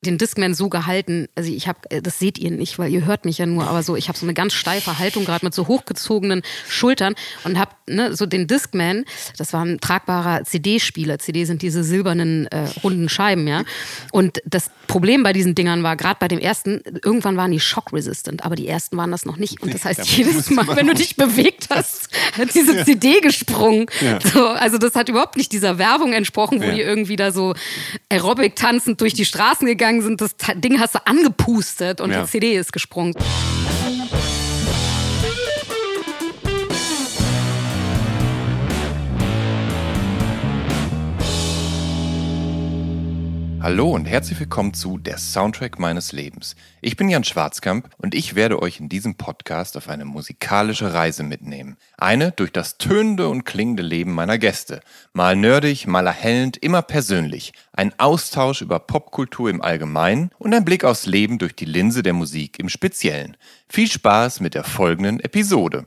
Den Discman so gehalten, also ich habe, das seht ihr nicht, weil ihr hört mich ja nur, aber so, ich habe so eine ganz steife Haltung gerade mit so hochgezogenen Schultern und habe ne, so den Discman, das war ein tragbarer CD-Spieler. CD sind diese silbernen äh, runden Scheiben, ja. Und das Problem bei diesen Dingern war, gerade bei dem ersten, irgendwann waren die shock-resistant, aber die ersten waren das noch nicht. Und das heißt, jedes Mal, wenn du dich bewegt hast, hat diese ja. CD gesprungen. Ja. So, also das hat überhaupt nicht dieser Werbung entsprochen, wo ja. die irgendwie da so Aerobic tanzend durch die Straßen gegangen gegangen sind, das Ding hast du angepustet und ja. die CD ist gesprungen. Hallo und herzlich willkommen zu Der Soundtrack meines Lebens. Ich bin Jan Schwarzkamp und ich werde euch in diesem Podcast auf eine musikalische Reise mitnehmen. Eine durch das tönende und klingende Leben meiner Gäste. Mal nerdig, mal erhellend, immer persönlich. Ein Austausch über Popkultur im Allgemeinen und ein Blick aufs Leben durch die Linse der Musik im Speziellen. Viel Spaß mit der folgenden Episode.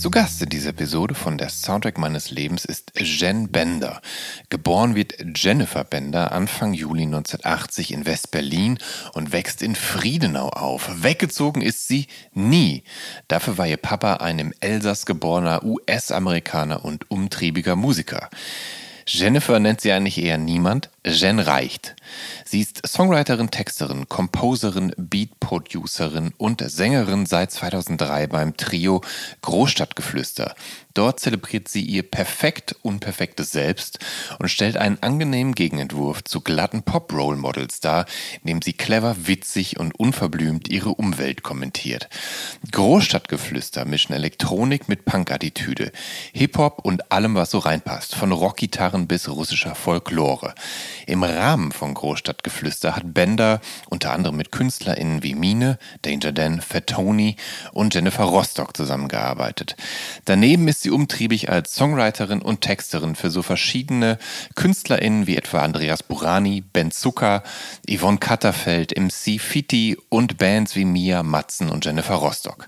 Zu Gast in dieser Episode von der Soundtrack meines Lebens ist Jen Bender. Geboren wird Jennifer Bender Anfang Juli 1980 in West-Berlin und wächst in Friedenau auf. Weggezogen ist sie nie. Dafür war ihr Papa ein im Elsass geborener US-Amerikaner und umtriebiger Musiker. Jennifer nennt sie eigentlich eher niemand, Jen reicht. Sie ist Songwriterin, Texterin, Composerin, Beat-Producerin und Sängerin seit 2003 beim Trio Großstadtgeflüster. Dort zelebriert sie ihr perfekt unperfektes Selbst und stellt einen angenehmen Gegenentwurf zu glatten Pop-Role-Models dar, indem sie clever, witzig und unverblümt ihre Umwelt kommentiert. Großstadtgeflüster mischen Elektronik mit Punk-Attitüde, Hip-Hop und allem, was so reinpasst, von Rockgitarren bis russischer Folklore. Im Rahmen von Großstadtgeflüster hat Bender unter anderem mit KünstlerInnen wie Mine, Danger Dan, Fat Tony und Jennifer Rostock zusammengearbeitet. Daneben ist sie umtriebig als Songwriterin und Texterin für so verschiedene KünstlerInnen wie etwa Andreas Burani, Ben Zucker, Yvonne Katterfeld, MC Fitti und Bands wie Mia, Matzen und Jennifer Rostock.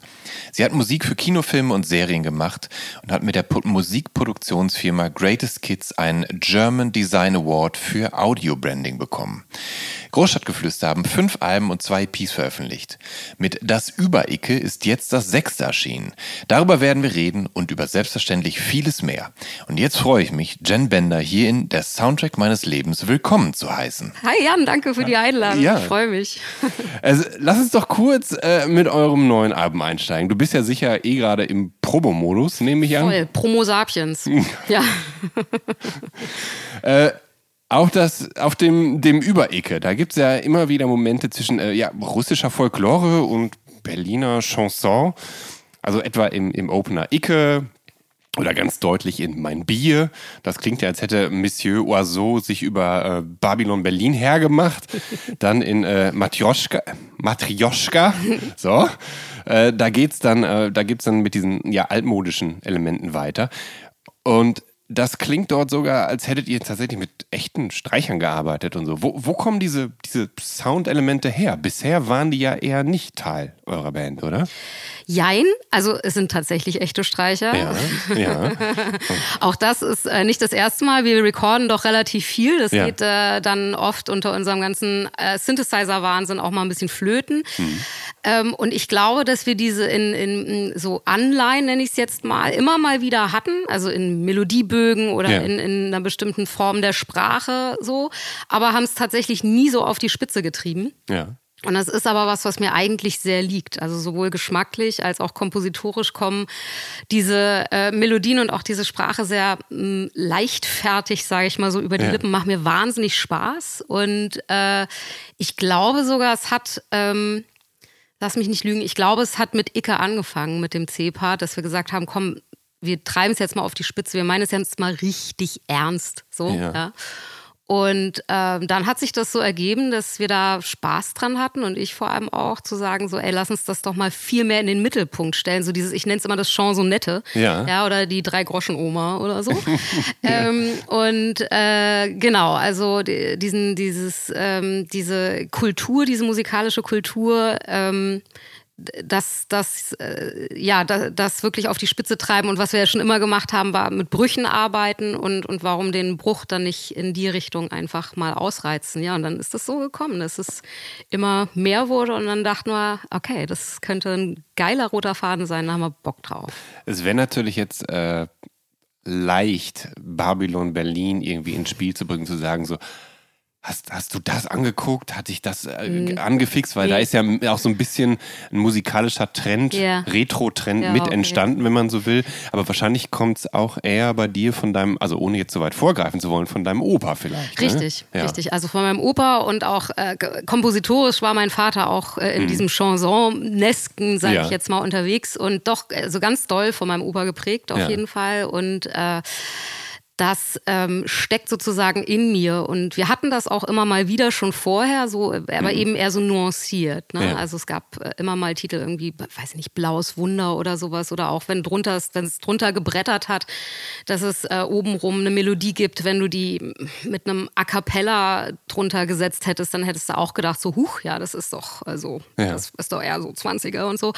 Sie hat Musik für Kinofilme und Serien gemacht und hat mit der Musikproduktionsfirma Greatest Kids einen German Design Award für Audio Branding bekommen. Großstadtgeflüster haben fünf Alben und zwei EPs veröffentlicht. Mit Das Übericke ist jetzt das sechste erschienen. Darüber werden wir reden und über selbstverständlich vieles mehr. Und jetzt freue ich mich, Jen Bender hier in Der Soundtrack meines Lebens willkommen zu heißen. Hi Jan, danke für die Einladung. Ja. Ich freue mich. Also, lass uns doch kurz äh, mit eurem neuen Album einsteigen. Du bist ja sicher eh gerade im Probo-Modus, nehme ich an. Voll, Promo Sapiens. ja. äh, auch das, auf dem, dem Überecke, da gibt es ja immer wieder Momente zwischen äh, ja, russischer Folklore und Berliner Chanson. Also etwa im, im Opener Icke oder ganz deutlich in Mein Bier. Das klingt ja, als hätte Monsieur Oiseau sich über äh, Babylon Berlin hergemacht. Dann in äh, Matryoshka, Matryoshka, so. Äh, da geht's dann, äh, da gibt's dann mit diesen ja altmodischen Elementen weiter. Und das klingt dort sogar, als hättet ihr tatsächlich mit echten Streichern gearbeitet und so. Wo, wo kommen diese, diese Soundelemente her? Bisher waren die ja eher nicht Teil eurer Band, oder? Jein, also es sind tatsächlich echte Streicher. Ja, ja. Auch das ist äh, nicht das erste Mal. Wir recorden doch relativ viel. Das ja. geht äh, dann oft unter unserem ganzen äh, Synthesizer-Wahnsinn auch mal ein bisschen flöten. Mhm. Ähm, und ich glaube, dass wir diese in, in so Anleihen, nenne ich es jetzt mal, immer mal wieder hatten. Also in Melodiebögen oder ja. in, in einer bestimmten Form der Sprache so. Aber haben es tatsächlich nie so auf die Spitze getrieben. Ja. Und das ist aber was, was mir eigentlich sehr liegt. Also sowohl geschmacklich als auch kompositorisch kommen diese äh, Melodien und auch diese Sprache sehr mh, leichtfertig, sage ich mal so, über die ja. Lippen. Macht mir wahnsinnig Spaß. Und äh, ich glaube sogar, es hat... Ähm, lass mich nicht lügen, ich glaube, es hat mit Icke angefangen, mit dem C-Part, dass wir gesagt haben, komm, wir treiben es jetzt mal auf die Spitze, wir meinen es jetzt mal richtig ernst. So, ja. ja. Und ähm, dann hat sich das so ergeben, dass wir da Spaß dran hatten und ich vor allem auch zu sagen, so, ey, lass uns das doch mal viel mehr in den Mittelpunkt stellen. So dieses, ich nenne es immer das Chansonette. Ja. ja. Oder die Drei-Groschen-Oma oder so. ähm, und äh, genau, also diesen, dieses, ähm, diese Kultur, diese musikalische Kultur, ähm, das, das, äh, ja, das, das wirklich auf die Spitze treiben. Und was wir ja schon immer gemacht haben, war mit Brüchen arbeiten und, und warum den Bruch dann nicht in die Richtung einfach mal ausreizen. Ja, und dann ist das so gekommen, dass es immer mehr wurde und dann dachten wir, okay, das könnte ein geiler roter Faden sein, da haben wir Bock drauf. Es wäre natürlich jetzt äh, leicht, Babylon Berlin irgendwie ins Spiel zu bringen, zu sagen, so, Hast, hast du das angeguckt? Hat dich das äh, mhm. angefixt? Weil nee. da ist ja auch so ein bisschen ein musikalischer Trend, yeah. Retro-Trend ja, mit okay. entstanden, wenn man so will. Aber wahrscheinlich kommt es auch eher bei dir von deinem, also ohne jetzt so weit vorgreifen zu wollen, von deinem Opa vielleicht. Ne? Richtig, ne? ja. richtig. Also von meinem Opa und auch äh, kompositorisch war mein Vater auch äh, in mhm. diesem Chanson-Nesken, sage ja. ich jetzt mal, unterwegs und doch äh, so ganz doll von meinem Opa geprägt auf jeden Fall. Und äh, das ähm, steckt sozusagen in mir. Und wir hatten das auch immer mal wieder schon vorher, so, aber mhm. eben eher so nuanciert. Ne? Ja. Also es gab äh, immer mal Titel irgendwie, weiß ich nicht, Blaues Wunder oder sowas. Oder auch wenn drunter wenn es drunter gebrettert hat, dass es äh, obenrum eine Melodie gibt. Wenn du die mit einem A cappella drunter gesetzt hättest, dann hättest du auch gedacht, so, huch, ja, das ist doch, also, ja. das ist doch eher so 20er und so.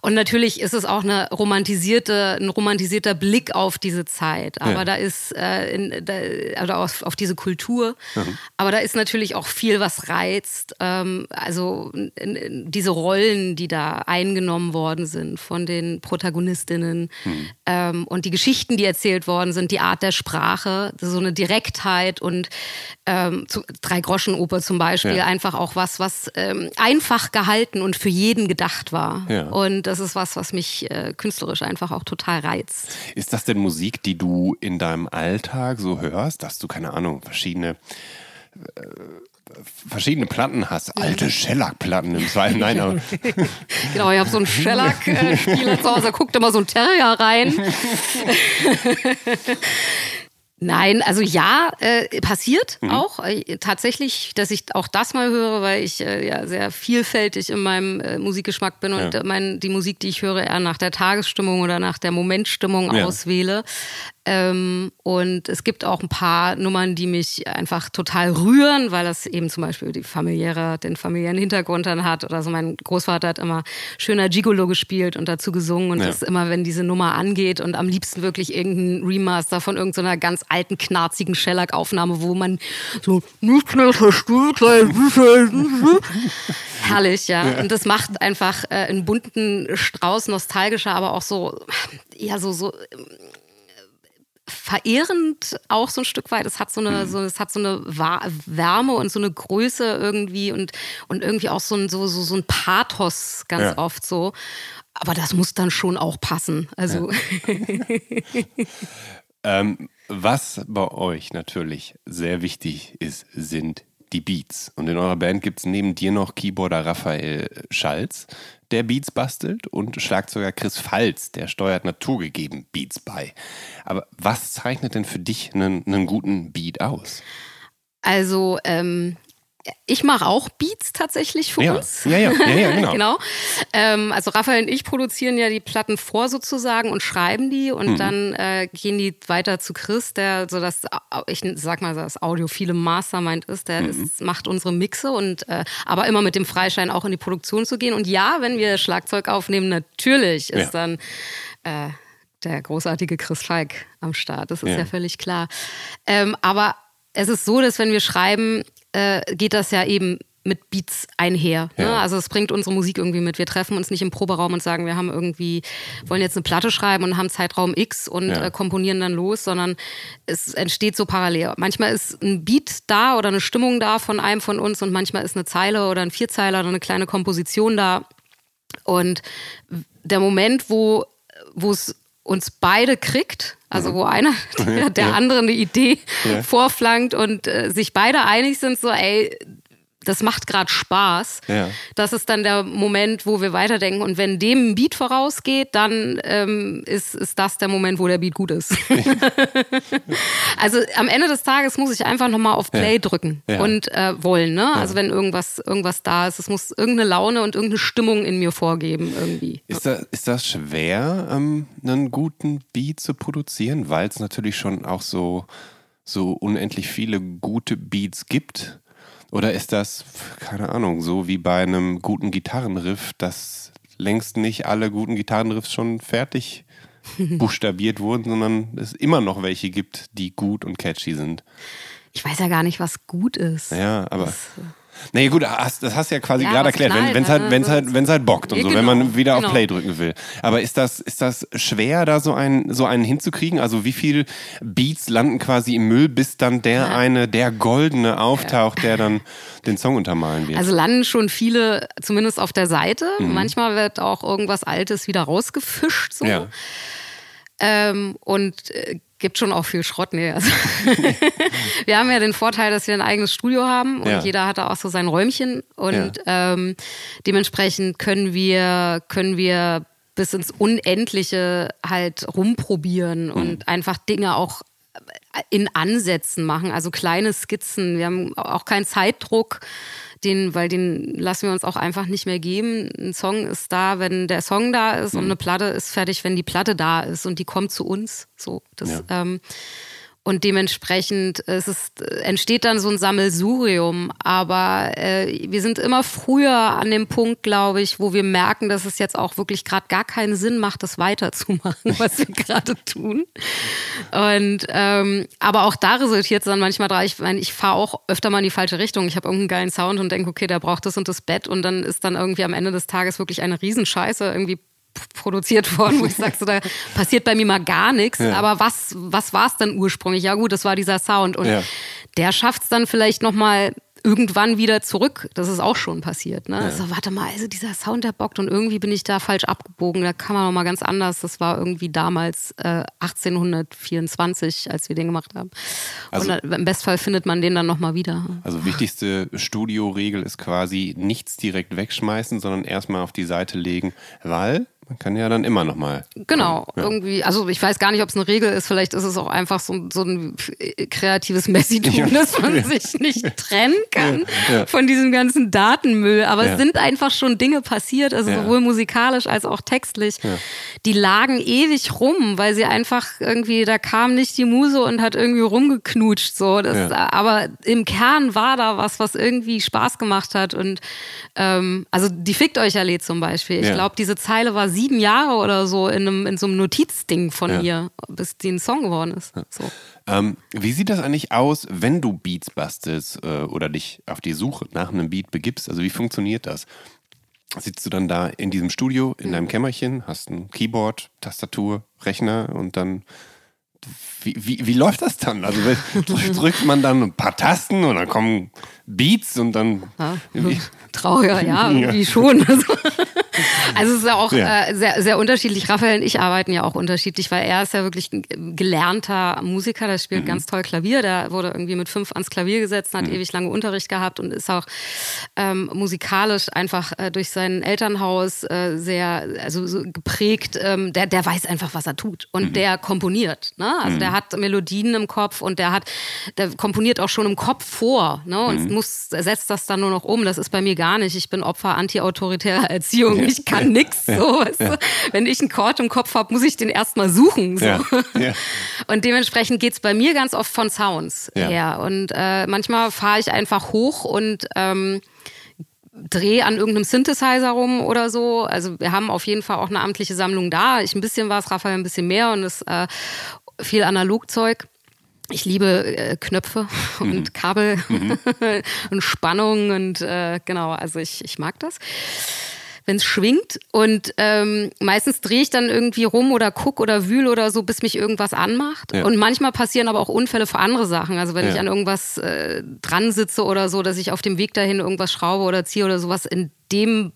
Und natürlich ist es auch eine romantisierte, ein romantisierter Blick auf diese Zeit. Aber ja. da ist äh, in, da, also auf, auf, diese Kultur. Mhm. Aber da ist natürlich auch viel, was reizt. Ähm, also in, in, diese Rollen, die da eingenommen worden sind von den Protagonistinnen mhm. ähm, und die Geschichten, die erzählt worden sind, die Art der Sprache, so eine Direktheit und ähm, Drei-Groschen-Oper zum Beispiel, ja. einfach auch was, was ähm, einfach gehalten und für jeden gedacht war. Ja. Und das ist was, was mich äh, künstlerisch einfach auch total reizt. Ist das denn Musik, die du in deinem Alltag so hörst, dass du, keine Ahnung, verschiedene äh, verschiedene Platten hast, alte Shellac-Platten im Zweifel. Nein, aber genau, ich habe so einen Shellac-Spieler zu Hause, guckt immer so ein Terrier rein. Nein, also ja, äh, passiert mhm. auch. Äh, tatsächlich, dass ich auch das mal höre, weil ich äh, ja sehr vielfältig in meinem äh, Musikgeschmack bin und ja. mein, die Musik, die ich höre, eher nach der Tagesstimmung oder nach der Momentstimmung ja. auswähle. Ähm, und es gibt auch ein paar Nummern, die mich einfach total rühren, weil das eben zum Beispiel die familiäre, den familiären Hintergrund dann hat. Oder so mein Großvater hat immer schöner Gigolo gespielt und dazu gesungen. Und ja. das immer, wenn diese Nummer angeht und am liebsten wirklich irgendein Remaster von irgendeiner ganz alten, knarzigen Shellac-Aufnahme, wo man so nicht mehr versteht, herrlich, ja. ja. Und das macht einfach äh, einen bunten Strauß nostalgischer, aber auch so, ja, so, so verehrend auch so ein Stück weit. Es hat so eine, mhm. so, es hat so eine Wärme und so eine Größe irgendwie und, und irgendwie auch so ein, so, so, so ein Pathos ganz ja. oft so. Aber das muss dann schon auch passen. Also. Ja. ähm, was bei euch natürlich sehr wichtig ist, sind die Beats. Und in eurer Band gibt es neben dir noch Keyboarder Raphael Schalz, der Beats bastelt, und Schlagzeuger Chris Falz, der steuert naturgegeben Beats bei. Aber was zeichnet denn für dich einen, einen guten Beat aus? Also, ähm, ich mache auch Beats tatsächlich für ja. uns. Ja, ja, ja, ja genau. genau. Ähm, also Raphael und ich produzieren ja die Platten vor sozusagen und schreiben die und mhm. dann äh, gehen die weiter zu Chris, der so das, ich sag mal, das audiophile Mastermind ist, der mhm. ist, macht unsere Mixe und äh, aber immer mit dem Freischein auch in die Produktion zu gehen. Und ja, wenn wir Schlagzeug aufnehmen, natürlich ist dann äh, der großartige Chris Falk am Start. Das ist ja, ja völlig klar. Ähm, aber es ist so, dass wenn wir schreiben, äh, geht das ja eben mit Beats einher. Ne? Ja. Also es bringt unsere Musik irgendwie mit. Wir treffen uns nicht im Proberaum und sagen, wir haben irgendwie, wollen jetzt eine Platte schreiben und haben Zeitraum X und ja. äh, komponieren dann los, sondern es entsteht so parallel. Manchmal ist ein Beat da oder eine Stimmung da von einem von uns und manchmal ist eine Zeile oder ein Vierzeiler oder eine kleine Komposition da. Und der Moment, wo wo es uns beide kriegt, also mhm. wo einer der, der ja. andere eine Idee ja. vorflankt und äh, sich beide einig sind, so ey, das macht gerade Spaß. Ja. Das ist dann der Moment, wo wir weiterdenken. Und wenn dem ein Beat vorausgeht, dann ähm, ist, ist das der Moment, wo der Beat gut ist. also am Ende des Tages muss ich einfach nochmal auf Play ja. drücken ja. und äh, wollen. Ne? Also wenn irgendwas, irgendwas da ist, es muss irgendeine Laune und irgendeine Stimmung in mir vorgeben irgendwie. Ist das, ist das schwer, ähm, einen guten Beat zu produzieren, weil es natürlich schon auch so, so unendlich viele gute Beats gibt? Oder ist das, keine Ahnung, so wie bei einem guten Gitarrenriff, dass längst nicht alle guten Gitarrenriffs schon fertig buchstabiert wurden, sondern es immer noch welche gibt, die gut und catchy sind? Ich weiß ja gar nicht, was gut ist. Ja, aber. Das, äh, Nee, gut, das hast du ja quasi ja, gerade erklärt, wenn es halt, wenn's halt, wenn's halt bockt und ja, so, genau, wenn man wieder genau. auf Play drücken will. Aber ist das, ist das schwer, da so einen, so einen hinzukriegen? Also wie viel Beats landen quasi im Müll, bis dann der ja. eine, der goldene auftaucht, der dann den Song untermalen wird? Also landen schon viele, zumindest auf der Seite. Mhm. Manchmal wird auch irgendwas Altes wieder rausgefischt. So. Ja. Ähm, und äh, gibt schon auch viel Schrott. Nee, also wir haben ja den Vorteil, dass wir ein eigenes Studio haben und ja. jeder hat da auch so sein Räumchen und ja. ähm, dementsprechend können wir, können wir bis ins Unendliche halt rumprobieren mhm. und einfach Dinge auch in Ansätzen machen, also kleine Skizzen. Wir haben auch keinen Zeitdruck den, weil den lassen wir uns auch einfach nicht mehr geben. Ein Song ist da, wenn der Song da ist mhm. und eine Platte ist fertig, wenn die Platte da ist und die kommt zu uns. So, das, ja. ähm, und dementsprechend es ist, entsteht dann so ein Sammelsurium. Aber äh, wir sind immer früher an dem Punkt, glaube ich, wo wir merken, dass es jetzt auch wirklich gerade gar keinen Sinn macht, das weiterzumachen, was wir gerade tun. Und ähm, aber auch da resultiert es dann manchmal drauf. Ich meine, ich fahre auch öfter mal in die falsche Richtung. Ich habe irgendeinen geilen Sound und denke, okay, der braucht das und das Bett. Und dann ist dann irgendwie am Ende des Tages wirklich eine Riesenscheiße. Irgendwie produziert worden, wo ich sage, so, da passiert bei mir mal gar nichts. Ja. Aber was, was war es dann ursprünglich? Ja gut, das war dieser Sound. Und ja. der schafft es dann vielleicht nochmal irgendwann wieder zurück. Das ist auch schon passiert. Ne? Ja. Also, warte mal, also dieser Sound, der bockt und irgendwie bin ich da falsch abgebogen. Da kann man noch mal ganz anders. Das war irgendwie damals äh, 1824, als wir den gemacht haben. Also, und im Bestfall findet man den dann noch mal wieder. Also wichtigste Studioregel ist quasi nichts direkt wegschmeißen, sondern erstmal auf die Seite legen, weil man kann ja dann immer noch mal. Genau, ja. irgendwie, also ich weiß gar nicht, ob es eine Regel ist, vielleicht ist es auch einfach so, so ein kreatives Messitum, ja. dass man ja. sich nicht trennen kann von diesem ganzen Datenmüll. Aber es sind einfach schon Dinge passiert, also sowohl musikalisch als auch textlich. Die lagen ewig rum, weil sie einfach irgendwie, da kam nicht die Muse und hat irgendwie rumgeknutscht. So. Das, aber im Kern war da was, was irgendwie Spaß gemacht hat. Und ähm, also die Fickt euch Allee zum Beispiel. Ich glaube, diese Zeile war sieben Jahre oder so in, einem, in so einem Notizding von ja. mir, bis die ein Song geworden ist. So. Ähm, wie sieht das eigentlich aus, wenn du Beats bastelst äh, oder dich auf die Suche nach einem Beat begibst? Also wie funktioniert das? Sitzt du dann da in diesem Studio, in deinem Kämmerchen, hast ein Keyboard, Tastatur, Rechner und dann wie, wie, wie läuft das dann? Also drückt man dann ein paar Tasten und dann kommen Beats und dann. Ja, trauriger, ja, irgendwie ja. schon. Also, es ist ja auch ja. Äh, sehr, sehr unterschiedlich. Raphael und ich arbeiten ja auch unterschiedlich, weil er ist ja wirklich ein gelernter Musiker, der spielt mhm. ganz toll Klavier. Der wurde irgendwie mit fünf ans Klavier gesetzt, hat mhm. ewig lange Unterricht gehabt und ist auch ähm, musikalisch einfach äh, durch sein Elternhaus äh, sehr also so geprägt. Ähm, der, der weiß einfach, was er tut und mhm. der komponiert. Ne? Also der mhm. hat Melodien im Kopf und der hat, der komponiert auch schon im Kopf vor ne? und mhm. muss setzt das dann nur noch um. Das ist bei mir gar nicht. Ich bin Opfer antiautoritärer Erziehung. Ja. Ich kann nix. So, weißt du? Wenn ich einen Chord im Kopf habe, muss ich den erstmal suchen. So. Und dementsprechend geht's bei mir ganz oft von Sounds her. Und äh, manchmal fahre ich einfach hoch und ähm, drehe an irgendeinem Synthesizer rum oder so. Also wir haben auf jeden Fall auch eine amtliche Sammlung da. Ich ein bisschen was, Raphael ein bisschen mehr und es äh, viel Analogzeug. Ich liebe äh, Knöpfe und mhm. Kabel mhm. und Spannung und äh, genau, also ich, ich mag das wenn es schwingt. Und ähm, meistens drehe ich dann irgendwie rum oder guck oder wühl oder so, bis mich irgendwas anmacht. Ja. Und manchmal passieren aber auch Unfälle für andere Sachen. Also wenn ja. ich an irgendwas äh, dran sitze oder so, dass ich auf dem Weg dahin irgendwas schraube oder ziehe oder sowas in dem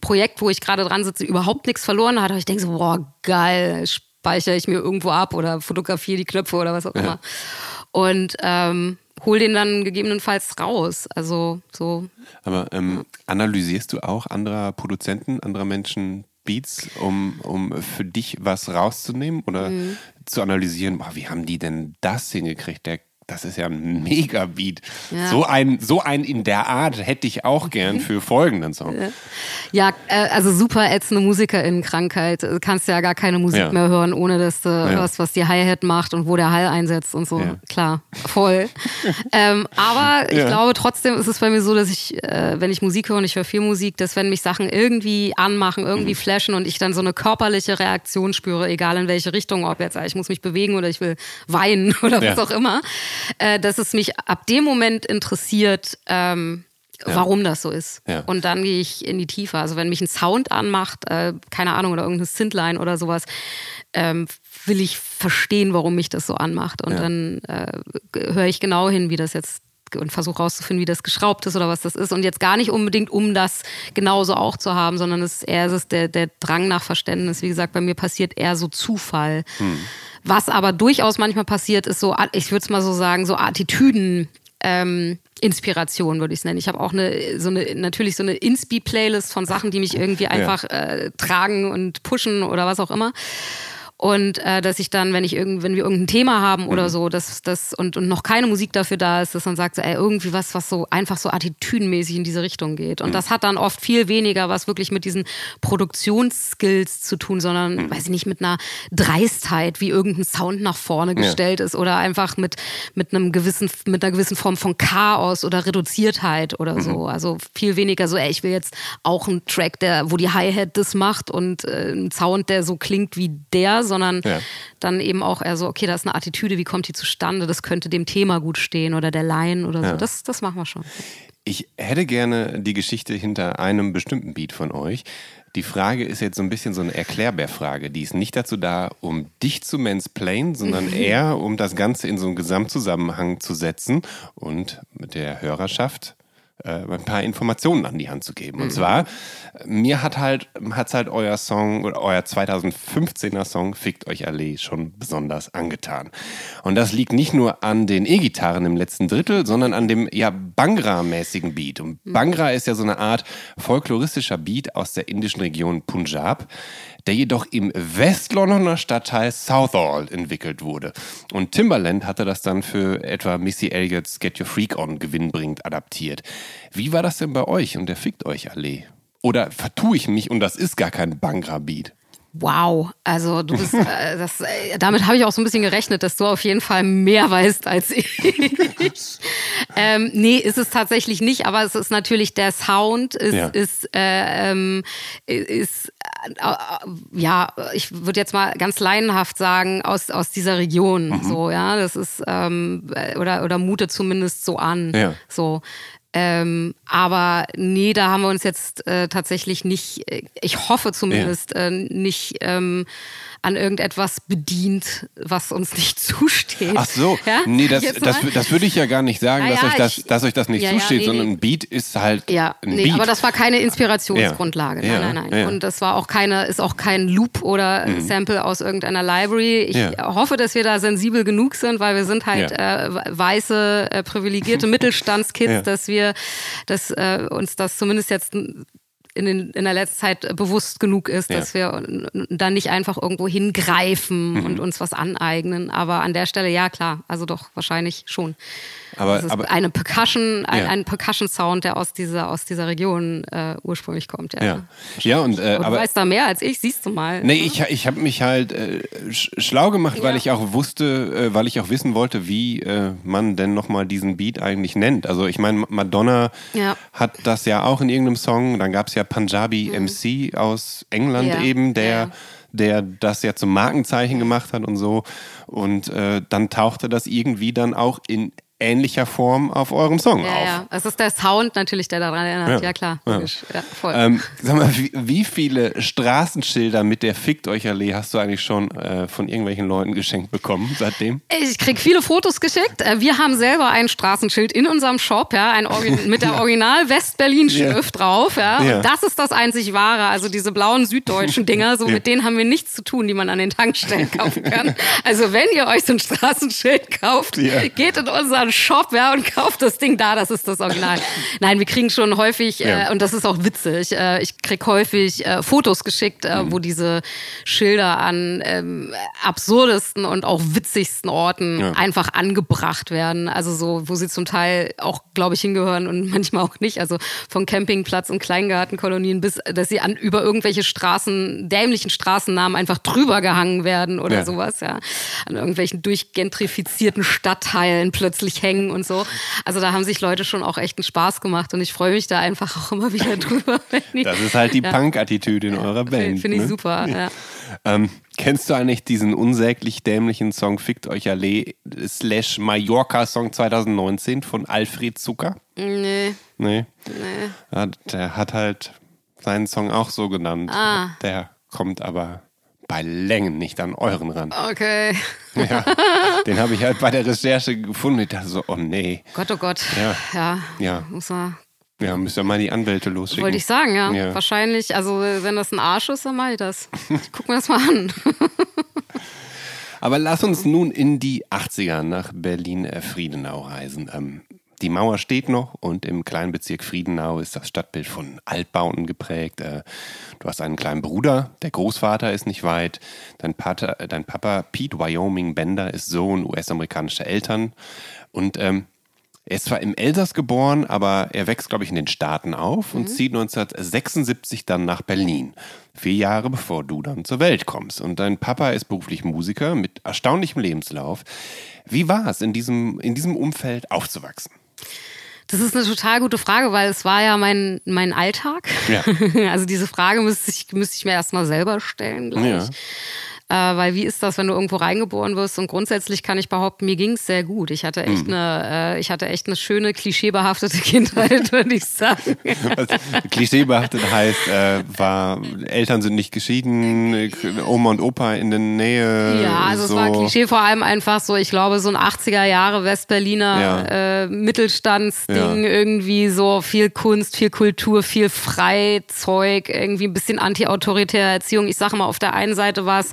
Projekt, wo ich gerade dran sitze, überhaupt nichts verloren hat. Aber ich denke so, boah, geil, speichere ich mir irgendwo ab oder fotografiere die Knöpfe oder was auch ja. immer. Und ähm, hol den dann gegebenenfalls raus. Also so. Aber ähm, analysierst du auch anderer Produzenten, anderer Menschen Beats, um, um für dich was rauszunehmen oder mhm. zu analysieren, boah, wie haben die denn das hingekriegt? Der das ist ja ein Mega-Beat. Ja. So, ein, so ein in der Art hätte ich auch gern für folgenden Song. Ja, äh, also super ätzende Musikerinnenkrankheit. Du kannst ja gar keine Musik ja. mehr hören, ohne dass du ja. was, was die Hi-Hat macht und wo der Hall einsetzt und so. Klar, voll. ähm, aber ich glaube trotzdem ist es bei mir so, dass ich, äh, wenn ich Musik höre und ich höre viel Musik, dass wenn mich Sachen irgendwie anmachen, irgendwie mhm. flashen und ich dann so eine körperliche Reaktion spüre, egal in welche Richtung, ob jetzt ich muss mich bewegen oder ich will weinen oder was auch immer, äh, dass es mich ab dem Moment interessiert, ähm, ja. warum das so ist. Ja. Und dann gehe ich in die Tiefe. Also wenn mich ein Sound anmacht, äh, keine Ahnung, oder irgendeine Synthline oder sowas, ähm, will ich verstehen, warum mich das so anmacht. Und ja. dann äh, höre ich genau hin, wie das jetzt und versuche rauszufinden, wie das geschraubt ist oder was das ist. Und jetzt gar nicht unbedingt, um das genauso auch zu haben, sondern es ist eher es ist der, der Drang nach Verständnis. Wie gesagt, bei mir passiert eher so Zufall. Hm. Was aber durchaus manchmal passiert, ist so, ich würde es mal so sagen, so Attitüden. Ähm, Inspiration würde ich es nennen. Ich habe auch eine so eine natürlich so eine Inspi-Playlist von Sachen, die mich irgendwie einfach ja. äh, tragen und pushen oder was auch immer. Und äh, dass ich dann, wenn ich irgend, wenn wir irgendein Thema haben oder mhm. so, dass das und, und noch keine Musik dafür da ist, dass man sagt, so, ey, irgendwie was, was so einfach so attitüdenmäßig in diese Richtung geht. Und mhm. das hat dann oft viel weniger was wirklich mit diesen Produktionsskills zu tun, sondern, mhm. weiß ich nicht, mit einer Dreistheit, wie irgendein Sound nach vorne gestellt ja. ist oder einfach mit, mit einem gewissen, mit einer gewissen Form von Chaos oder Reduziertheit oder so. Mhm. Also viel weniger so, ey, ich will jetzt auch einen Track, der, wo die Hi-Hat das macht und äh, ein Sound, der so klingt wie der, sondern ja. dann eben auch eher so, okay, da ist eine Attitüde, wie kommt die zustande? Das könnte dem Thema gut stehen oder der Laien oder so. Das, das machen wir schon. Ich hätte gerne die Geschichte hinter einem bestimmten Beat von euch. Die Frage ist jetzt so ein bisschen so eine Erklärbärfrage. Die ist nicht dazu da, um dich zu mansplainen, sondern eher, um das Ganze in so einen Gesamtzusammenhang zu setzen und mit der Hörerschaft ein paar Informationen an die Hand zu geben. Und mhm. zwar, mir hat halt, hat's halt euer Song oder euer 2015er Song Fickt euch alle schon besonders angetan. Und das liegt nicht nur an den E-Gitarren im letzten Drittel, sondern an dem ja Bangra-mäßigen Beat. Und mhm. Bangra ist ja so eine Art folkloristischer Beat aus der indischen Region Punjab der jedoch im Westlondoner Stadtteil Southall entwickelt wurde. Und Timbaland hatte das dann für etwa Missy Elliott's Get Your Freak On gewinnbringend adaptiert. Wie war das denn bei euch und der fickt euch alle? Oder vertue ich mich und das ist gar kein Bangra-Beat? Wow, also du bist, äh, das, äh, damit habe ich auch so ein bisschen gerechnet, dass du auf jeden Fall mehr weißt als ich. ähm, nee, ist es tatsächlich nicht, aber es ist natürlich der Sound, ist, ja. ist, äh, ähm, ist äh, ja, ich würde jetzt mal ganz laienhaft sagen, aus, aus dieser Region. Mhm. So, ja, das ist, ähm, oder, oder mute zumindest so an. Ja. So. Ähm, aber nee, da haben wir uns jetzt äh, tatsächlich nicht, äh, ich hoffe zumindest, ja. äh, nicht ähm, an irgendetwas bedient, was uns nicht zusteht. Ach so, ja? nee, das, das, das, würde ich ja gar nicht sagen, dass, ja, euch das, ich, dass euch das nicht ja, zusteht, nee, sondern ein Beat ist halt ja, ein nee, Beat. Aber das war keine Inspirationsgrundlage. Nein, nein, nein. Und das war auch keine, ist auch kein Loop oder mhm. Sample aus irgendeiner Library. Ich hoffe, dass wir da sensibel genug sind, weil wir sind halt äh, weiße, äh, privilegierte Mittelstandskids, dass wir, dass äh, uns das zumindest jetzt in, den, in der letzten Zeit bewusst genug ist, ja. dass wir da nicht einfach irgendwo hingreifen mhm. und uns was aneignen. Aber an der Stelle, ja klar, also doch wahrscheinlich schon. Aber, das ist aber eine Percussion, ein, ja. ein Percussion-Sound, der aus dieser, aus dieser Region äh, ursprünglich kommt. Ja, ja. ja und, äh, aber, du weißt da mehr als ich, siehst du mal. Nee, ne? ich, ich habe mich halt äh, schlau gemacht, weil ich auch wusste, äh, weil ich auch wissen wollte, wie äh, man denn nochmal diesen Beat eigentlich nennt. Also ich meine, Madonna hat das ja auch in irgendeinem Song, dann gab es ja Punjabi mhm. MC aus England eben, der der das ja zum Markenzeichen gemacht hat und so. Und äh, dann tauchte das irgendwie dann auch in ähnlicher Form auf eurem Song ja, auf. Ja, es ist der Sound natürlich, der daran erinnert. Ja, ja klar, ja. Ja, voll. Ähm, sag mal, wie, wie, viele Straßenschilder mit der Fickt euch Allee hast du eigentlich schon äh, von irgendwelchen Leuten geschenkt bekommen seitdem? Ich krieg viele Fotos geschickt. Äh, wir haben selber ein Straßenschild in unserem Shop, ja, ein mit der Original West-Berlin-Schrift drauf, ja. Und das ist das einzig wahre. Also diese blauen süddeutschen Dinger, so mit denen haben wir nichts zu tun, die man an den Tankstellen kaufen kann. Also wenn ihr euch so ein Straßenschild kauft, geht in unser einen Shop, ja, und kauft das Ding da, das ist das Original. Nein, wir kriegen schon häufig, ja. äh, und das ist auch witzig, äh, ich krieg häufig äh, Fotos geschickt, äh, mhm. wo diese Schilder an ähm, absurdesten und auch witzigsten Orten ja. einfach angebracht werden. Also so, wo sie zum Teil auch, glaube ich, hingehören und manchmal auch nicht. Also von Campingplatz und Kleingartenkolonien bis, dass sie an über irgendwelche Straßen, dämlichen Straßennamen einfach drüber gehangen werden oder ja. sowas, ja. An irgendwelchen durchgentrifizierten Stadtteilen plötzlich hängen und so. Also da haben sich Leute schon auch echt einen Spaß gemacht und ich freue mich da einfach auch immer wieder drüber. das ist halt die ja. Punk-Attitüde in eurer Band. Finde ich ne? super, ja. Ähm, kennst du eigentlich diesen unsäglich dämlichen Song Fickt euch alle slash Mallorca Song 2019 von Alfred Zucker? Nee. Nee? Nee. Ja, der hat halt seinen Song auch so genannt. Ah. Der kommt aber bei Längen nicht an euren ran. Okay. Ja, den habe ich halt bei der Recherche gefunden. Ich dachte so, oh nee. Gott, oh Gott. Ja. Ja. ja. Muss man ja, müsst ihr mal die Anwälte losschicken. Wollte ich sagen, ja. ja. Wahrscheinlich, also wenn das ein Arsch ist, dann mache ich das. Ich guck mir das mal an. Aber lass uns nun in die 80er nach Berlin-Friedenau reisen. Ähm, die Mauer steht noch und im kleinen Bezirk Friedenau ist das Stadtbild von Altbauten geprägt. Äh, du hast einen kleinen Bruder, der Großvater ist nicht weit. Dein, Pater, dein Papa Pete Wyoming Bender ist Sohn US-amerikanischer Eltern. Und ähm, er ist zwar im Elsass geboren, aber er wächst, glaube ich, in den Staaten auf und mhm. zieht 1976 dann nach Berlin. Vier Jahre bevor du dann zur Welt kommst. Und dein Papa ist beruflich Musiker mit erstaunlichem Lebenslauf. Wie war es, in diesem, in diesem Umfeld aufzuwachsen? Das ist eine total gute Frage, weil es war ja mein, mein Alltag. Ja. Also diese Frage müsste ich, müsste ich mir erstmal selber stellen, glaube ich. Ja. Äh, weil wie ist das, wenn du irgendwo reingeboren wirst? Und grundsätzlich kann ich behaupten, mir ging es sehr gut. Ich hatte echt mhm. eine, äh, ich hatte echt eine schöne, klischeebehaftete Kindheit, würde ich sagen. Was, klischeebehaftet heißt, äh, war, Eltern sind nicht geschieden, Oma und Opa in der Nähe. Ja, also so. es war Klischee vor allem einfach so, ich glaube, so ein 80er Jahre Westberliner ja. äh, Mittelstandsding, ja. irgendwie so viel Kunst, viel Kultur, viel Freizeug, irgendwie ein bisschen anti-autoritäre Erziehung. Ich sage mal, auf der einen Seite war es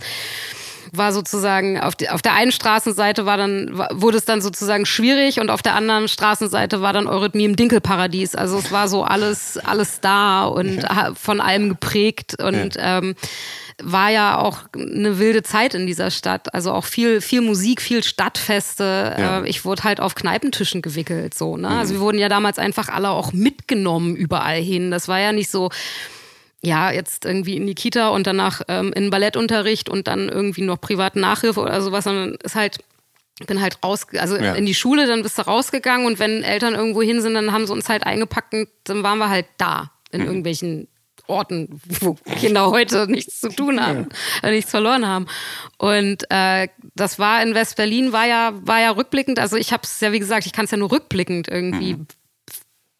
war sozusagen auf, die, auf der einen Straßenseite war dann wurde es dann sozusagen schwierig und auf der anderen Straßenseite war dann Eurythmie im Dinkelparadies. Also es war so alles alles da und ja. von allem geprägt und ja. ähm, war ja auch eine wilde Zeit in dieser Stadt. Also auch viel viel Musik, viel Stadtfeste. Ja. Äh, ich wurde halt auf Kneipentischen gewickelt so. Ne? Also mhm. Also wir wurden ja damals einfach alle auch mitgenommen überall hin. Das war ja nicht so ja, jetzt irgendwie in die Kita und danach ähm, in Ballettunterricht und dann irgendwie noch privaten Nachhilfe oder sowas, sondern ist halt, bin halt raus, also ja. in die Schule, dann bist du rausgegangen und wenn Eltern irgendwo hin sind, dann haben sie uns halt eingepackt und dann waren wir halt da in mhm. irgendwelchen Orten, wo Kinder heute nichts zu tun haben, ja. Äh, nichts verloren haben. Und äh, das war in West-Berlin, war ja, war ja rückblickend, also ich habe es ja, wie gesagt, ich kann es ja nur rückblickend irgendwie mhm.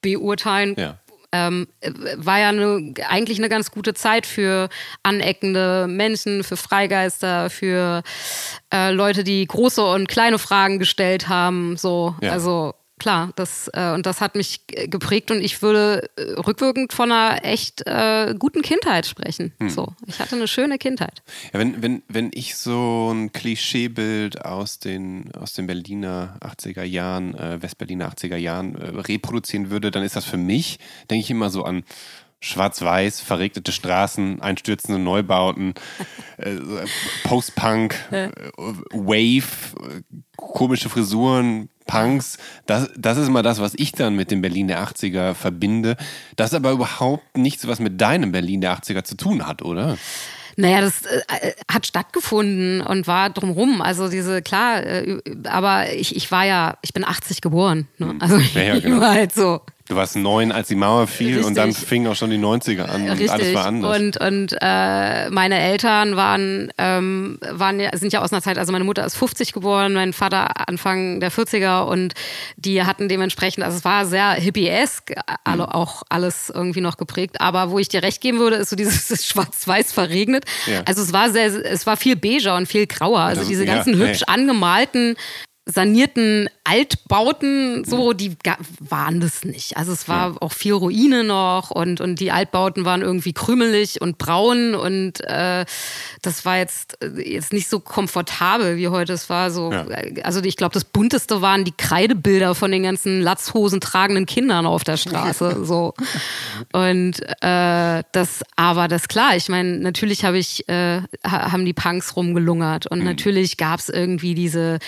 beurteilen, ja ähm, war ja eine, eigentlich eine ganz gute Zeit für aneckende Menschen, für Freigeister, für äh, Leute, die große und kleine Fragen gestellt haben. So, ja. also klar, das, äh, und das hat mich geprägt und ich würde äh, rückwirkend von einer echt äh, guten Kindheit sprechen. Hm. So, ich hatte eine schöne Kindheit. Ja, wenn, wenn, wenn ich so ein Klischeebild aus den, aus den Berliner 80er Jahren, äh, Westberliner 80er Jahren äh, reproduzieren würde, dann ist das für mich, denke ich immer so an schwarz-weiß, verregnete Straßen, einstürzende Neubauten, äh, Post-Punk, äh, Wave, komische Frisuren, Punks. Das, das ist mal das, was ich dann mit dem Berlin der 80er verbinde. Das aber überhaupt nichts, was mit deinem Berlin der 80er zu tun hat, oder? Naja, das äh, hat stattgefunden und war drumrum. Also diese, klar, äh, aber ich, ich war ja, ich bin 80 geboren. Ne? Hm. Also ich ja, ja, genau. war halt so Du warst neun, als die Mauer fiel Richtig. und dann fingen auch schon die 90er an und Richtig. alles war anders. Und, und äh, meine Eltern waren, ähm, waren sind ja aus einer Zeit, also meine Mutter ist 50 geboren, mein Vater Anfang der 40er und die hatten dementsprechend, also es war sehr hippiesk, alle, mhm. auch alles irgendwie noch geprägt. Aber wo ich dir recht geben würde, ist so dieses Schwarz-Weiß verregnet. Ja. Also es war sehr, es war viel beiger und viel grauer. Also diese ganzen ja, hübsch hey. angemalten sanierten Altbauten, so, die waren das nicht. Also es war ja. auch viel Ruine noch und, und die Altbauten waren irgendwie krümelig und braun und äh, das war jetzt, äh, jetzt nicht so komfortabel wie heute. Es war so, ja. Äh, also ich glaube, das bunteste waren die Kreidebilder von den ganzen Latzhosen tragenden Kindern auf der Straße. so. Und äh, das, aber das klar, ich meine, natürlich habe ich, äh, haben die Punks rumgelungert und mhm. natürlich gab es irgendwie diese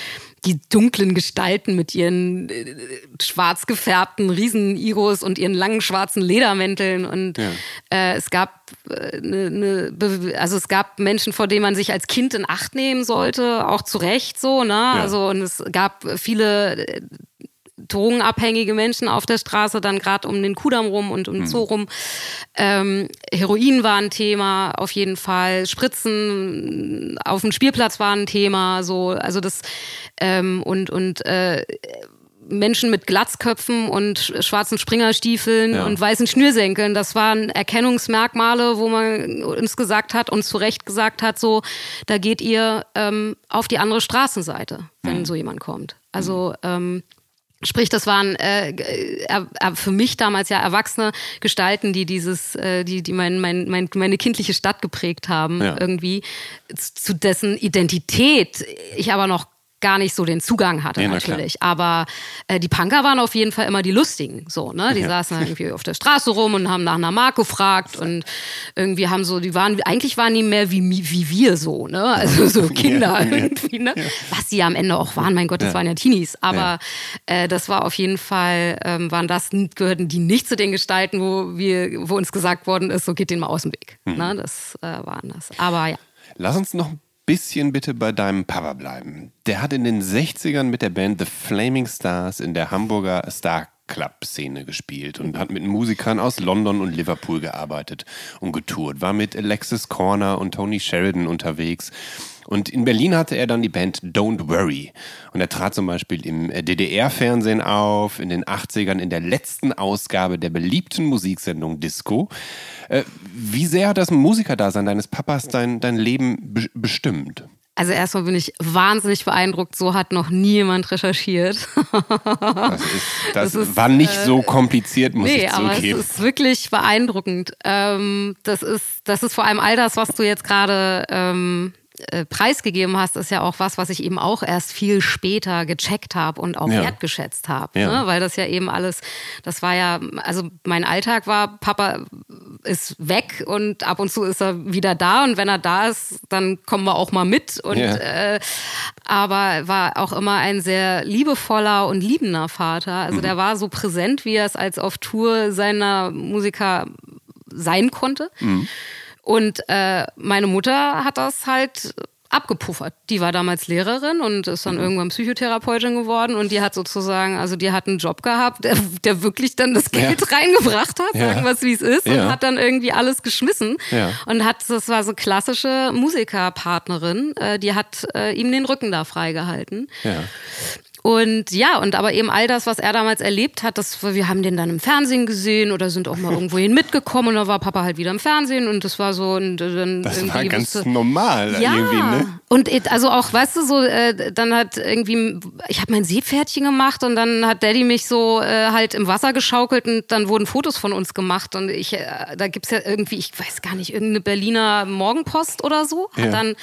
die dunklen Gestalten mit ihren äh, schwarz gefärbten Riesen-Igos und ihren langen schwarzen Ledermänteln. Und ja. äh, es gab äh, ne, ne, also es gab Menschen, vor denen man sich als Kind in Acht nehmen sollte, auch zu Recht so, ne? Ja. Also und es gab viele äh, drogenabhängige Menschen auf der Straße, dann gerade um den Kudamm rum und um den Zoo rum. Ähm, Heroin war ein Thema, auf jeden Fall. Spritzen auf dem Spielplatz war ein Thema, so, also das ähm, und, und äh, Menschen mit Glatzköpfen und schwarzen Springerstiefeln ja. und weißen Schnürsenkeln. Das waren Erkennungsmerkmale, wo man uns gesagt hat und zu Recht gesagt hat, so, da geht ihr ähm, auf die andere Straßenseite, wenn mhm. so jemand kommt. Also ähm, Sprich, das waren äh, für mich damals ja erwachsene Gestalten, die dieses, äh, die, die mein, mein, mein, meine kindliche Stadt geprägt haben, ja. irgendwie, zu dessen Identität ich aber noch gar nicht so den Zugang hatte, ja, natürlich. Aber äh, die Punker waren auf jeden Fall immer die Lustigen. So, ne? Die ja. saßen irgendwie auf der Straße rum und haben nach einer Mark gefragt und irgendwie haben so, die waren, eigentlich waren die mehr wie, wie wir so, ne? Also so Kinder ja, irgendwie, ne? Was sie ja am Ende auch waren, mein Gott, das waren ja Teenies. Aber äh, das war auf jeden Fall, ähm, waren das, gehörten die nicht zu den Gestalten, wo wir, wo uns gesagt worden ist, so geht den mal aus dem Weg. Mhm. Ne? Das äh, waren das. Aber ja. Lass uns noch ein bisschen bitte bei deinem Papa bleiben. Der hat in den 60ern mit der Band The Flaming Stars in der Hamburger Star Club-Szene gespielt und hat mit Musikern aus London und Liverpool gearbeitet und getourt. War mit Alexis Corner und Tony Sheridan unterwegs und in Berlin hatte er dann die Band Don't Worry. Und er trat zum Beispiel im DDR-Fernsehen auf, in den 80ern in der letzten Ausgabe der beliebten Musiksendung Disco. Äh, wie sehr hat das Musikerdasein deines Papas dein, dein Leben be bestimmt? Also erstmal bin ich wahnsinnig beeindruckt, so hat noch nie jemand recherchiert. Das, ist, das, das ist, war nicht äh, so kompliziert, muss nee, ich zugeben. Aber es ist wirklich beeindruckend. Ähm, das, ist, das ist vor allem all das, was du jetzt gerade ähm, äh, preisgegeben hast, ist ja auch was, was ich eben auch erst viel später gecheckt habe und auch ja. wertgeschätzt habe. Ja. Ne? Weil das ja eben alles, das war ja, also mein Alltag war, Papa ist weg und ab und zu ist er wieder da und wenn er da ist, dann kommen wir auch mal mit. Und ja. äh, aber war auch immer ein sehr liebevoller und liebender Vater. Also mhm. der war so präsent, wie er es als auf Tour seiner Musiker sein konnte. Mhm. Und äh, meine Mutter hat das halt abgepuffert. Die war damals Lehrerin und ist dann mhm. irgendwann Psychotherapeutin geworden und die hat sozusagen, also die hat einen Job gehabt, der, der wirklich dann das Geld ja. reingebracht hat, ja. sagen wir es wie es ist, ja. und hat dann irgendwie alles geschmissen und hat, das war so klassische Musikerpartnerin, äh, die hat äh, ihm den Rücken da freigehalten. Und ja, und aber eben all das, was er damals erlebt hat, das, wir haben den dann im Fernsehen gesehen oder sind auch mal irgendwohin mitgekommen und da war Papa halt wieder im Fernsehen und das war so und dann das war ganz wusste, normal ja, irgendwie, ne? Und also auch, weißt du, so äh, dann hat irgendwie, ich habe mein Seepferdchen gemacht und dann hat Daddy mich so äh, halt im Wasser geschaukelt und dann wurden Fotos von uns gemacht und ich, äh, da gibt's ja irgendwie, ich weiß gar nicht, irgendeine Berliner Morgenpost oder so, hat ja. dann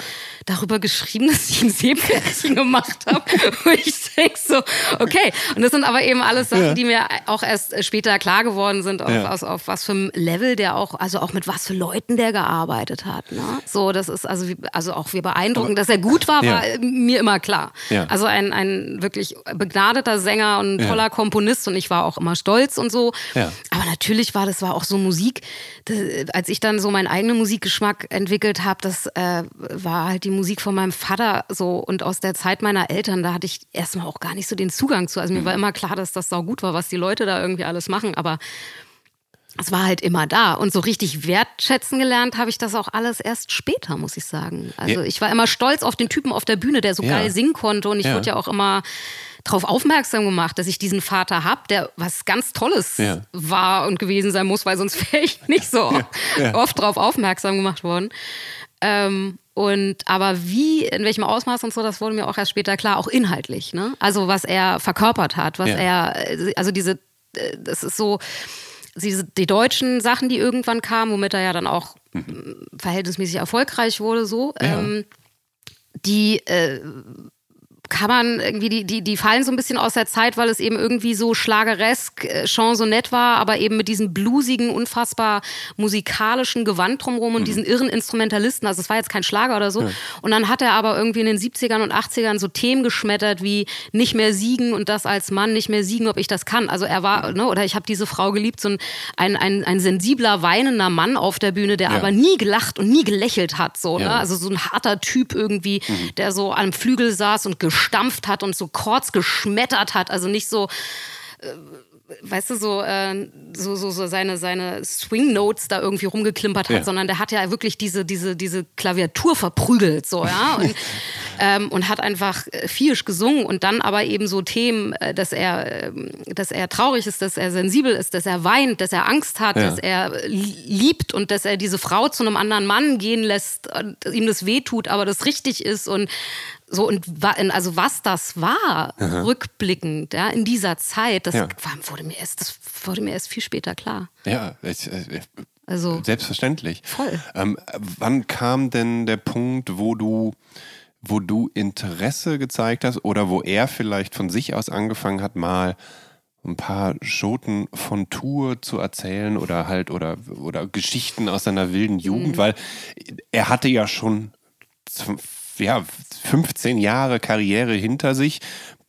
darüber geschrieben, dass ich ein Seepferdchen gemacht habe. und ich denke, denkst so, okay. Und das sind aber eben alles Sachen, ja. die mir auch erst später klar geworden sind, auf, ja. aus, auf was für einem Level der auch, also auch mit was für Leuten der gearbeitet hat. Ne? So, das ist also, also auch wir beeindrucken, dass er gut war, war ja. mir immer klar. Also ein, ein wirklich begnadeter Sänger und toller Komponist und ich war auch immer stolz und so. Aber natürlich war das war auch so Musik, das, als ich dann so meinen eigenen Musikgeschmack entwickelt habe, das äh, war halt die Musik von meinem Vater so und aus der Zeit meiner Eltern, da hatte ich erstmal auch gar nicht so den Zugang zu. Also mir war mhm. immer klar, dass das sau gut war, was die Leute da irgendwie alles machen, aber es war halt immer da. Und so richtig wertschätzen gelernt habe ich das auch alles erst später, muss ich sagen. Also ja. ich war immer stolz auf den Typen auf der Bühne, der so ja. geil singen konnte. Und ich ja. wurde ja auch immer darauf aufmerksam gemacht, dass ich diesen Vater habe, der was ganz Tolles war und gewesen sein muss, weil sonst wäre ich nicht so oft darauf aufmerksam gemacht worden. Ähm, und aber wie, in welchem Ausmaß und so, das wurde mir auch erst später klar, auch inhaltlich. Ne? Also was er verkörpert hat, was ja. er, also diese, äh, das ist so, diese, die deutschen Sachen, die irgendwann kamen, womit er ja dann auch mhm. verhältnismäßig erfolgreich wurde, so, ja. ähm, die äh, kann man irgendwie, die, die, die fallen so ein bisschen aus der Zeit, weil es eben irgendwie so schlageresk, äh, chansonett war, aber eben mit diesem bluesigen, unfassbar musikalischen Gewand drumherum und mhm. diesen irren Instrumentalisten. Also es war jetzt kein Schlager oder so. Ja. Und dann hat er aber irgendwie in den 70ern und 80ern so Themen geschmettert wie nicht mehr siegen und das als Mann, nicht mehr siegen, ob ich das kann. Also er war, ne, oder ich habe diese Frau geliebt, so ein, ein, ein, ein sensibler, weinender Mann auf der Bühne, der ja. aber nie gelacht und nie gelächelt hat. So, ne? Also so ein harter Typ irgendwie, mhm. der so am Flügel saß und gestampft hat und so Chords geschmettert hat. Also nicht so. Äh, weißt du, so, äh, so, so, so seine, seine Swing-Notes da irgendwie rumgeklimpert hat, ja. sondern der hat ja wirklich diese, diese, diese Klaviatur verprügelt, so, ja. Und, ähm, und hat einfach äh, viehisch gesungen und dann aber eben so Themen, äh, dass er, ähm, dass er traurig ist, dass er sensibel ist, dass er weint, dass er Angst hat, ja. dass er liebt und dass er diese Frau zu einem anderen Mann gehen lässt, ihm das wehtut, aber das richtig ist und so, und also was das war, Aha. rückblickend, ja, in dieser Zeit, das ja. wurde mir erst, das wurde mir erst viel später klar. Ja, ich, ich, also selbstverständlich. Voll. Ähm, wann kam denn der Punkt, wo du, wo du Interesse gezeigt hast oder wo er vielleicht von sich aus angefangen hat, mal ein paar Schoten von Tour zu erzählen oder halt oder oder Geschichten aus seiner wilden Jugend, mhm. weil er hatte ja schon ja, 15 Jahre Karriere hinter sich,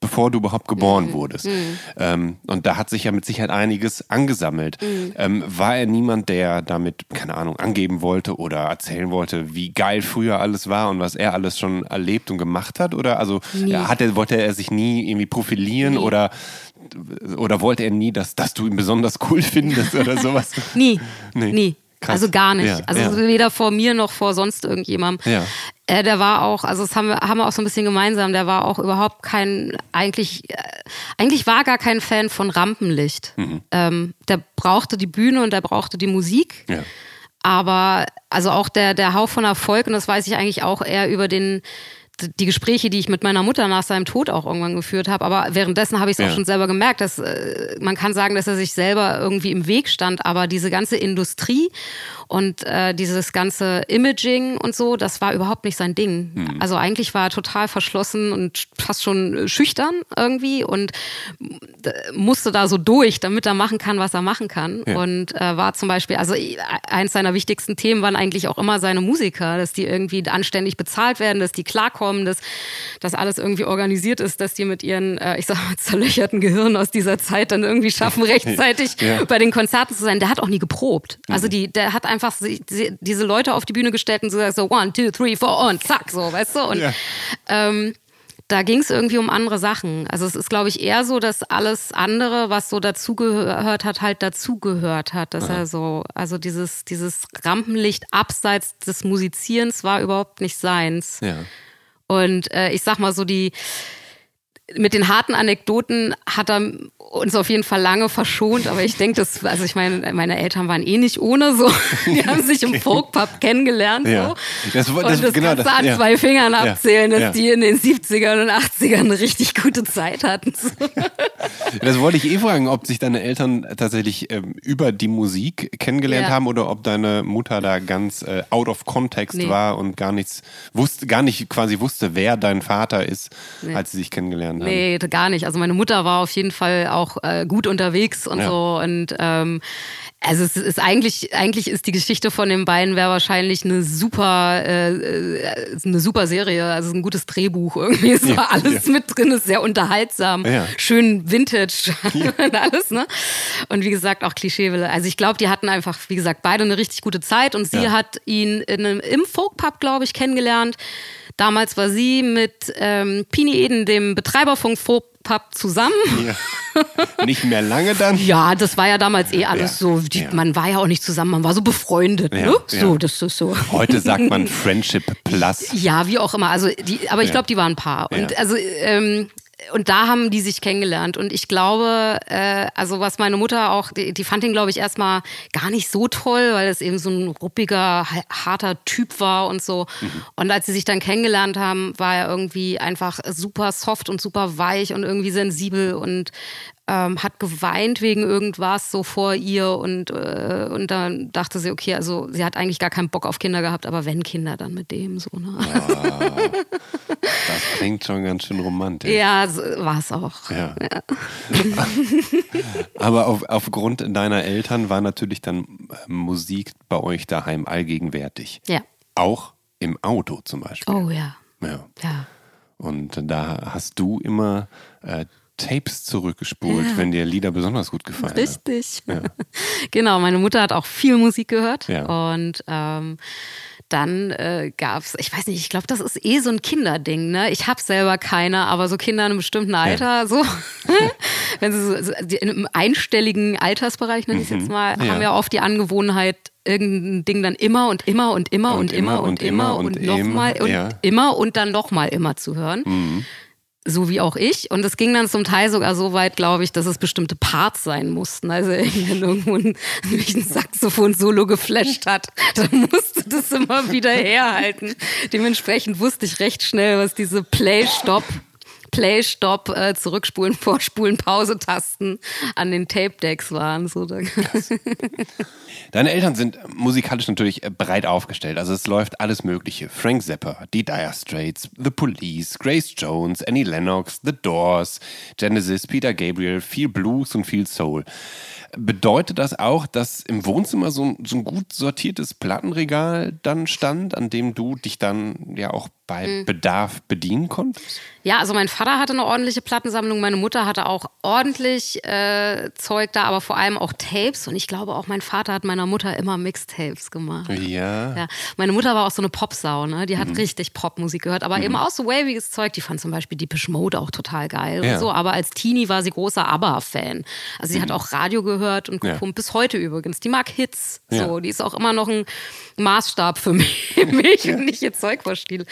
bevor du überhaupt geboren mhm. wurdest. Mhm. Ähm, und da hat sich ja mit Sicherheit einiges angesammelt. Mhm. Ähm, war er niemand, der damit, keine Ahnung, angeben wollte oder erzählen wollte, wie geil früher alles war und was er alles schon erlebt und gemacht hat? Oder also ja, hat er, wollte er sich nie irgendwie profilieren oder oder wollte er nie, dass, dass du ihn besonders cool findest oder sowas? nie. Nee. Nie. Krass. Also gar nicht. Ja, also ja. weder vor mir noch vor sonst irgendjemandem. Ja. Äh, der war auch, also das haben wir, haben wir auch so ein bisschen gemeinsam, der war auch überhaupt kein, eigentlich, äh, eigentlich war gar kein Fan von Rampenlicht. Mhm. Ähm, der brauchte die Bühne und der brauchte die Musik. Ja. Aber also auch der, der Hauch von Erfolg, und das weiß ich eigentlich auch eher über den die Gespräche, die ich mit meiner Mutter nach seinem Tod auch irgendwann geführt habe. Aber währenddessen habe ich es ja. auch schon selber gemerkt, dass äh, man kann sagen, dass er sich selber irgendwie im Weg stand, aber diese ganze Industrie und äh, dieses ganze Imaging und so, das war überhaupt nicht sein Ding. Mhm. Also eigentlich war er total verschlossen und fast schon schüchtern irgendwie und äh, musste da so durch, damit er machen kann, was er machen kann. Ja. Und äh, war zum Beispiel, also äh, eins seiner wichtigsten Themen waren eigentlich auch immer seine Musiker, dass die irgendwie anständig bezahlt werden, dass die klarkommen, dass das alles irgendwie organisiert ist, dass die mit ihren, äh, ich sag mal, zerlöcherten Gehirnen aus dieser Zeit dann irgendwie schaffen, rechtzeitig ja. bei den Konzerten zu sein. Der hat auch nie geprobt. Also die, der hat einfach diese Leute auf die Bühne gestellt und so, so one, two, three, four und zack, so, weißt du? Und ja. ähm, da ging es irgendwie um andere Sachen. Also es ist, glaube ich, eher so, dass alles andere, was so dazugehört hat, halt dazugehört hat. Dass ja. er so, also dieses, dieses Rampenlicht abseits des Musizierens war überhaupt nicht seins. Ja. Und äh, ich sag mal so, die mit den harten Anekdoten hat er uns auf jeden Fall lange verschont, aber ich denke, das, also ich meine, meine Eltern waren eh nicht ohne so. Die haben sich im Folkpub kennengelernt. Ja. So. Das, das, und das genau, kannst du an ja. zwei Fingern abzählen, dass ja. die in den 70ern und 80ern eine richtig gute Zeit hatten. So. Das wollte ich eh fragen, ob sich deine Eltern tatsächlich ähm, über die Musik kennengelernt haben oder ob deine Mutter da ganz äh, out of context nee. war und gar nichts wusste, gar nicht quasi wusste, wer dein Vater ist, nee. als sie sich kennengelernt haben. Nee, gar nicht. Also meine Mutter war auf jeden Fall auch äh, gut unterwegs und ja. so. Und ähm, also es ist eigentlich, eigentlich ist die Geschichte von den beiden wäre wahrscheinlich eine super, äh, äh, eine super Serie, also ein gutes Drehbuch irgendwie. Es ja, war alles ja. mit drin, ist sehr unterhaltsam, ja. schön Vintage und alles, ne? Und wie gesagt, auch Klischeewille. Also ich glaube, die hatten einfach, wie gesagt, beide eine richtig gute Zeit und sie hat ihn in einem, im Folkpub, glaube ich, kennengelernt. Damals war sie mit ähm, Pini Eden, dem Betreiber von Pub zusammen. Ja. Nicht mehr lange dann? ja, das war ja damals eh alles ja. so. Die, ja. Man war ja auch nicht zusammen, man war so befreundet. Ne? So, das ist so. Heute sagt man Friendship Plus. Ja, wie auch immer. Also die, aber ich glaube, die waren ein Paar. Und also ähm, und da haben die sich kennengelernt. Und ich glaube, äh, also was meine Mutter auch, die, die fand ihn, glaube ich, erstmal gar nicht so toll, weil es eben so ein ruppiger, harter Typ war und so. Mhm. Und als sie sich dann kennengelernt haben, war er irgendwie einfach super soft und super weich und irgendwie sensibel und ähm, hat geweint wegen irgendwas so vor ihr und, äh, und dann dachte sie, okay, also sie hat eigentlich gar keinen Bock auf Kinder gehabt, aber wenn Kinder, dann mit dem so. Ne? Ja, das klingt schon ganz schön romantisch. Ja, so war es auch. Ja. ja. aber auf, aufgrund deiner Eltern war natürlich dann äh, Musik bei euch daheim allgegenwärtig. Ja. Auch im Auto zum Beispiel. Oh ja. Ja. ja. Und da hast du immer äh, Tapes zurückgespult, ja. wenn dir Lieder besonders gut gefallen Richtig. Ja. genau, meine Mutter hat auch viel Musik gehört ja. und ähm, dann äh, gab es, ich weiß nicht, ich glaube, das ist eh so ein Kinderding. Ne? Ich habe selber keine, aber so Kinder in einem bestimmten Alter, ja. so, wenn sie so, so im einstelligen Altersbereich, nenne ich es jetzt mhm. mal, ja. haben ja oft die Angewohnheit, irgendein Ding dann immer und immer und immer und, und immer, immer und immer und, und nochmal und, ja. immer und dann nochmal immer zu hören. Mhm so wie auch ich. Und es ging dann zum Teil sogar so weit, glaube ich, dass es bestimmte Parts sein mussten. Also wenn irgendwo ein, ein Saxophon-Solo geflasht hat, dann musste das immer wieder herhalten. Dementsprechend wusste ich recht schnell, was diese Play-Stop Play, Stop, äh, Zurückspulen, Vorspulen, Pause-Tasten an den Tape-Decks waren. So. Deine Eltern sind musikalisch natürlich breit aufgestellt. Also es läuft alles Mögliche. Frank Zappa, die Dire Straits, The Police, Grace Jones, Annie Lennox, The Doors, Genesis, Peter Gabriel, viel Blues und viel Soul. Bedeutet das auch, dass im Wohnzimmer so ein, so ein gut sortiertes Plattenregal dann stand, an dem du dich dann ja auch bei mhm. Bedarf bedienen konntest? Ja, also mein Vater hatte eine ordentliche Plattensammlung, meine Mutter hatte auch ordentlich äh, Zeug da, aber vor allem auch Tapes. Und ich glaube auch, mein Vater hat meiner Mutter immer Mixtapes gemacht. Ja. ja. Meine Mutter war auch so eine Popsau, ne? Die hat mhm. richtig Popmusik gehört, aber mhm. eben auch so waviges Zeug. Die fand zum Beispiel Deepish Mode auch total geil ja. und so. Aber als Teenie war sie großer ABBA-Fan. Also sie hat mhm. auch Radio gehört und gepumpt, ja. bis heute übrigens. Die mag Hits. So, die ist auch immer noch ein Maßstab für mich, und ich ihr Zeug verstehe.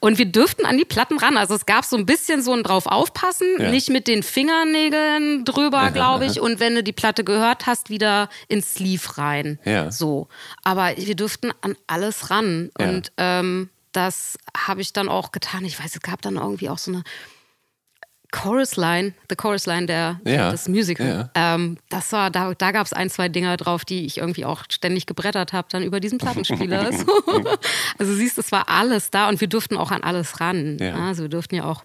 Und wir dürften an die Platten ran. Also es gab so ein bisschen so ein drauf aufpassen, ja. nicht mit den Fingernägeln drüber, glaube ich. Und wenn du die Platte gehört hast, wieder ins Sleeve rein. Ja. So. Aber wir dürften an alles ran. Ja. Und ähm, das habe ich dann auch getan. Ich weiß, es gab dann irgendwie auch so eine Chorus Line, The Chorus Line der, ja, des Musical. Ja. Ähm, das war, da, da gab es ein, zwei Dinger drauf, die ich irgendwie auch ständig gebrettert habe, dann über diesen Plattenspieler. also siehst, es war alles da und wir durften auch an alles ran. Ja. Also wir durften ja auch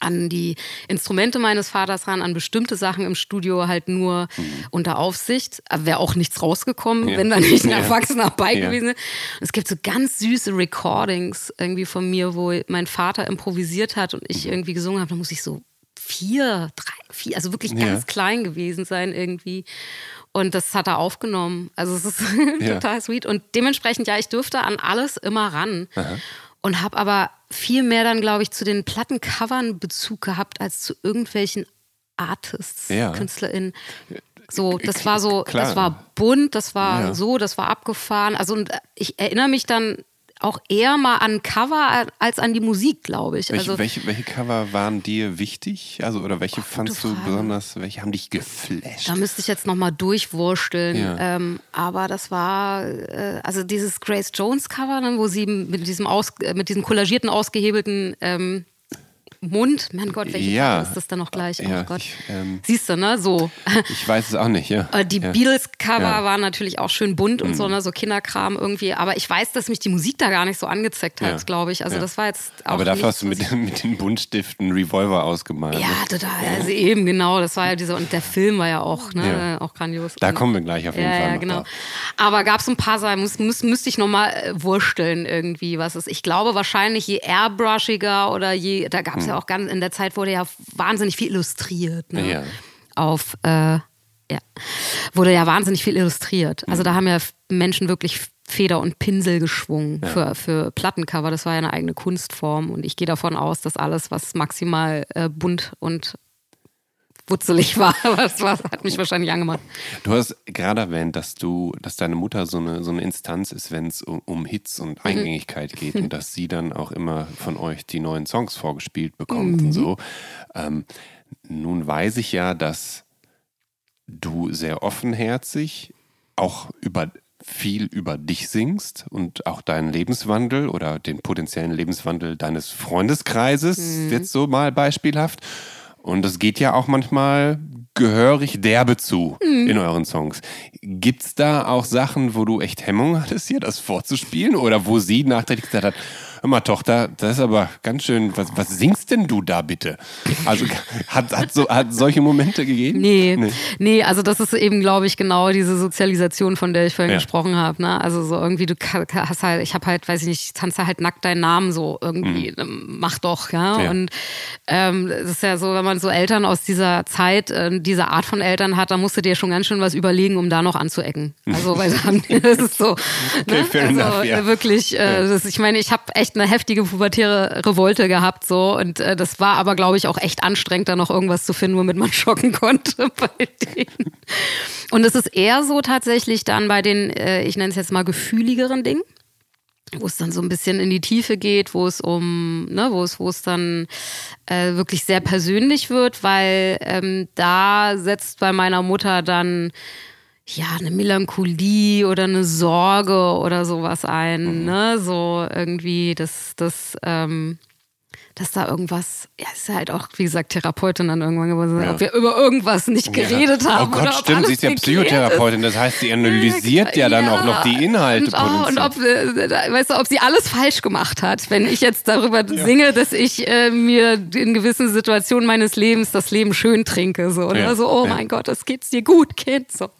an die Instrumente meines Vaters ran, an bestimmte Sachen im Studio halt nur mhm. unter Aufsicht. Wäre auch nichts rausgekommen, ja. wenn da nicht ein Erwachsener bei ja. gewesen wäre. Es gibt so ganz süße Recordings irgendwie von mir, wo mein Vater improvisiert hat und ich mhm. irgendwie gesungen habe. Da muss ich so vier, drei, vier, also wirklich ganz klein gewesen sein irgendwie. Und das hat er aufgenommen. Also es ist total sweet. Und dementsprechend, ja, ich durfte an alles immer ran. Aha und habe aber viel mehr dann, glaube ich, zu den Plattencovern Bezug gehabt als zu irgendwelchen Artists, ja. KünstlerInnen. So, das war so, Klar. das war bunt, das war ja. so, das war abgefahren. Also und ich erinnere mich dann auch eher mal an Cover als an die Musik, glaube ich. Welche, also, welche, welche, Cover waren dir wichtig? Also, oder welche fandst du besonders, welche haben dich geflasht? Da müsste ich jetzt nochmal durchwursteln. Ja. Ähm, aber das war, äh, also dieses Grace Jones Cover, ne, wo sie mit diesem, aus, äh, mit diesem kollagierten, ausgehebelten ähm, Mund, mein Gott, welche ja. ist das dann noch gleich? Oh ja, Gott. Ich, ähm, Siehst du, ne? So. Ich weiß es auch nicht, ja. Äh, die ja. Beatles-Cover ja. waren natürlich auch schön bunt und mhm. so, ne? So Kinderkram irgendwie. Aber ich weiß, dass mich die Musik da gar nicht so angezeckt hat, glaube ich. Also das war jetzt auch. Aber dafür hast du mit, mit den Buntstiften Revolver ausgemalt. Ja, ne? total. Also eben, genau. Das war ja dieser, und der Film war ja auch, ne? Auch grandios. Da kommen wir gleich auf jeden Fall. Ja, genau. Da. Aber gab es ein paar Sachen, muss, muss, müsste ich nochmal äh, wursteln irgendwie, was ist. Ich glaube wahrscheinlich, je airbrushiger oder je, da gab es. Ja auch ganz in der Zeit wurde ja wahnsinnig viel illustriert. Ne? Ja. Auf, äh, ja, wurde ja wahnsinnig viel illustriert. Also mhm. da haben ja Menschen wirklich Feder und Pinsel geschwungen ja. für, für Plattencover. Das war ja eine eigene Kunstform. Und ich gehe davon aus, dass alles, was maximal äh, bunt und wutzelig war. Aber das war, hat mich wahrscheinlich angemacht. Du hast gerade erwähnt, dass du, dass deine Mutter so eine, so eine Instanz ist, wenn es um, um, Hits und mhm. Eingängigkeit geht mhm. und dass sie dann auch immer von euch die neuen Songs vorgespielt bekommt mhm. und so. Ähm, nun weiß ich ja, dass du sehr offenherzig auch über viel über dich singst und auch deinen Lebenswandel oder den potenziellen Lebenswandel deines Freundeskreises, mhm. jetzt so mal beispielhaft. Und es geht ja auch manchmal gehörig derbe zu mhm. in euren Songs. Gibt es da auch Sachen, wo du echt Hemmung hattest, hier das vorzuspielen? Oder wo sie nachträglich gesagt hat, Hör mal, Tochter, das ist aber ganz schön. Was, was singst denn du da bitte? Also hat, hat, so, hat solche Momente gegeben? Nee, nee, nee. also das ist eben, glaube ich, genau diese Sozialisation, von der ich vorhin ja. gesprochen habe. Ne? Also so irgendwie, du hast halt, ich habe halt, weiß ich nicht, tanze halt nackt deinen Namen so irgendwie, mhm. mach doch, ja. ja. Und ähm, es ist ja so, wenn man so Eltern aus dieser Zeit, äh, diese Art von Eltern hat, dann musst du dir schon ganz schön was überlegen, um da noch anzuecken. Also, weil das ist so, okay, ne? also enough, ja. wirklich, äh, das, ich meine, ich habe echt echt eine heftige pubertäre Revolte gehabt so und äh, das war aber glaube ich auch echt anstrengend da noch irgendwas zu finden, womit man schocken konnte bei denen. Und es ist eher so tatsächlich dann bei den äh, ich nenne es jetzt mal gefühligeren Dingen wo es dann so ein bisschen in die Tiefe geht, wo es um, ne, wo es, wo es dann äh, wirklich sehr persönlich wird, weil ähm, da setzt bei meiner Mutter dann ja, eine Melancholie oder eine Sorge oder sowas ein, mhm. ne? So irgendwie das, das, ähm, dass da irgendwas, ja, ist ja halt auch, wie gesagt, Therapeutin dann irgendwann geworden, ja. ob wir über irgendwas nicht geredet ja. haben. Oh Gott, stimmt, sie ist ja Psychotherapeutin, das heißt, sie analysiert ja, ja dann auch noch die Inhalte. Und, oh, und ob, äh, weißt du, ob sie alles falsch gemacht hat, wenn ich jetzt darüber singe, dass ich äh, mir in gewissen Situationen meines Lebens das Leben schön trinke, so, oder so, oh mein Gott, das geht's dir gut, Kind, so.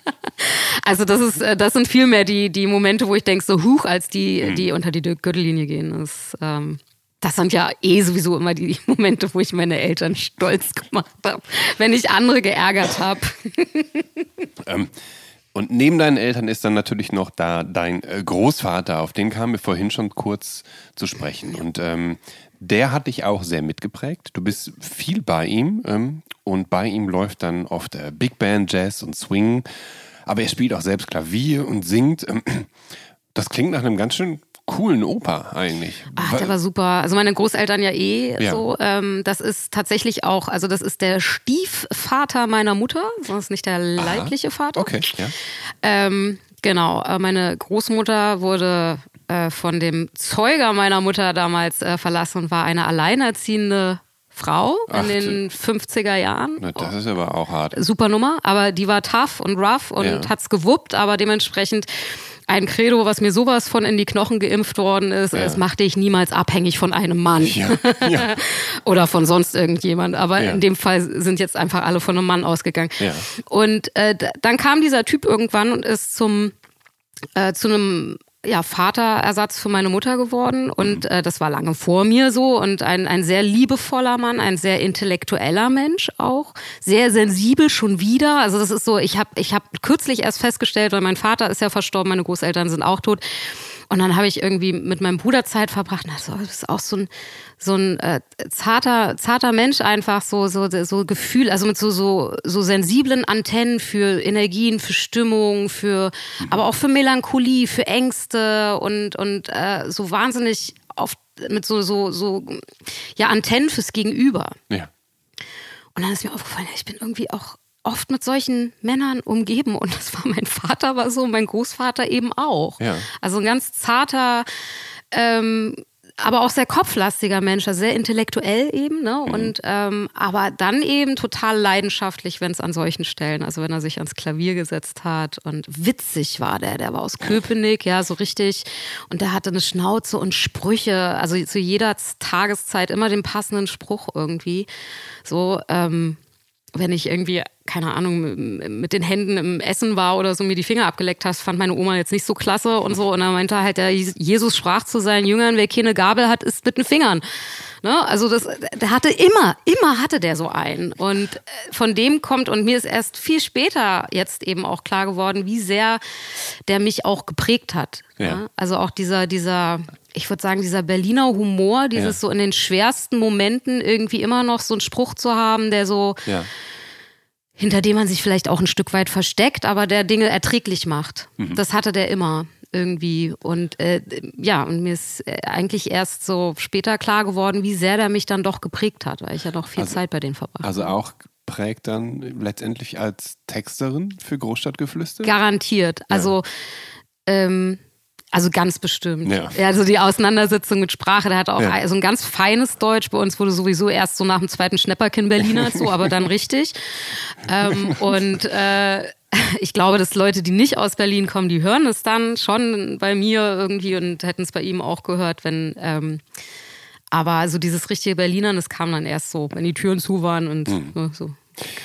also das ist, äh, das sind vielmehr die, die Momente, wo ich denke, so huch, als die, mhm. die unter die Gürtellinie gehen. Das, ähm, das sind ja eh sowieso immer die Momente, wo ich meine Eltern stolz gemacht habe, wenn ich andere geärgert habe. ähm, und neben deinen Eltern ist dann natürlich noch da dein äh, Großvater, auf den kamen wir vorhin schon kurz zu sprechen. Und ähm, der hat dich auch sehr mitgeprägt. Du bist viel bei ihm ähm, und bei ihm läuft dann oft äh, Big Band, Jazz und Swing. Aber er spielt auch selbst Klavier und singt. Das klingt nach einem ganz schön coolen Opa eigentlich. Ach, der war super. Also meine Großeltern ja eh ja. so. Ähm, das ist tatsächlich auch, also das ist der Stiefvater meiner Mutter, ist nicht der leibliche Aha. Vater. Okay, ja. Ähm, genau, äh, meine Großmutter wurde äh, von dem Zeuger meiner Mutter damals äh, verlassen und war eine alleinerziehende Frau Ach, in den 50er Jahren. Na, das ist aber auch hart. Super Nummer, aber die war tough und rough und ja. hat's gewuppt, aber dementsprechend ein Credo, was mir sowas von in die Knochen geimpft worden ist. Ja. Es macht dich niemals abhängig von einem Mann. Ja. Ja. Oder von sonst irgendjemand. Aber in dem Fall sind jetzt einfach alle von einem Mann ausgegangen. Und äh, dann kam dieser Typ irgendwann und ist zum äh, zu einem ja, Vaterersatz für meine Mutter geworden und mhm. äh, das war lange vor mir so und ein, ein sehr liebevoller Mann, ein sehr intellektueller Mensch auch, sehr sensibel schon wieder. Also das ist so, ich habe ich hab kürzlich erst festgestellt, weil mein Vater ist ja verstorben, meine Großeltern sind auch tot und dann habe ich irgendwie mit meinem Bruder Zeit verbracht. das ist auch so ein, so ein äh, zarter, zarter Mensch einfach, so, so, so Gefühl, also mit so, so, so sensiblen Antennen für Energien, für Stimmung, für, aber auch für Melancholie, für Ängste und, und äh, so wahnsinnig oft mit so, so, so, ja, Antennen fürs Gegenüber. Ja. Und dann ist mir aufgefallen, ich bin irgendwie auch oft mit solchen Männern umgeben und das war mein Vater war so, mein Großvater eben auch. Ja. Also ein ganz zarter, ähm, aber auch sehr kopflastiger Mensch, also sehr intellektuell eben, ne? Mhm. Und ähm, aber dann eben total leidenschaftlich, wenn es an solchen Stellen, also wenn er sich ans Klavier gesetzt hat und witzig war der, der war aus Köpenick, ja, so richtig. Und der hatte eine Schnauze und Sprüche, also zu jeder Tageszeit immer den passenden Spruch irgendwie. So, ähm, wenn ich irgendwie, keine Ahnung, mit den Händen im Essen war oder so mir die Finger abgeleckt hast, fand meine Oma jetzt nicht so klasse und so. Und dann meinte halt, der Jesus sprach zu seinen Jüngern, wer keine Gabel hat, isst mit den Fingern. Ne? Also das, der hatte immer, immer hatte der so einen. Und äh, von dem kommt, und mir ist erst viel später jetzt eben auch klar geworden, wie sehr der mich auch geprägt hat. Ja. Ne? Also auch dieser, dieser, ich würde sagen, dieser Berliner Humor, dieses ja. so in den schwersten Momenten irgendwie immer noch so einen Spruch zu haben, der so, ja. hinter dem man sich vielleicht auch ein Stück weit versteckt, aber der Dinge erträglich macht. Mhm. Das hatte der immer irgendwie. Und äh, ja, und mir ist äh, eigentlich erst so später klar geworden, wie sehr der mich dann doch geprägt hat, weil ich ja doch viel also, Zeit bei denen verbracht Also auch prägt dann letztendlich als Texterin für Großstadtgeflüster? Garantiert. Ja. Also ähm, also ganz bestimmt. Ja. Also die Auseinandersetzung mit Sprache, der hat auch ja. so ein ganz feines Deutsch. Bei uns wurde sowieso erst so nach dem zweiten Schnepperkin Berliner so, aber dann richtig. Ähm, und äh, ich glaube, dass Leute, die nicht aus Berlin kommen, die hören es dann schon bei mir irgendwie und hätten es bei ihm auch gehört, wenn. Ähm, aber so dieses richtige Berlinern, das kam dann erst so, wenn die Türen zu waren und mhm. so.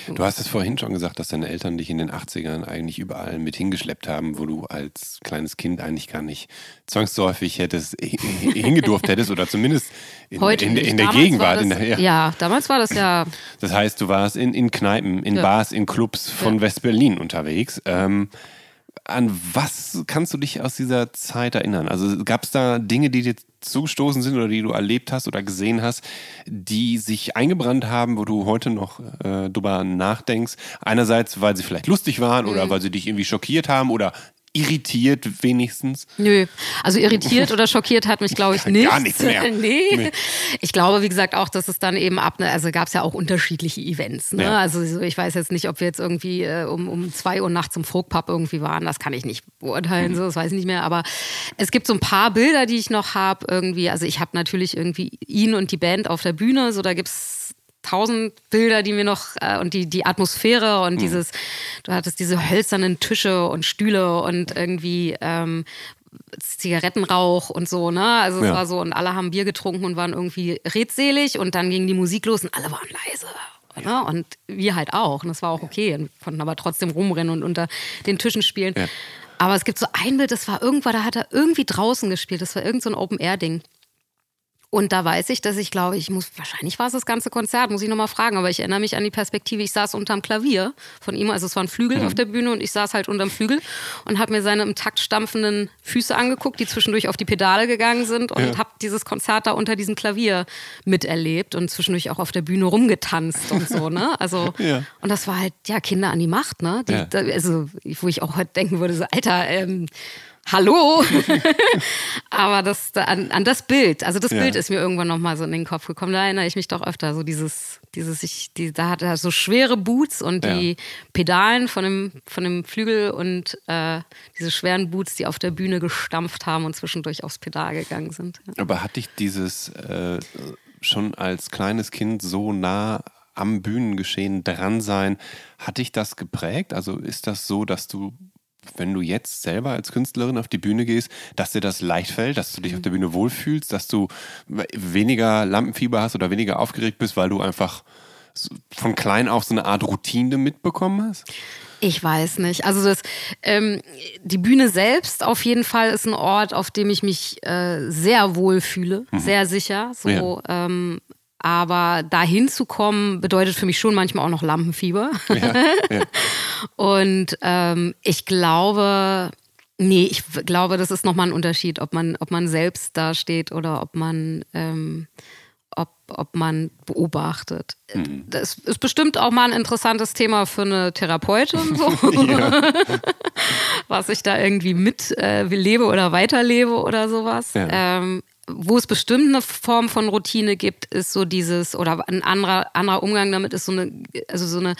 Du hast es vorhin schon gesagt, dass deine Eltern dich in den 80ern eigentlich überall mit hingeschleppt haben, wo du als kleines Kind eigentlich gar nicht zwangsläufig hättest, hingedurft hättest oder zumindest in, Heute in, in, in der Gegenwart. Das, der, ja. ja. damals war das ja. Das heißt, du warst in, in Kneipen, in ja. Bars, in Clubs von ja. West-Berlin unterwegs. Ähm, an was kannst du dich aus dieser Zeit erinnern? Also gab es da Dinge, die dir zugestoßen sind oder die du erlebt hast oder gesehen hast, die sich eingebrannt haben, wo du heute noch äh, drüber nachdenkst? Einerseits, weil sie vielleicht lustig waren mhm. oder weil sie dich irgendwie schockiert haben oder irritiert wenigstens? Nö, also irritiert oder schockiert hat mich, glaube ich, nicht. Gar nichts mehr. nee. nee. Ich glaube, wie gesagt, auch, dass es dann eben ab, ne, also gab es ja auch unterschiedliche Events. Ne? Ja. Also ich weiß jetzt nicht, ob wir jetzt irgendwie äh, um, um zwei Uhr nachts im Folkpub irgendwie waren. Das kann ich nicht beurteilen, mhm. so, das weiß ich nicht mehr. Aber es gibt so ein paar Bilder, die ich noch habe irgendwie. Also ich habe natürlich irgendwie ihn und die Band auf der Bühne. So, da gibt es tausend Bilder, die mir noch äh, und die, die Atmosphäre und mhm. dieses, du hattest diese hölzernen Tische und Stühle und irgendwie ähm, Zigarettenrauch und so, ne? Also es ja. war so, und alle haben Bier getrunken und waren irgendwie redselig und dann ging die Musik los und alle waren leise. Ne? Und wir halt auch. Und das war auch okay. Und konnten aber trotzdem rumrennen und unter den Tischen spielen. Ja. Aber es gibt so ein Bild, das war irgendwann, da hat er irgendwie draußen gespielt. Das war irgend so ein Open-Air-Ding. Und da weiß ich, dass ich glaube, ich muss, wahrscheinlich war es das ganze Konzert, muss ich nochmal fragen, aber ich erinnere mich an die Perspektive. Ich saß unterm Klavier von ihm, also es war ein Flügel mhm. auf der Bühne und ich saß halt unterm Flügel und habe mir seine im Takt stampfenden Füße angeguckt, die zwischendurch auf die Pedale gegangen sind und ja. habe dieses Konzert da unter diesem Klavier miterlebt und zwischendurch auch auf der Bühne rumgetanzt und so, ne? Also, ja. und das war halt, ja, Kinder an die Macht, ne? Die, ja. also, wo ich auch heute denken würde, so, Alter, ähm, hallo. Aber das, an, an, das Bild, also das ja. Bild ist mir irgendwann nochmal so in den Kopf gekommen. Da erinnere ich mich doch öfter. So dieses, dieses, ich, die, da hat er so schwere Boots und ja. die Pedalen von dem, von dem Flügel und äh, diese schweren Boots, die auf der Bühne gestampft haben und zwischendurch aufs Pedal gegangen sind. Ja. Aber hat dich dieses äh, schon als kleines Kind so nah am Bühnengeschehen dran sein, hat dich das geprägt? Also ist das so, dass du wenn du jetzt selber als Künstlerin auf die Bühne gehst, dass dir das leicht fällt, dass du dich auf der Bühne wohlfühlst, dass du weniger Lampenfieber hast oder weniger aufgeregt bist, weil du einfach von klein auf so eine Art Routine mitbekommen hast? Ich weiß nicht. Also das, ähm, die Bühne selbst auf jeden Fall ist ein Ort, auf dem ich mich äh, sehr wohl fühle, mhm. sehr sicher. So, ja. ähm, aber dahin zu kommen, bedeutet für mich schon manchmal auch noch Lampenfieber. Ja, ja. Und ähm, ich glaube, nee, ich glaube, das ist nochmal ein Unterschied, ob man, ob man selbst da steht oder ob man, ähm, ob, ob man beobachtet. Mhm. Das ist bestimmt auch mal ein interessantes Thema für eine Therapeutin, so. was ich da irgendwie mit äh, lebe oder weiterlebe oder sowas. Ja. Ähm, wo es bestimmt eine Form von Routine gibt, ist so dieses, oder ein anderer, anderer Umgang damit ist so eine, also so eine,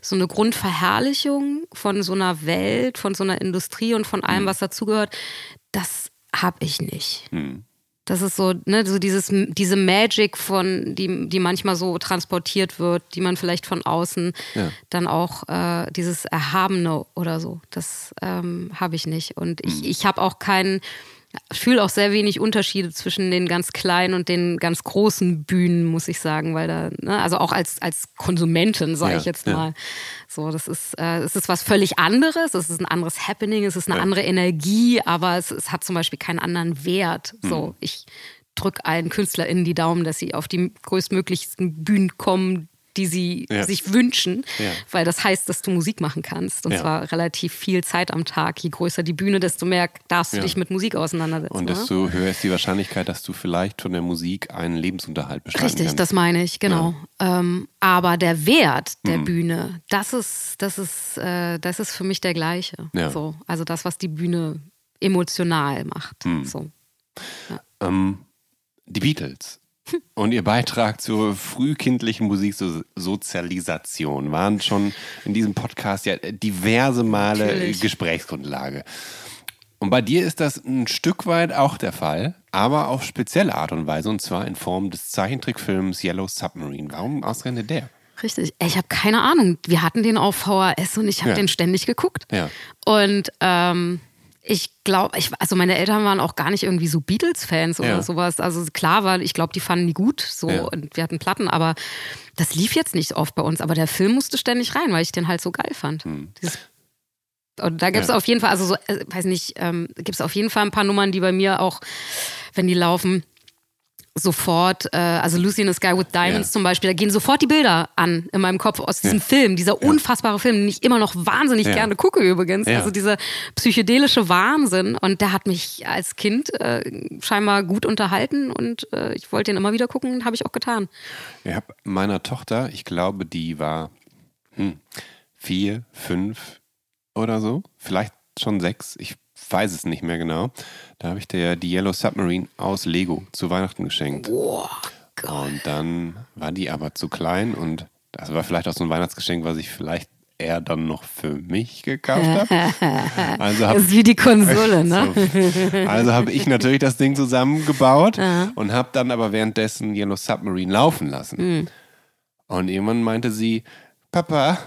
so eine Grundverherrlichung von so einer Welt, von so einer Industrie und von allem, mhm. was dazugehört. Das habe ich nicht. Mhm. Das ist so, ne, so dieses, diese Magic von, die, die manchmal so transportiert wird, die man vielleicht von außen ja. dann auch äh, dieses Erhabene oder so. Das ähm, habe ich nicht. Und ich, mhm. ich habe auch keinen fühle auch sehr wenig Unterschiede zwischen den ganz kleinen und den ganz großen Bühnen, muss ich sagen, weil da, ne, also auch als, als Konsumentin, sage ja, ich jetzt mal. Ja. So, das ist, äh, es ist was völlig anderes, es ist ein anderes Happening, es ist eine ja. andere Energie, aber es, es hat zum Beispiel keinen anderen Wert. So, mhm. ich drücke allen KünstlerInnen die Daumen, dass sie auf die größtmöglichsten Bühnen kommen, die sie ja. sich wünschen, ja. weil das heißt, dass du Musik machen kannst. Und ja. zwar relativ viel Zeit am Tag. Je größer die Bühne, desto mehr darfst du dich mit Musik auseinandersetzen. Und desto ne? höher ist die Wahrscheinlichkeit, dass du vielleicht von der Musik einen Lebensunterhalt bestreiten Richtig, kannst. das meine ich, genau. Ähm, aber der Wert der mhm. Bühne, das ist, das ist, äh, das ist für mich der gleiche. So, also das, was die Bühne emotional macht. Mhm. So. Ähm, die Beatles und ihr Beitrag zur frühkindlichen Musiksozialisation waren schon in diesem Podcast ja diverse Male Natürlich. Gesprächsgrundlage. Und bei dir ist das ein Stück weit auch der Fall, aber auf spezielle Art und Weise, und zwar in Form des Zeichentrickfilms Yellow Submarine. Warum ausgerechnet der? Richtig. Ich habe keine Ahnung. Wir hatten den auf VHS und ich habe ja. den ständig geguckt. Ja. Und ähm, ich glaube, ich, also meine Eltern waren auch gar nicht irgendwie so Beatles-Fans oder ja. sowas. Also klar war, ich glaube, die fanden die gut so ja. und wir hatten Platten, aber das lief jetzt nicht oft bei uns. Aber der Film musste ständig rein, weil ich den halt so geil fand. Hm. und da gibt es ja. auf jeden Fall, also so, äh, weiß nicht, ähm, gibt es auf jeden Fall ein paar Nummern, die bei mir auch, wenn die laufen, sofort, äh, also Lucy in the Sky with Diamonds ja. zum Beispiel, da gehen sofort die Bilder an in meinem Kopf aus diesem ja. Film, dieser ja. unfassbare Film, den ich immer noch wahnsinnig gerne gucke übrigens. Also dieser psychedelische Wahnsinn und der hat mich als Kind äh, scheinbar gut unterhalten und äh, ich wollte ihn immer wieder gucken und habe ich auch getan. Ich habe meiner Tochter, ich glaube, die war hm, vier, fünf oder so, vielleicht schon sechs, ich weiß es nicht mehr genau. Da habe ich dir die Yellow Submarine aus Lego zu Weihnachten geschenkt. Boah. Und dann war die aber zu klein und das war vielleicht auch so ein Weihnachtsgeschenk, was ich vielleicht eher dann noch für mich gekauft habe. Also hab, das ist wie die Konsole, ne? So, also habe ich natürlich das Ding zusammengebaut Aha. und habe dann aber währenddessen Yellow Submarine laufen lassen. Mhm. Und irgendwann meinte sie, Papa,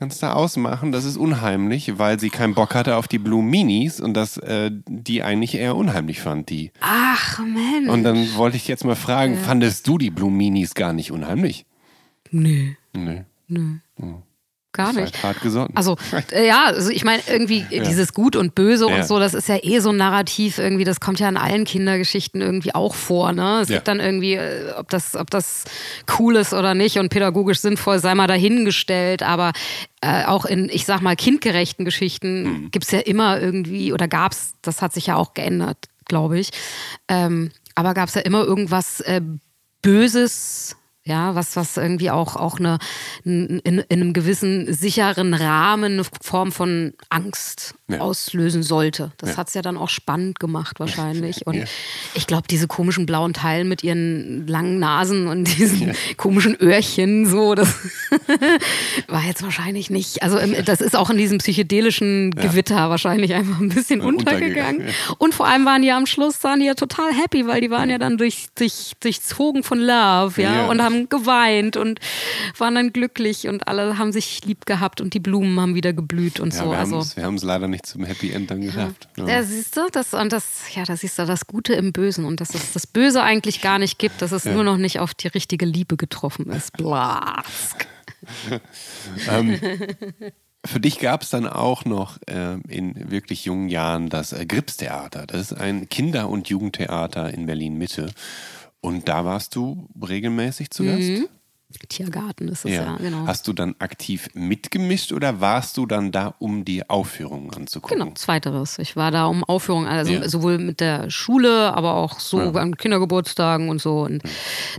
Kannst du ausmachen, das ist unheimlich, weil sie keinen Bock hatte auf die Blue Minis und das äh, die eigentlich eher unheimlich fand, die. Ach Mensch. Und dann wollte ich jetzt mal fragen, ja. fandest du die Blue Minis gar nicht unheimlich? Nö. Nö. Nö. Hm. Gar nicht. Hart gesonnen. Also, äh, ja, also ich meine, irgendwie ja. dieses Gut und Böse ja. und so, das ist ja eh so ein Narrativ irgendwie, das kommt ja in allen Kindergeschichten irgendwie auch vor, ne? Es ja. gibt dann irgendwie, äh, ob das, ob das cool ist oder nicht und pädagogisch sinnvoll, sei mal dahingestellt, aber äh, auch in, ich sag mal, kindgerechten Geschichten mhm. gibt es ja immer irgendwie, oder gab es, das hat sich ja auch geändert, glaube ich, ähm, aber gab es ja immer irgendwas äh, Böses, ja, was, was irgendwie auch, auch eine, in, in einem gewissen sicheren Rahmen eine Form von Angst ja. auslösen sollte. Das ja. hat es ja dann auch spannend gemacht wahrscheinlich. Und ja. ich glaube, diese komischen blauen Teilen mit ihren langen Nasen und diesen komischen Öhrchen, so, das war jetzt wahrscheinlich nicht. Also das ist auch in diesem psychedelischen Gewitter wahrscheinlich einfach ein bisschen untergegangen. Und vor allem waren die am Schluss, waren die ja total happy, weil die waren ja dann durch, durch, durchzogen von Love, ja, und haben geweint und waren dann glücklich und alle haben sich lieb gehabt und die Blumen haben wieder geblüht und so. Wir also haben es leider nicht zum Happy End dann geschafft. Ja, ja. siehst du, das und das, ja, da siehst du das Gute im Bösen und dass es das Böse eigentlich gar nicht gibt, dass es ja. nur noch nicht auf die richtige Liebe getroffen ist. Blask. ähm, für dich gab es dann auch noch äh, in wirklich jungen Jahren das äh, Gripstheater. Das ist ein Kinder- und Jugendtheater in Berlin Mitte. Und da warst du regelmäßig zu Gast? Mhm. Tiergarten ist es ja. ja, genau. Hast du dann aktiv mitgemischt oder warst du dann da, um die Aufführungen anzugucken? Genau, zweiteres. Ich war da, um Aufführungen, also ja. sowohl mit der Schule, aber auch so ja. an Kindergeburtstagen und so. Und mhm.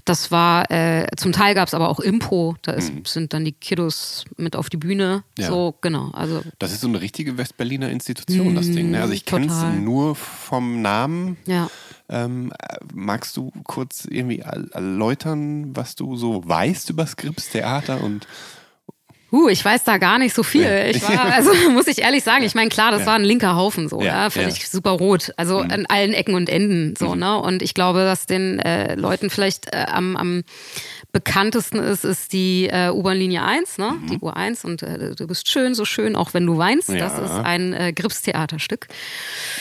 das war, äh, zum Teil gab es aber auch Impro, da ist, mhm. sind dann die Kiddos mit auf die Bühne. So, genau. Also, das ist so eine richtige Westberliner Institution, das Ding. Ne? Also ich kenne es nur vom Namen. Ja. Ähm, magst du kurz irgendwie erläutern, was du so weißt über Skripstheater und Uh, ich weiß da gar nicht so viel. Ich war, also muss ich ehrlich sagen, ich meine, klar, das ja. war ein linker Haufen so, ja, ja völlig ja. super rot. Also mhm. an allen Ecken und Enden so, mhm. ne? Und ich glaube, dass den äh, Leuten vielleicht äh, am, am bekanntesten ist, ist die äh, U-Bahn-Linie 1, ne? Mhm. die U1 und äh, du bist schön, so schön, auch wenn du weinst. Ja. Das ist ein äh, Grips-Theaterstück.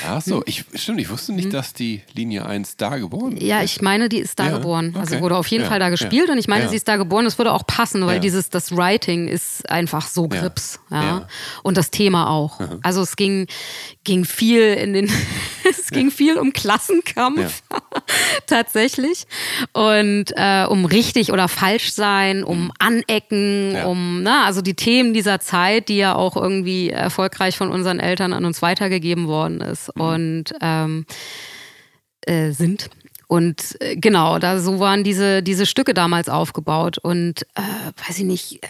Ach so, mhm. ich, stimmt, ich wusste nicht, mhm. dass die Linie 1 da geboren ist. Ja, ich meine, die ist da ja. geboren. Also okay. Wurde auf jeden ja. Fall da gespielt und ich meine, sie ist da geboren. Es würde auch passen, weil dieses, das Writing ist einfach so Grips. Ja. Und das Thema auch. Also es ging, ging viel in den, es ging viel um Klassenkampf tatsächlich. Und äh, um richtig oder falsch sein, um mhm. Anecken, um, na, also die Themen dieser Zeit, die ja auch irgendwie erfolgreich von unseren Eltern an uns weitergegeben worden ist. Mhm. Und ähm, äh, sind. Und äh, genau, da so waren diese, diese Stücke damals aufgebaut. Und äh, weiß ich nicht,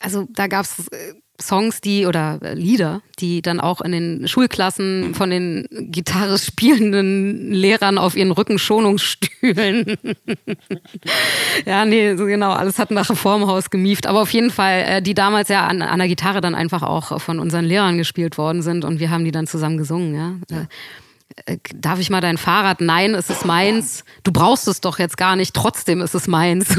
also da gab es äh, Songs, die oder äh, Lieder, die dann auch in den Schulklassen von den Gitarre spielenden Lehrern auf ihren Rückenschonungsstühlen. ja, nee, so genau, alles hat nach Reformhaus gemieft. Aber auf jeden Fall, äh, die damals ja an, an der Gitarre dann einfach auch von unseren Lehrern gespielt worden sind und wir haben die dann zusammen gesungen, ja. ja. Äh, darf ich mal dein Fahrrad? Nein, es ist meins. Du brauchst es doch jetzt gar nicht, trotzdem ist es meins.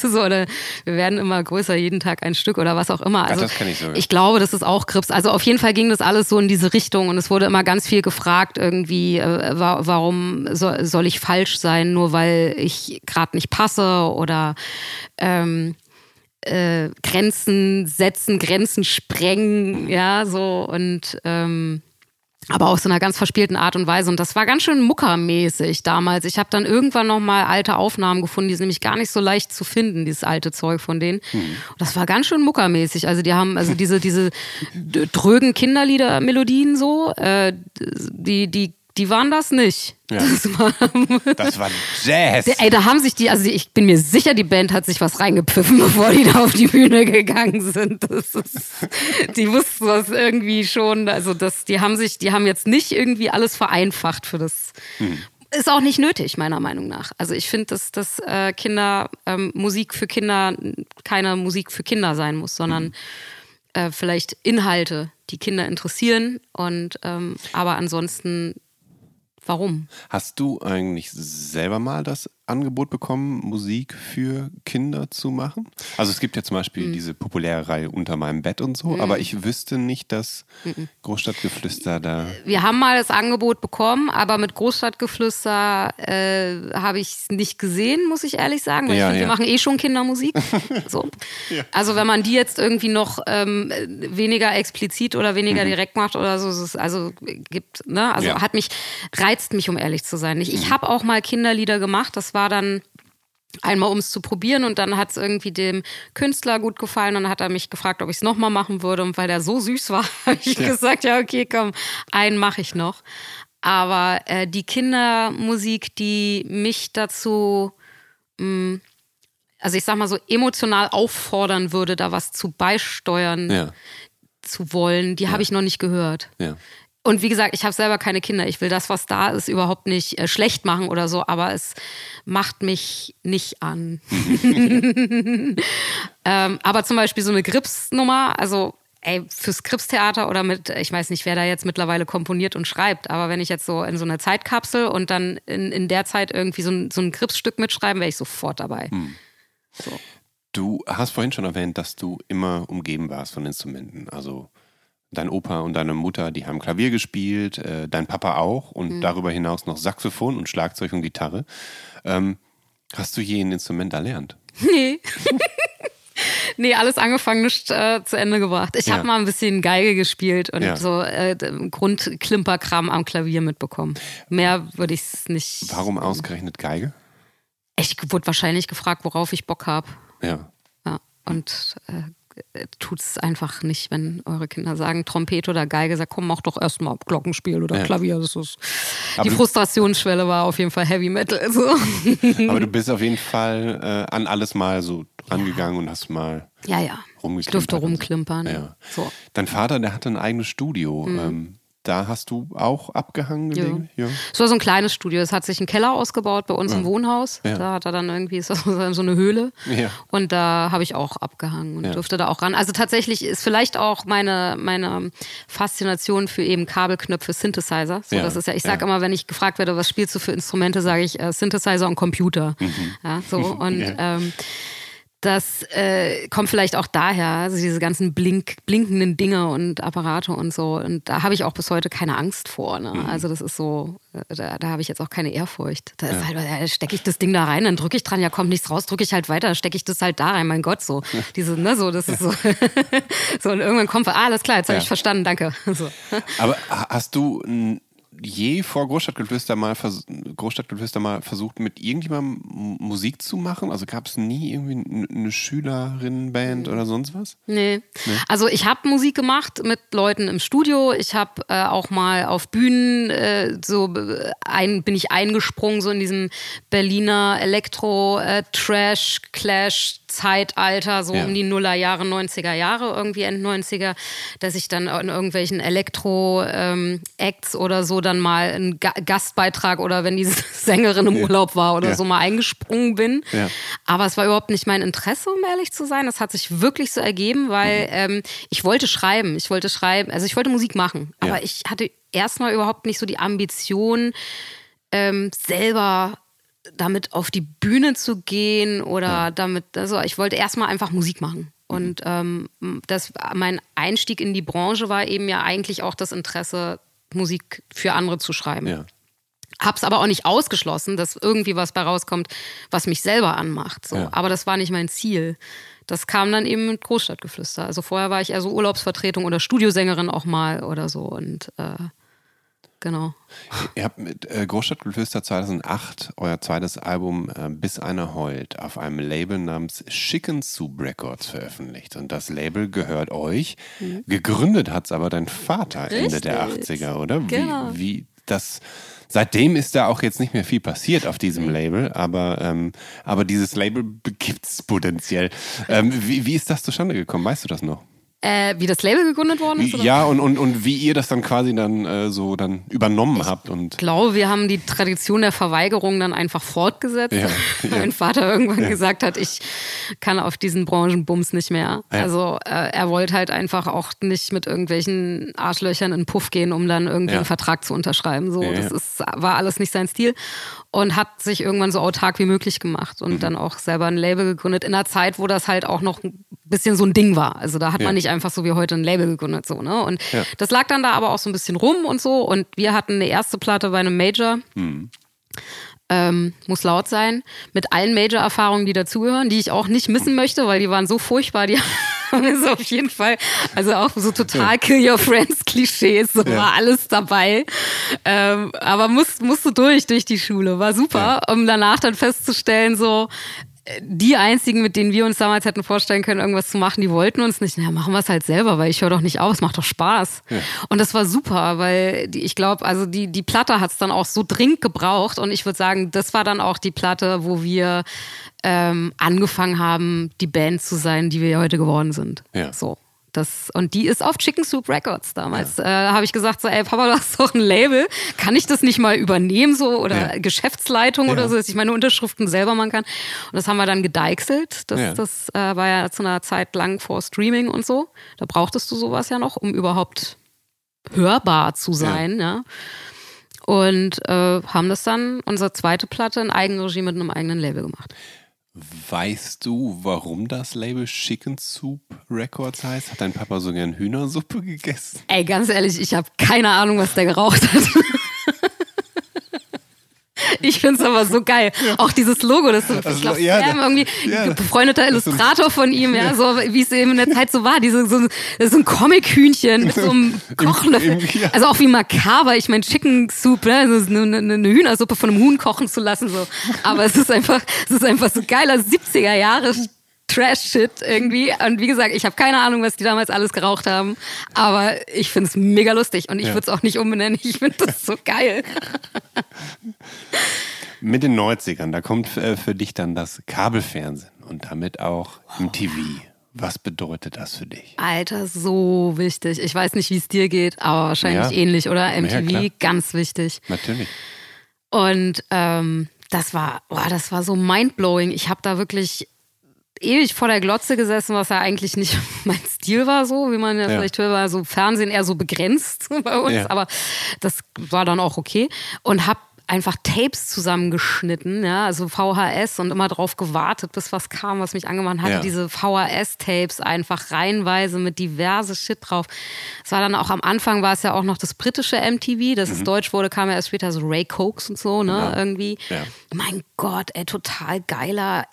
so, oder wir werden immer größer, jeden Tag ein Stück oder was auch immer. Also, das ich, so. ich glaube, das ist auch Krips. Also auf jeden Fall ging das alles so in diese Richtung und es wurde immer ganz viel gefragt, irgendwie, äh, warum soll, soll ich falsch sein, nur weil ich gerade nicht passe oder ähm, äh, Grenzen setzen, Grenzen sprengen, ja, so und ähm, aber auch so einer ganz verspielten Art und Weise. Und das war ganz schön muckermäßig damals. Ich habe dann irgendwann noch mal alte Aufnahmen gefunden, die sind nämlich gar nicht so leicht zu finden, dieses alte Zeug von denen. Hm. Und das war ganz schön muckermäßig. Also die haben also diese diese drögen Kinderlieder-Melodien so, äh, die die die waren das nicht. Ja. Das, war, das war Jazz. Ey, da haben sich die, also ich bin mir sicher, die Band hat sich was reingepfiffen, bevor die da auf die Bühne gegangen sind. Das ist, die wussten das irgendwie schon. Also das, die haben sich, die haben jetzt nicht irgendwie alles vereinfacht für das. Hm. Ist auch nicht nötig, meiner Meinung nach. Also ich finde, dass, dass äh, Kinder, ähm, Musik für Kinder keine Musik für Kinder sein muss, sondern hm. äh, vielleicht Inhalte, die Kinder interessieren und ähm, aber ansonsten Warum? Hast du eigentlich selber mal das Angebot bekommen, Musik für Kinder zu machen? Also es gibt ja zum Beispiel mhm. diese populäre Reihe Unter meinem Bett und so, mhm. aber ich wüsste nicht, dass mhm. Großstadtgeflüster da. Wir haben mal das Angebot bekommen, aber mit Großstadtgeflüster äh, habe ich es nicht gesehen, muss ich ehrlich sagen. Weil ja, ich find, ja. wir machen eh schon Kindermusik. so. ja. Also wenn man die jetzt irgendwie noch ähm, weniger explizit oder weniger mhm. direkt macht oder so, also gibt, ne? Also hat mich, reizt mich, um ehrlich zu sein. Ich, ich mhm. habe auch mal Kinderlieder gemacht, das war dann einmal um es zu probieren und dann hat es irgendwie dem Künstler gut gefallen und dann hat er mich gefragt, ob ich es nochmal machen würde und weil der so süß war, habe ich ja. gesagt, ja okay, komm, einen mache ich noch. Aber äh, die Kindermusik, die mich dazu, mh, mm, also ich sag mal so emotional auffordern würde, da was zu beisteuern ja. zu wollen, die ja. habe ich noch nicht gehört. Und wie gesagt, ich habe selber keine Kinder. Ich will das, was da ist, überhaupt nicht äh, schlecht machen oder so, aber es macht mich nicht an. ähm, aber zum Beispiel so eine Grips-Nummer, also ey, fürs Krips-Theater oder mit, ich weiß nicht, wer da jetzt mittlerweile komponiert und schreibt, aber wenn ich jetzt so in so einer Zeitkapsel und dann in, in der Zeit irgendwie so ein, so ein Krips-Stück mitschreiben, wäre ich sofort dabei. Hm. So. Du hast vorhin schon erwähnt, dass du immer umgeben warst von Instrumenten. Also dein Opa und deine Mutter, die haben Klavier gespielt, äh, dein Papa auch und mhm. darüber hinaus noch Saxophon und Schlagzeug und Gitarre. Ähm, hast du je ein Instrument erlernt? Nee. nee, alles angefangen, nicht äh, zu Ende gebracht. Ich ja. habe mal ein bisschen Geige gespielt und ja. so äh, Grundklimperkram am Klavier mitbekommen. Mehr würde ich es nicht. Warum ausgerechnet Geige? Ich wurde wahrscheinlich gefragt, worauf ich Bock habe. Ja. Ja. Und äh, tut es einfach nicht, wenn eure Kinder sagen Trompete oder Geige, sagt, komm, mach doch erstmal Glockenspiel oder ja. Klavier. Das ist, die Frustrationsschwelle war auf jeden Fall Heavy Metal. So. Aber du bist auf jeden Fall äh, an alles mal so rangegangen ja. und hast mal ja, ja. Ich durfte rumklimpern. Ja. So. Dein Vater, der hatte ein eigenes Studio. Mhm. Ähm, da hast du auch abgehangen gelegen? Ja. Es war so ein kleines Studio. Es hat sich ein Keller ausgebaut bei uns ja. im Wohnhaus. Ja. Da hat er dann irgendwie so, eine Höhle. Und da habe ich auch abgehangen und durfte da auch ran. Also tatsächlich ist vielleicht auch meine, meine Faszination für eben Kabelknöpfe, Synthesizer. So, das ist ja, ich sage immer, wenn ich gefragt werde, was spielst du für Instrumente, sage ich äh, Synthesizer und Computer. Mhm. Ja, so und ähm, das äh, kommt vielleicht auch daher, also diese ganzen blink, blinkenden Dinge und Apparate und so. Und da habe ich auch bis heute keine Angst vor. Ne? Mhm. Also das ist so, äh, da, da habe ich jetzt auch keine Ehrfurcht. Da ja. halt, da stecke ich das Ding da rein, dann drücke ich dran, ja kommt nichts raus, drücke ich halt weiter, stecke ich das halt da rein, mein Gott, so. Diese, ne, so, das ist so. so, und irgendwann kommt, ah, alles klar, jetzt habe ja. ich verstanden, danke. So. Aber hast du je vor Großstadtgeflüster mal, Großstadtgeflüster mal versucht, mit irgendjemandem Musik zu machen? Also gab es nie irgendwie eine Schülerinnenband oder sonst was? Nee. nee. Also ich habe Musik gemacht mit Leuten im Studio. Ich habe äh, auch mal auf Bühnen äh, so äh, ein, bin ich eingesprungen, so in diesem Berliner Elektro-Trash-Clash. Äh, Zeitalter, so ja. um die Nullerjahre, 90er Jahre, irgendwie End 90er, dass ich dann in irgendwelchen Elektro-Acts ähm, oder so dann mal einen Ga Gastbeitrag oder wenn die Sängerin im ja. Urlaub war oder ja. so mal eingesprungen bin. Ja. Aber es war überhaupt nicht mein Interesse, um ehrlich zu sein. Das hat sich wirklich so ergeben, weil mhm. ähm, ich wollte schreiben. Ich wollte schreiben, also ich wollte Musik machen. Aber ich hatte erstmal überhaupt nicht so die Ambition, ähm, selber damit auf die Bühne zu gehen oder damit, also ich wollte erstmal einfach Musik machen. Und ähm, das, mein Einstieg in die Branche war eben ja eigentlich auch das Interesse, Musik für andere zu schreiben. Ja. Hab's aber auch nicht ausgeschlossen, dass irgendwie was bei rauskommt, was mich selber anmacht. So. Ja. Aber das war nicht mein Ziel. Das kam dann eben mit Großstadtgeflüster. Also vorher war ich eher so Urlaubsvertretung oder Studiosängerin auch mal oder so. Und äh, genau. Ihr habt mit äh, Großstadtgeflüster 2008 euer zweites Album äh, Bis einer heult auf einem Label namens Chicken Soup Records veröffentlicht. Und das Label gehört euch. Mhm. Gegründet hat es aber dein Vater Richtig. Ende der 80er, oder? Genau. Wie, wie das. Seitdem ist da auch jetzt nicht mehr viel passiert auf diesem Label, aber, ähm, aber dieses Label gibt es potenziell. Ähm, wie, wie ist das zustande gekommen? Weißt du das noch? Äh, wie das Label gegründet worden ist? Oder? Ja, und, und, und wie ihr das dann quasi dann äh, so dann übernommen ich habt. Und ich glaube, wir haben die Tradition der Verweigerung dann einfach fortgesetzt. Ja, ja. mein Vater irgendwann ja. gesagt hat, ich kann auf diesen Branchenbums nicht mehr. Also äh, er wollte halt einfach auch nicht mit irgendwelchen Arschlöchern in Puff gehen, um dann irgendwie einen Vertrag zu unterschreiben. So, das ist, war alles nicht sein Stil. Und hat sich irgendwann so autark wie möglich gemacht und mhm. dann auch selber ein Label gegründet in einer Zeit, wo das halt auch noch ein bisschen so ein Ding war. Also da hat man nicht einfach so wie heute ein Label gegründet so, ne? Und ja. das lag dann da aber auch so ein bisschen rum und so. Und wir hatten eine erste Platte bei einem Major. Mhm. Ähm, muss laut sein, mit allen Major-Erfahrungen, die dazugehören, die ich auch nicht missen möchte, weil die waren so furchtbar, die haben es auf jeden Fall, also auch so total Kill Your Friends Klischees, so ja. war alles dabei. Ähm, aber muss, musste durch, durch die Schule, war super, ja. um danach dann festzustellen, so, die einzigen, mit denen wir uns damals hätten vorstellen können, irgendwas zu machen, die wollten uns nicht. Na, machen wir es halt selber, weil ich höre doch nicht auf, es macht doch Spaß. Ja. Und das war super, weil die, ich glaube, also die, die Platte hat es dann auch so dringend gebraucht. Und ich würde sagen, das war dann auch die Platte, wo wir ähm, angefangen haben, die Band zu sein, die wir heute geworden sind. Ja. So. Das, und die ist auf Chicken Soup Records damals. Ja. Äh, habe ich gesagt, so, ey Papa, du hast doch ein Label. Kann ich das nicht mal übernehmen so oder ja. Geschäftsleitung ja. oder so, dass ich meine Unterschriften selber machen kann? Und das haben wir dann gedeichselt. Das, das äh, war ja zu einer Zeit lang vor Streaming und so. Da brauchtest du sowas ja noch, um überhaupt hörbar zu sein. Ja. Und äh, haben das dann, unsere zweite Platte, in Eigenregie mit einem eigenen Label gemacht. Weißt du, warum das Label Chicken Soup Records heißt? Hat dein Papa so gern Hühnersuppe gegessen? Ey, ganz ehrlich, ich habe keine Ahnung, was der geraucht hat. Ich finde es aber so geil. Ja. Auch dieses Logo, das so, also, ich glaube, ja, irgendwie ja, befreundeter Illustrator von ihm, ja, so wie es eben in der Zeit so war. Diese, so, das ist ein Comic-Hühnchen mit so einem Kochlöffel. Also auch wie makaber. Ich meine, Chicken Soup, ne? also eine, eine, Hühnersuppe von einem Huhn kochen zu lassen. So. Aber es ist einfach, es ist einfach so geiler 70er Jahre Trash-Shit irgendwie. Und wie gesagt, ich habe keine Ahnung, was die damals alles geraucht haben. Aber ich finde es mega lustig und ich ja. würde es auch nicht umbenennen. Ich finde das so geil. Mit den 90ern, da kommt äh, für dich dann das Kabelfernsehen und damit auch im TV. Was bedeutet das für dich? Alter, so wichtig. Ich weiß nicht, wie es dir geht, aber wahrscheinlich ja. ähnlich, oder? MTV, ja, ganz wichtig. Natürlich. Und ähm, das war, boah, das war so mindblowing. Ich habe da wirklich ewig vor der Glotze gesessen, was ja eigentlich nicht mein Stil war, so wie man ja, ja. vielleicht hört, war so Fernsehen eher so begrenzt bei uns, ja. aber das war dann auch okay und hab einfach Tapes zusammengeschnitten, ja, also VHS und immer drauf gewartet, bis was kam, was mich angemacht hatte. Ja. Diese VHS-Tapes einfach reihenweise mit diverse Shit drauf. Es war dann auch am Anfang war es ja auch noch das britische MTV, das mhm. ist deutsch wurde, kam ja erst später so Ray Cokes und so, ne, ja. irgendwie. Ja. Mein Gott, ey, total geiler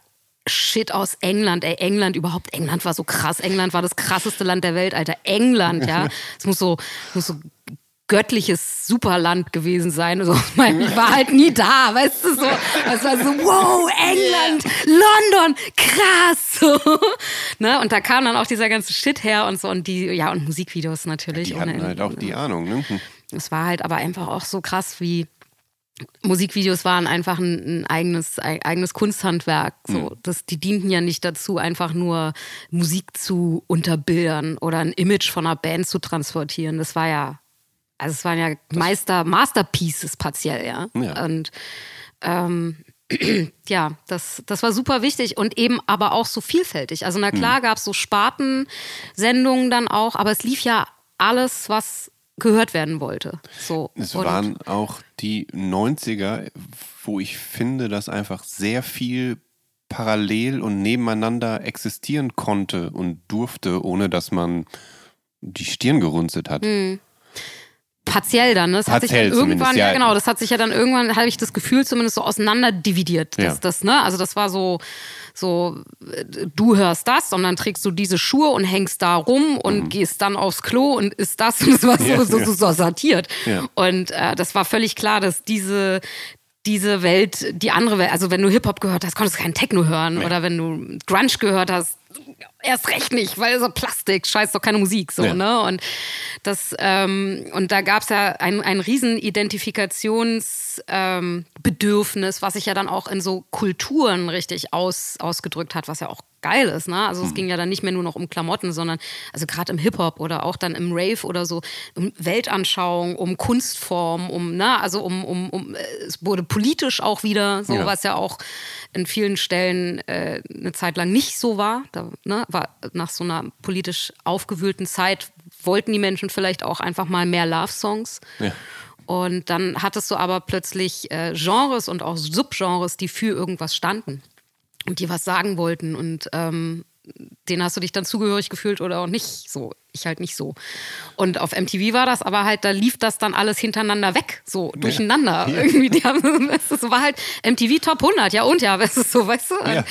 Shit aus England, ey, England überhaupt, England war so krass, England war das krasseste Land der Welt, Alter, England, ja. Es muss so, muss so göttliches Superland gewesen sein. Also, ich war halt nie da, weißt du, so. Es war so, wow, England, London, krass. So. Ne? Und da kam dann auch dieser ganze Shit her und so und die, ja, und Musikvideos natürlich. Die hatten halt auch die Ahnung, ne? Hm. Es war halt aber einfach auch so krass, wie Musikvideos waren einfach ein, ein eigenes, ein eigenes Kunsthandwerk. So, mhm. das, die dienten ja nicht dazu, einfach nur Musik zu unterbildern oder ein Image von einer Band zu transportieren. Das war ja also es waren ja Meister, Masterpieces partiell, ja. ja. Und ähm, ja, das, das war super wichtig und eben aber auch so vielfältig. Also na klar mhm. gab es so Spartensendungen dann auch, aber es lief ja alles, was gehört werden wollte. So. Es waren auch die 90er, wo ich finde, dass einfach sehr viel parallel und nebeneinander existieren konnte und durfte, ohne dass man die Stirn gerunzelt hat. Mhm partiell dann. Ne? Das hat sich dann irgendwann, ja. ja. genau, das hat sich ja dann irgendwann, habe ich das Gefühl, zumindest so auseinanderdividiert. Dass ja. das, ne? Also das war so, so, du hörst das und dann trägst du diese Schuhe und hängst da rum und mhm. gehst dann aufs Klo und ist das und es war so, ja, so, so, so, sortiert. Und äh, das war völlig klar, dass diese, diese Welt, die andere Welt, also wenn du Hip-Hop gehört hast, konntest du keinen Techno hören. Nee. Oder wenn du Grunge gehört hast, erst recht nicht, weil so Plastik, scheiß doch keine Musik, so, ja. ne? Und das, ähm, und da gab es ja ein, ein riesen Identifikationsbedürfnis, ähm, was sich ja dann auch in so Kulturen richtig aus, ausgedrückt hat, was ja auch geil ist, ne? Also es mhm. ging ja dann nicht mehr nur noch um Klamotten, sondern also gerade im Hip-Hop oder auch dann im Rave oder so, um Weltanschauung, um Kunstform, um, ne, also um, um, um es wurde politisch auch wieder, so ja. was ja auch in vielen Stellen äh, eine Zeit lang nicht so war. Da ne, war nach so einer politisch aufgewühlten Zeit wollten die Menschen vielleicht auch einfach mal mehr Love-Songs. Ja. Und dann hattest du aber plötzlich äh, Genres und auch Subgenres, die für irgendwas standen und die was sagen wollten. Und ähm, denen hast du dich dann zugehörig gefühlt oder auch nicht so. Ich halt nicht so. Und auf MTV war das aber halt, da lief das dann alles hintereinander weg, so durcheinander. Ja. Irgendwie, die haben, es war halt MTV Top 100, ja und ja, weißt du, so, weißt du? Ja.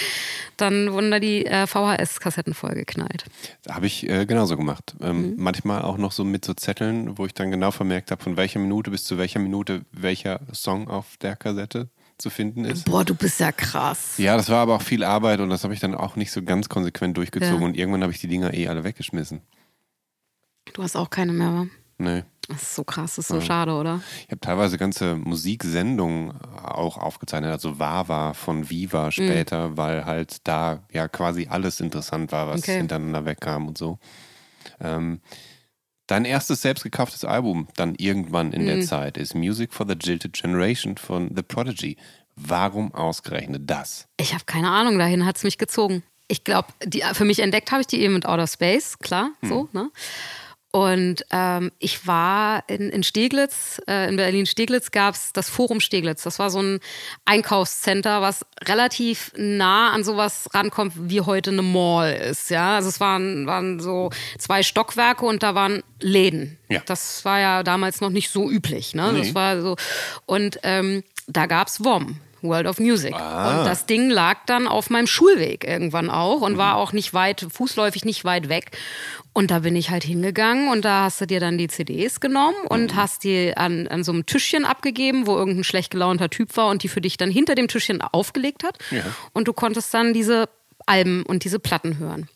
Dann wurden da die äh, VHS-Kassetten vollgeknallt. Habe ich äh, genauso gemacht. Ähm, mhm. Manchmal auch noch so mit so Zetteln, wo ich dann genau vermerkt habe, von welcher Minute bis zu welcher Minute welcher Song auf der Kassette zu finden ist. Boah, du bist ja krass. Ja, das war aber auch viel Arbeit und das habe ich dann auch nicht so ganz konsequent durchgezogen ja. und irgendwann habe ich die Dinger eh alle weggeschmissen. Du hast auch keine mehr, wa? Nee. Das ist so krass, das ist so ja. schade, oder? Ich habe teilweise ganze Musiksendungen auch aufgezeichnet, also Wawa von Viva mhm. später, mhm. weil halt da ja quasi alles interessant war, was okay. hintereinander wegkam und so. Ähm, Dein erstes selbst gekauftes Album dann irgendwann in mhm. der Zeit ist Music for the Jilted Generation von The Prodigy. Warum ausgerechnet das? Ich habe keine Ahnung, dahin hat es mich gezogen. Ich glaube, für mich entdeckt habe ich die eben mit Outer Space, klar, hm. so, ne? Und ähm, ich war in, in Steglitz, äh, in Berlin-Steglitz gab es das Forum Steglitz. Das war so ein Einkaufscenter, was relativ nah an sowas rankommt, wie heute eine Mall ist. Ja, also es waren, waren so zwei Stockwerke und da waren Läden. Ja. Das war ja damals noch nicht so üblich. Ne? Nee. Das war so. Und ähm, da gab's WOM. World of Music. Ah. Und das Ding lag dann auf meinem Schulweg irgendwann auch und mhm. war auch nicht weit, fußläufig nicht weit weg. Und da bin ich halt hingegangen und da hast du dir dann die CDs genommen und mhm. hast die an, an so einem Tischchen abgegeben, wo irgendein schlecht gelaunter Typ war und die für dich dann hinter dem Tischchen aufgelegt hat. Ja. Und du konntest dann diese Alben und diese Platten hören.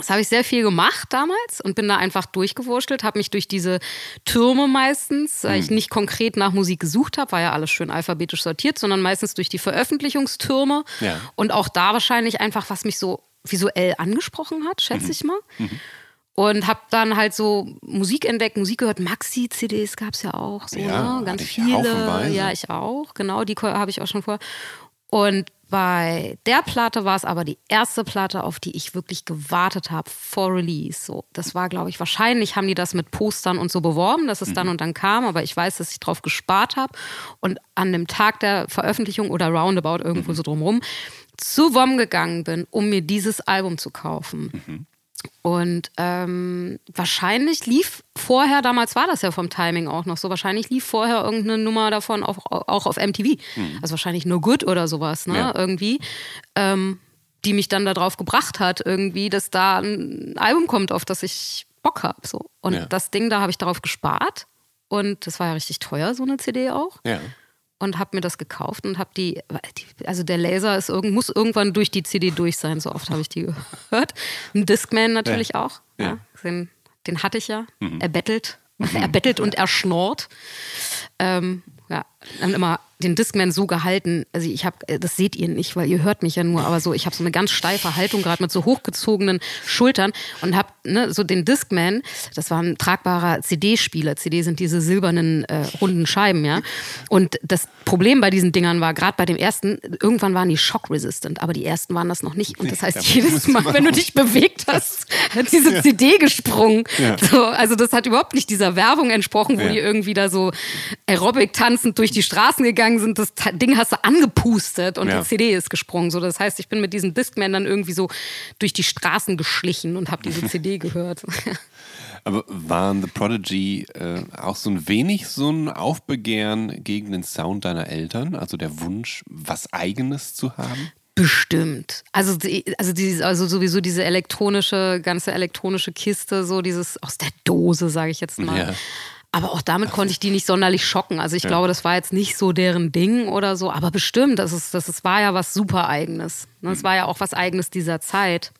Das habe ich sehr viel gemacht damals und bin da einfach durchgewurschtelt, habe mich durch diese Türme meistens, weil ich mhm. nicht konkret nach Musik gesucht habe, war ja alles schön alphabetisch sortiert, sondern meistens durch die Veröffentlichungstürme ja. und auch da wahrscheinlich einfach, was mich so visuell angesprochen hat, schätze mhm. ich mal. Mhm. Und habe dann halt so Musik entdeckt, Musik gehört. Maxi-CDs gab es ja auch, so, ja, ne? ganz viele. Ja, ich auch, genau, die habe ich auch schon vor. Und bei der Platte war es aber die erste Platte, auf die ich wirklich gewartet habe vor Release. So, das war, glaube ich, wahrscheinlich haben die das mit Postern und so beworben, dass es mhm. dann und dann kam, aber ich weiß, dass ich drauf gespart habe und an dem Tag der Veröffentlichung oder Roundabout irgendwo mhm. so drumherum zu WOM gegangen bin, um mir dieses Album zu kaufen. Mhm. Und ähm, wahrscheinlich lief vorher, damals war das ja vom Timing auch noch so, wahrscheinlich lief vorher irgendeine Nummer davon auch, auch auf MTV. Mhm. Also wahrscheinlich No Good oder sowas, ne? Ja. Irgendwie. Ähm, die mich dann darauf gebracht hat, irgendwie, dass da ein Album kommt, auf das ich Bock habe. So. Und ja. das Ding, da habe ich darauf gespart. Und das war ja richtig teuer, so eine CD auch. Ja und habe mir das gekauft und habe die, also der Laser ist muss irgendwann durch die CD durch sein, so oft habe ich die gehört. Ein Discman natürlich ja. auch. Ja. ja. Den, den, hatte ich ja. Mhm. Er bettelt. Mhm. Er bettelt und er schnort. Ähm, ja, dann immer den Discman so gehalten, also ich habe, äh, das seht ihr nicht, weil ihr hört mich ja nur, aber so, ich habe so eine ganz steife Haltung gerade mit so hochgezogenen Schultern und habe ne, so den Discman, das war ein tragbarer CD-Spieler. CD sind diese silbernen äh, runden Scheiben, ja. Und das Problem bei diesen Dingern war, gerade bei dem ersten, irgendwann waren die shock-resistant, aber die ersten waren das noch nicht. Und das heißt, ja, jedes Mal, wenn du dich bewegt hast, hat diese ja. CD gesprungen. Ja. So, also das hat überhaupt nicht dieser Werbung entsprochen, wo die irgendwie da so Aerobic tanzend durch die Straßen gegangen sind, das Ding hast du angepustet und ja. die CD ist gesprungen. So, das heißt, ich bin mit diesem Discman dann irgendwie so durch die Straßen geschlichen und habe diese CD gehört. Aber waren The Prodigy äh, auch so ein wenig so ein Aufbegehren gegen den Sound deiner Eltern? Also der Wunsch, was Eigenes zu haben? Bestimmt. Also, also, dieses, also sowieso diese elektronische, ganze elektronische Kiste, so dieses aus der Dose, sage ich jetzt mal. Ja. Aber auch damit konnte ich die nicht sonderlich schocken. Also ich ja. glaube, das war jetzt nicht so deren Ding oder so. Aber bestimmt, das, ist, das ist, war ja was super Eigenes. Das ne? mhm. war ja auch was Eigenes dieser Zeit.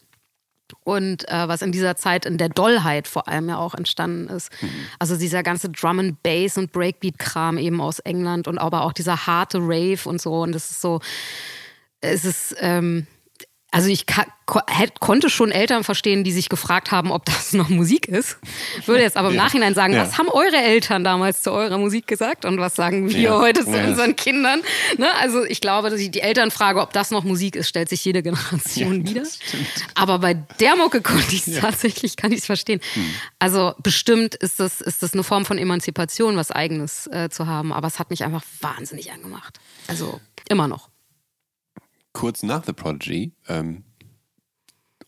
Und äh, was in dieser Zeit in der Dollheit vor allem ja auch entstanden ist. Mhm. Also dieser ganze Drum and Bass und Breakbeat-Kram eben aus England und aber auch dieser harte Rave und so. Und das ist so, es ist, ähm, also ich konnte schon Eltern verstehen, die sich gefragt haben, ob das noch Musik ist. Würde jetzt aber im ja. Nachhinein sagen, ja. was haben eure Eltern damals zu eurer Musik gesagt und was sagen wir ja. heute zu unseren Kindern? Ne? Also ich glaube, dass ich die Elternfrage, ob das noch Musik ist, stellt sich jede Generation wieder. Aber bei der Mucke konnte ich es tatsächlich, kann ich es verstehen. Hm. Also bestimmt ist das, ist das eine Form von Emanzipation, was Eigenes äh, zu haben. Aber es hat mich einfach wahnsinnig angemacht. Also immer noch kurz nach The Prodigy, ähm,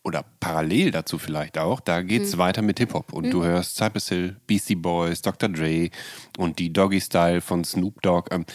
oder parallel dazu vielleicht auch, da geht es mhm. weiter mit Hip-Hop. Und mhm. du hörst Cypress Hill, Beastie Boys, Dr. Dre und die Doggy Style von Snoop Dogg. Ähm,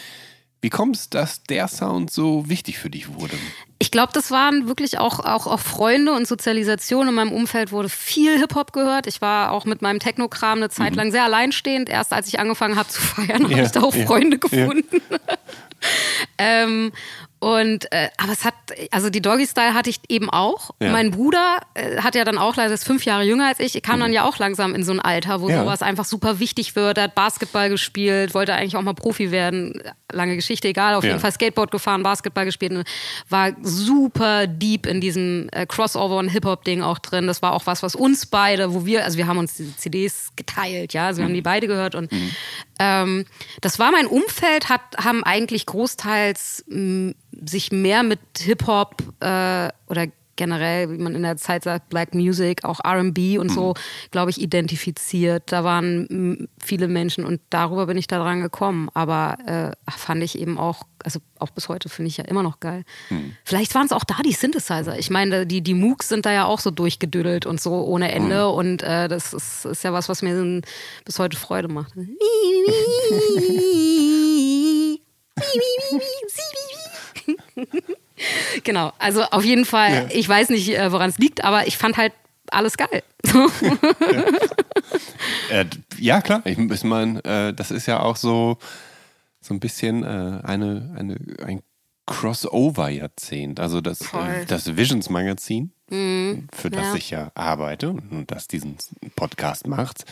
wie kommt es, dass der Sound so wichtig für dich wurde? Ich glaube, das waren wirklich auch, auch, auch Freunde und Sozialisation. In meinem Umfeld wurde viel Hip-Hop gehört. Ich war auch mit meinem Techno-Kram eine Zeit mhm. lang sehr alleinstehend. Erst als ich angefangen habe zu feiern, ja, habe ich da auch ja, Freunde gefunden. Ja. ähm, und äh, aber es hat, also die Doggy Style hatte ich eben auch. Ja. Mein Bruder äh, hat ja dann auch leider ist fünf Jahre jünger als ich, kam mhm. dann ja auch langsam in so ein Alter, wo ja. sowas einfach super wichtig wird. Er hat Basketball gespielt, wollte eigentlich auch mal Profi werden. Lange Geschichte, egal. Auf ja. jeden Fall Skateboard gefahren, Basketball gespielt. Und war super deep in diesem äh, Crossover und Hip-Hop-Ding auch drin. Das war auch was, was uns beide, wo wir, also wir haben uns diese CDs geteilt, ja, also wir mhm. haben die beide gehört und mhm. ähm, das war mein Umfeld, hat, haben eigentlich großteils mh, sich mehr mit Hip-Hop äh, oder generell, wie man in der Zeit sagt, Black Music, auch RB und so, mhm. glaube ich, identifiziert. Da waren viele Menschen und darüber bin ich da dran gekommen. Aber äh, fand ich eben auch, also auch bis heute finde ich ja immer noch geil. Mhm. Vielleicht waren es auch da die Synthesizer. Ich meine, die, die Mooks sind da ja auch so durchgedüdelt und so ohne Ende. Mhm. Und äh, das ist, ist ja was, was mir bis heute Freude macht. Genau, also auf jeden Fall, ja. ich weiß nicht, äh, woran es liegt, aber ich fand halt alles geil. ja. ja. klar, ich, ich meine, äh, das ist ja auch so, so ein bisschen äh, eine, eine, ein Crossover-Jahrzehnt. Also das, äh, das Visions-Magazin, mhm. für das ja. ich ja arbeite und das diesen Podcast macht,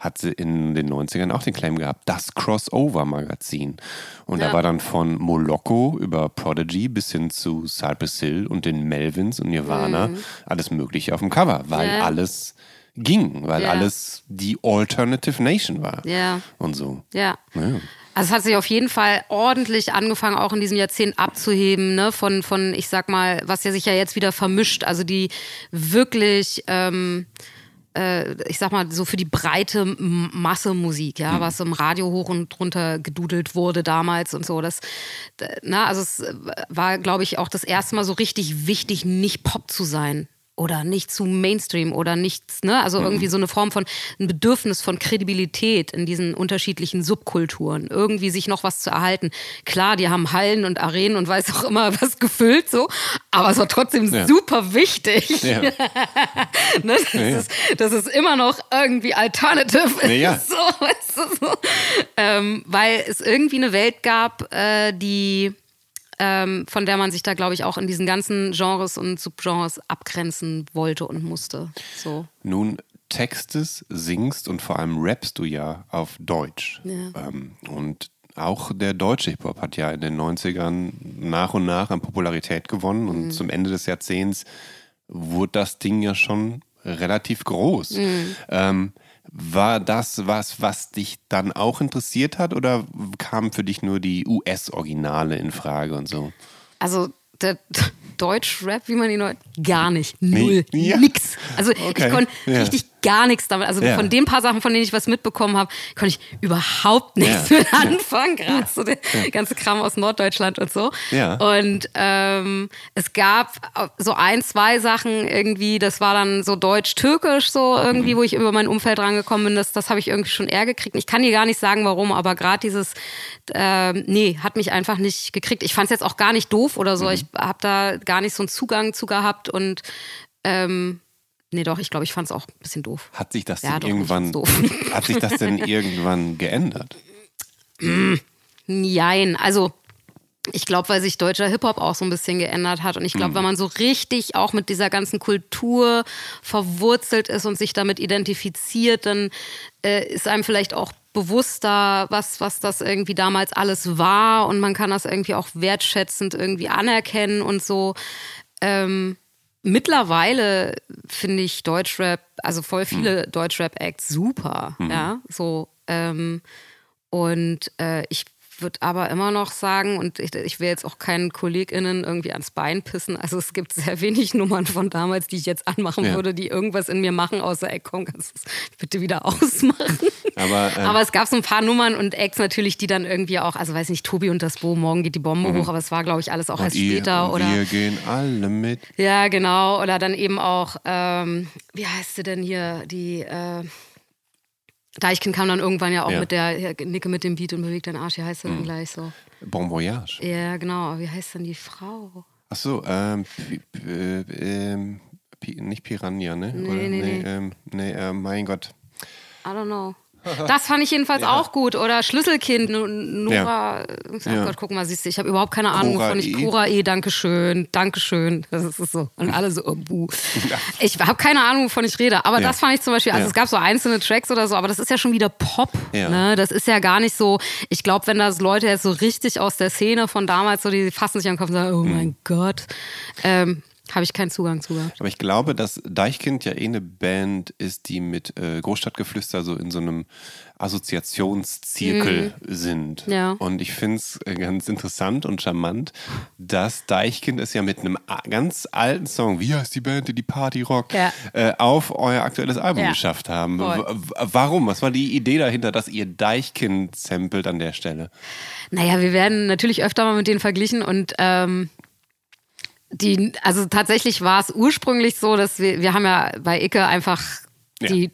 hat sie in den 90ern auch den Claim gehabt, das Crossover-Magazin. Und ja. da war dann von Moloko über Prodigy bis hin zu Cypress Hill und den Melvins und Nirvana mhm. alles Mögliche auf dem Cover, weil ja. alles ging, weil alles die Alternative Nation war. Ja. Und so. Ja. Also es hat sich auf jeden Fall ordentlich angefangen, auch in diesem Jahrzehnt abzuheben, ne, von, von, ich sag mal, was ja sich ja jetzt wieder vermischt. Also die wirklich, ähm, äh, ich sag mal, so für die breite Masse Musik, ja, mhm. was im Radio hoch und runter gedudelt wurde damals und so. Das, na, also es war, glaube ich, auch das erste Mal so richtig wichtig, nicht Pop zu sein oder nicht zu Mainstream oder nichts, ne? Also mhm. irgendwie so eine Form von ein Bedürfnis von Kredibilität in diesen unterschiedlichen Subkulturen, irgendwie sich noch was zu erhalten. Klar, die haben Hallen und Arenen und weiß auch immer was gefüllt so, aber es war trotzdem ja. super wichtig. Ja. ne? das, ja, ist, das, ist, immer noch irgendwie alternative. Ja. so, weißt du, so. Ähm, weil es irgendwie eine Welt gab, äh, die ähm, von der man sich da, glaube ich, auch in diesen ganzen Genres und Subgenres abgrenzen wollte und musste. So. Nun textest, singst und vor allem rappst du ja auf Deutsch. Ja. Ähm, und auch der deutsche Hip-Hop hat ja in den 90ern nach und nach an Popularität gewonnen und mhm. zum Ende des Jahrzehnts wurde das Ding ja schon relativ groß. Mhm. Ähm, war das was, was dich dann auch interessiert hat oder kamen für dich nur die US-Originale in Frage und so? Also der Deutsch-Rap, wie man ihn nennt, gar nicht. Null. Nee. Ja. Nix. Also okay. ich konnte ja. richtig gar nichts damit. Also ja. von den paar Sachen, von denen ich was mitbekommen habe, konnte ich überhaupt nichts ja. mit anfangen. Gerade so der ganze Kram aus Norddeutschland und so. Ja. Und ähm, es gab so ein, zwei Sachen irgendwie, das war dann so deutsch-türkisch so irgendwie, mhm. wo ich über mein Umfeld rangekommen bin. Das, das habe ich irgendwie schon eher gekriegt. Ich kann dir gar nicht sagen, warum, aber gerade dieses, äh, nee, hat mich einfach nicht gekriegt. Ich fand es jetzt auch gar nicht doof oder so. Mhm. Ich habe da gar nicht so einen Zugang zu gehabt und ähm, Nee, doch, ich glaube, ich fand es auch ein bisschen doof. Hat sich das ja, denn doch, irgendwann hat sich das denn irgendwann geändert? Nein, also ich glaube, weil sich deutscher Hip-Hop auch so ein bisschen geändert hat. Und ich glaube, mhm. wenn man so richtig auch mit dieser ganzen Kultur verwurzelt ist und sich damit identifiziert, dann äh, ist einem vielleicht auch bewusster, was, was das irgendwie damals alles war. Und man kann das irgendwie auch wertschätzend irgendwie anerkennen und so. Ähm, mittlerweile finde ich Deutschrap, also voll viele hm. Deutschrap-Acts super, mhm. ja, so ähm, und äh, ich würde aber immer noch sagen, und ich, ich will jetzt auch keinen KollegInnen irgendwie ans Bein pissen. Also es gibt sehr wenig Nummern von damals, die ich jetzt anmachen ja. würde, die irgendwas in mir machen, außer ey, komm, kannst du bitte wieder ausmachen. Aber, äh, aber es gab so ein paar Nummern und Acts natürlich, die dann irgendwie auch, also weiß nicht, Tobi und das Bo, morgen geht die Bombe mhm. hoch, aber es war, glaube ich, alles auch erst ihr, später. Oder, wir gehen alle mit. Ja, genau. Oder dann eben auch, ähm, wie heißt sie denn hier, die äh, Deichkind kam dann irgendwann ja auch ja. mit der Nicke mit dem Beat und bewegt deinen Arsch. Wie heißt er dann mhm. gleich so? Bon Voyage. Ja, genau. Wie heißt denn die Frau? Ach so, ähm, äh, ähm, nicht Piranha, ne? Nee, Oder, nee, nee. Nee, ähm, nee äh, mein Gott. I don't know. Das fand ich jedenfalls ja. auch gut. Oder Schlüsselkind, Nora. Ja. Oh Gott, guck mal, siehst du, ich habe überhaupt keine Ahnung von ich. Cora E, Dankeschön, Dankeschön. Das ist so. Und alle so, oh, buh. Ich habe keine Ahnung, wovon ich rede. Aber ja. das fand ich zum Beispiel, also es gab so einzelne Tracks oder so, aber das ist ja schon wieder Pop. Ne? Das ist ja gar nicht so, ich glaube, wenn das Leute jetzt so richtig aus der Szene von damals so, die fassen sich an den Kopf und sagen, oh mein mhm. Gott. Ähm, habe ich keinen Zugang zu gehabt. Aber ich glaube, dass Deichkind ja eh eine Band ist, die mit äh, Großstadtgeflüster so in so einem Assoziationszirkel mhm. sind. Ja. Und ich finde es äh, ganz interessant und charmant, dass Deichkind es ja mit einem ganz alten Song, wie heißt die Band, die die Party Rock, ja. äh, auf euer aktuelles Album ja. geschafft haben. Warum? Was war die Idee dahinter, dass ihr Deichkind samplet an der Stelle? Naja, wir werden natürlich öfter mal mit denen verglichen und ähm, die, also tatsächlich war es ursprünglich so, dass wir, wir haben ja bei Icke einfach ja.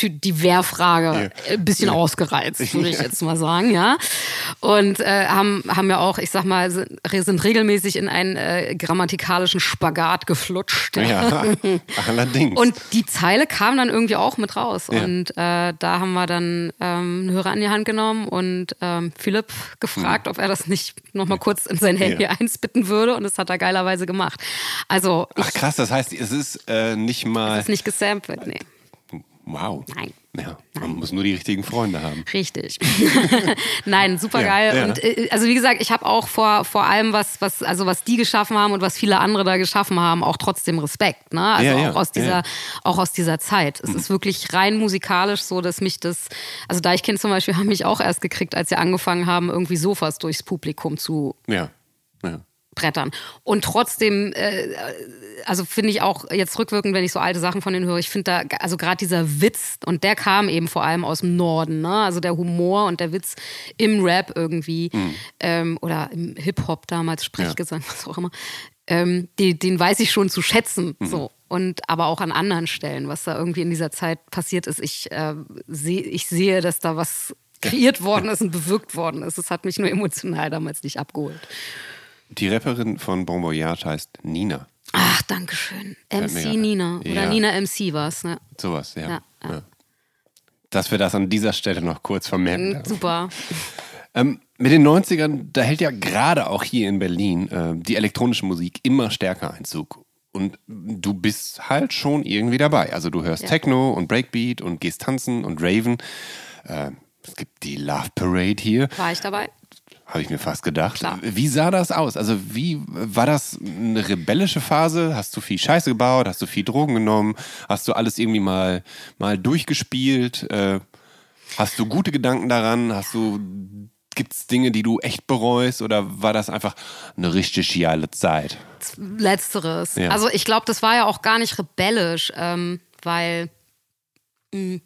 Die Wehrfrage ja. ein bisschen ja. ausgereizt, würde ich jetzt mal sagen, ja. Und äh, haben, haben ja auch, ich sag mal, sind, regelmäßig in einen äh, grammatikalischen Spagat geflutscht. Ja, allerdings. Und die Zeile kam dann irgendwie auch mit raus. Und äh, da haben wir dann ähm, einen Hörer an die Hand genommen und ähm, Philipp gefragt, mhm. ob er das nicht nochmal kurz in sein Handy einsbitten würde. Und das hat er geilerweise gemacht. Also. Ach krass, das heißt, es ist äh, nicht mal. Es ist nicht gesampelt, nee. Wow. Nein. Ja, man Nein. muss nur die richtigen Freunde haben. Richtig. Nein, super geil. Ja, ja. Und äh, also wie gesagt, ich habe auch vor, vor allem was, was, also was die geschaffen haben und was viele andere da geschaffen haben, auch trotzdem Respekt. Ne? Also ja, auch aus dieser, auch aus dieser Zeit. Es mhm. ist wirklich rein musikalisch so, dass mich das, also da ich kenne zum Beispiel, haben mich auch erst gekriegt, als sie angefangen haben, irgendwie Sofas durchs Publikum zu. Ja brettern. Und trotzdem, äh, also finde ich auch jetzt rückwirkend, wenn ich so alte Sachen von denen höre, ich finde da, also gerade dieser Witz, und der kam eben vor allem aus dem Norden, ne? Also der Humor und der Witz im Rap irgendwie mhm. ähm, oder im Hip-Hop damals, Sprechgesang, ja. was auch immer, ähm, die, den weiß ich schon zu schätzen. Mhm. So. Und aber auch an anderen Stellen, was da irgendwie in dieser Zeit passiert ist. Ich, äh, seh, ich sehe, dass da was kreiert worden ist und bewirkt worden ist. Es hat mich nur emotional damals nicht abgeholt. Die Rapperin von Bon Voyage heißt Nina. Ach, danke schön. MC Nina. Oder ja. Nina MC war es, ne? Sowas, ja. Ja, ja. Dass wir das an dieser Stelle noch kurz vermerken. Mhm, super. Ähm, mit den 90ern, da hält ja gerade auch hier in Berlin äh, die elektronische Musik immer stärker Einzug. Und du bist halt schon irgendwie dabei. Also du hörst ja. Techno und Breakbeat und gehst tanzen und Raven. Äh, es gibt die Love Parade hier. War ich dabei? Habe ich mir fast gedacht. Klar. Wie sah das aus? Also, wie war das eine rebellische Phase? Hast du viel Scheiße gebaut? Hast du viel Drogen genommen? Hast du alles irgendwie mal, mal durchgespielt? Äh, hast du gute Gedanken daran? Hast du. Gibt es Dinge, die du echt bereust oder war das einfach eine richtig geile Zeit? Letzteres. Ja. Also ich glaube, das war ja auch gar nicht rebellisch, ähm, weil mh, hm,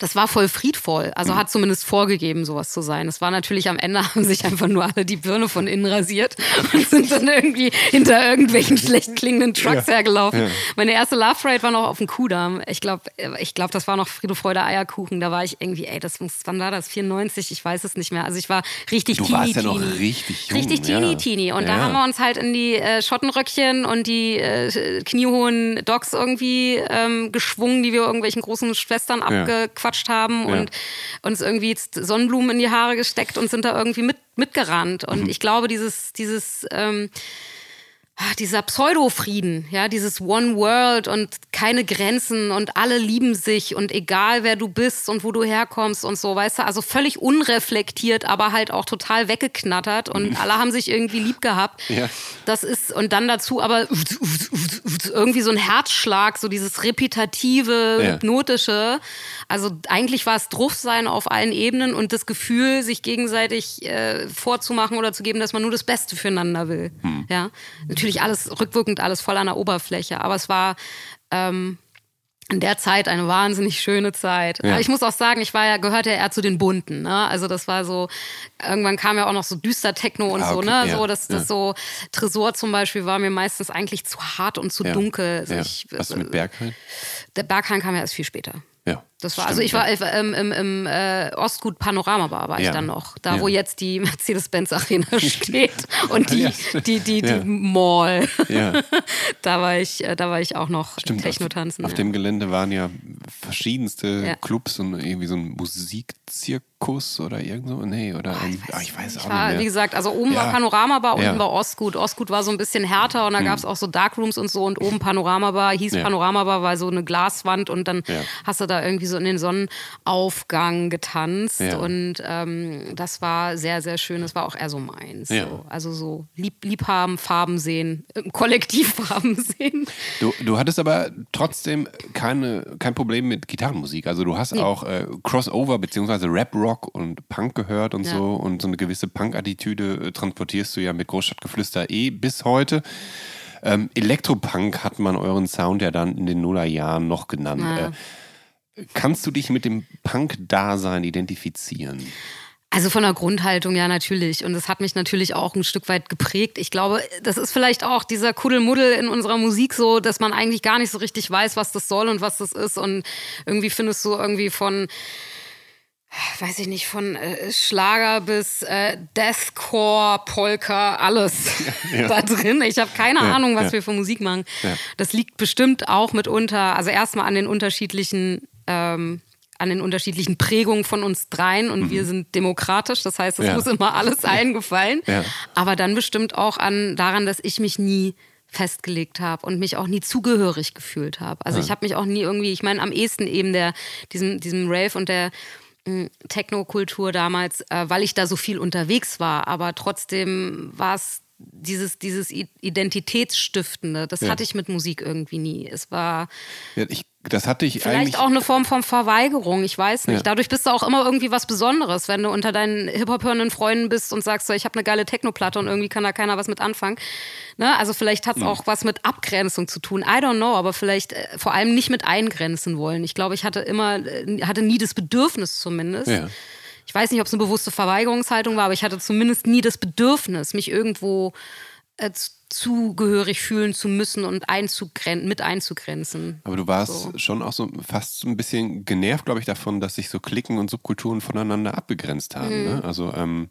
das war voll friedvoll. Also hat zumindest vorgegeben, sowas zu sein. Es war natürlich am Ende haben sich einfach nur alle die Birne von innen rasiert und sind dann irgendwie hinter irgendwelchen schlecht klingenden Trucks ja. hergelaufen. Ja. Meine erste Love Rate war noch auf dem Kudamm. Ich glaube, ich glaube, das war noch Friede, Freude, Eierkuchen. Da war ich irgendwie, ey, das wann war das? 94? Ich weiß es nicht mehr. Also ich war richtig du teeny, warst ja noch richtig jung. Richtig teeny, ja. teeny. Und da haben wir uns halt in die äh, Schottenröckchen und die äh, kniehohen Docs irgendwie ähm, geschwungen, die wir irgendwelchen großen Schwestern abgequatscht gequatscht haben ja. und uns irgendwie Sonnenblumen in die Haare gesteckt und sind da irgendwie mit, mitgerannt. Und mhm. ich glaube, dieses, dieses ähm, Ah, dieser Pseudo-Frieden, ja, dieses One World und keine Grenzen und alle lieben sich und egal wer du bist und wo du herkommst und so, weißt du, also völlig unreflektiert, aber halt auch total weggeknattert und alle haben sich irgendwie lieb gehabt. Ja. Das ist, und dann dazu aber irgendwie so ein Herzschlag, so dieses repetitive, ja. hypnotische. Also eigentlich war es Druffsein auf allen Ebenen und das Gefühl, sich gegenseitig äh, vorzumachen oder zu geben, dass man nur das Beste füreinander will. Hm. Ja, natürlich alles rückwirkend, alles voll an der Oberfläche. Aber es war ähm, in der Zeit eine wahnsinnig schöne Zeit. Ja. Aber ich muss auch sagen, ich war ja, gehörte ja eher zu den Bunten, ne? Also das war so, irgendwann kam ja auch noch so düster Techno und ah, okay. so, ne? Ja. So, das, das ja. so, Tresor zum Beispiel war mir meistens eigentlich zu hart und zu dunkel. Also ich, Was du mit Berghain? Der Berghain kam ja erst viel später. Ja. Das war, also Stimmt, also ich war ja. im, im, im äh, Ostgut Panorama Bar war ich ja. dann noch. Da, ja. wo jetzt die Mercedes-Benz Arena steht und die, die, die, die, Mall. da war ich, äh, da war ich auch noch Stimmt, Techno-Tanzen. Auf, auf dem Gelände waren ja verschiedenste Clubs und irgendwie so ein Musikzirkus oder irgend so. Nee, oder oh, ich, weiß, ich weiß auch war, nicht. Mehr. Wie gesagt, also oben war Panorama Bar, unten war Ostgut. Ostgut war so ein bisschen härter und da hm. gab es auch so Darkrooms und so und oben Panorama Bar hieß Panorama Bar, war so eine Glaswand und dann hast du da irgendwie so in den Sonnenaufgang getanzt ja. und ähm, das war sehr, sehr schön. Das war auch eher so meins. Ja. So. Also so lieb, Liebhaben, Farben sehen, Kollektivfarben sehen. Du, du hattest aber trotzdem keine, kein Problem mit Gitarrenmusik. Also du hast nee. auch äh, Crossover bzw. Rap-Rock und Punk gehört und ja. so und so eine gewisse Punk-Attitüde äh, transportierst du ja mit Großstadtgeflüster eh bis heute. Ähm, Elektropunk hat man euren Sound ja dann in den Nullerjahren noch genannt. Ja. Äh, Kannst du dich mit dem Punk-Dasein identifizieren? Also von der Grundhaltung ja natürlich. Und das hat mich natürlich auch ein Stück weit geprägt. Ich glaube, das ist vielleicht auch dieser Kuddelmuddel in unserer Musik so, dass man eigentlich gar nicht so richtig weiß, was das soll und was das ist. Und irgendwie findest du irgendwie von weiß ich nicht, von äh, Schlager bis äh, Deathcore, Polka, alles ja. da drin. Ich habe keine ja, Ahnung, was ja. wir für Musik machen. Das liegt bestimmt auch mitunter, also erstmal an den unterschiedlichen ähm, an den unterschiedlichen Prägungen von uns dreien und mhm. wir sind demokratisch, das heißt, es ja. muss immer alles allen gefallen. Ja. Aber dann bestimmt auch an daran, dass ich mich nie festgelegt habe und mich auch nie zugehörig gefühlt habe. Also ja. ich habe mich auch nie irgendwie, ich meine, am ehesten eben der, diesem, diesem Rave und der hm, Technokultur damals, äh, weil ich da so viel unterwegs war. Aber trotzdem war es dieses, dieses Identitätsstiftende, das ja. hatte ich mit Musik irgendwie nie. Es war. Ja, ich, das hatte ich vielleicht eigentlich auch eine Form von Verweigerung, ich weiß nicht. Ja. Dadurch bist du auch immer irgendwie was Besonderes, wenn du unter deinen Hip-Hop-hörenden Freunden bist und sagst, so, ich habe eine geile Technoplatte und irgendwie kann da keiner was mit anfangen. Ne? Also vielleicht hat es mhm. auch was mit Abgrenzung zu tun. I don't know, aber vielleicht äh, vor allem nicht mit eingrenzen wollen. Ich glaube, ich hatte immer, äh, hatte nie das Bedürfnis zumindest. Ja ich weiß nicht, ob es eine bewusste Verweigerungshaltung war, aber ich hatte zumindest nie das Bedürfnis, mich irgendwo äh, zugehörig fühlen zu müssen und einzugren mit einzugrenzen. Aber du warst so. schon auch so fast ein bisschen genervt, glaube ich, davon, dass sich so Klicken und Subkulturen voneinander abgegrenzt haben. Mhm. Ne? Also, ähm,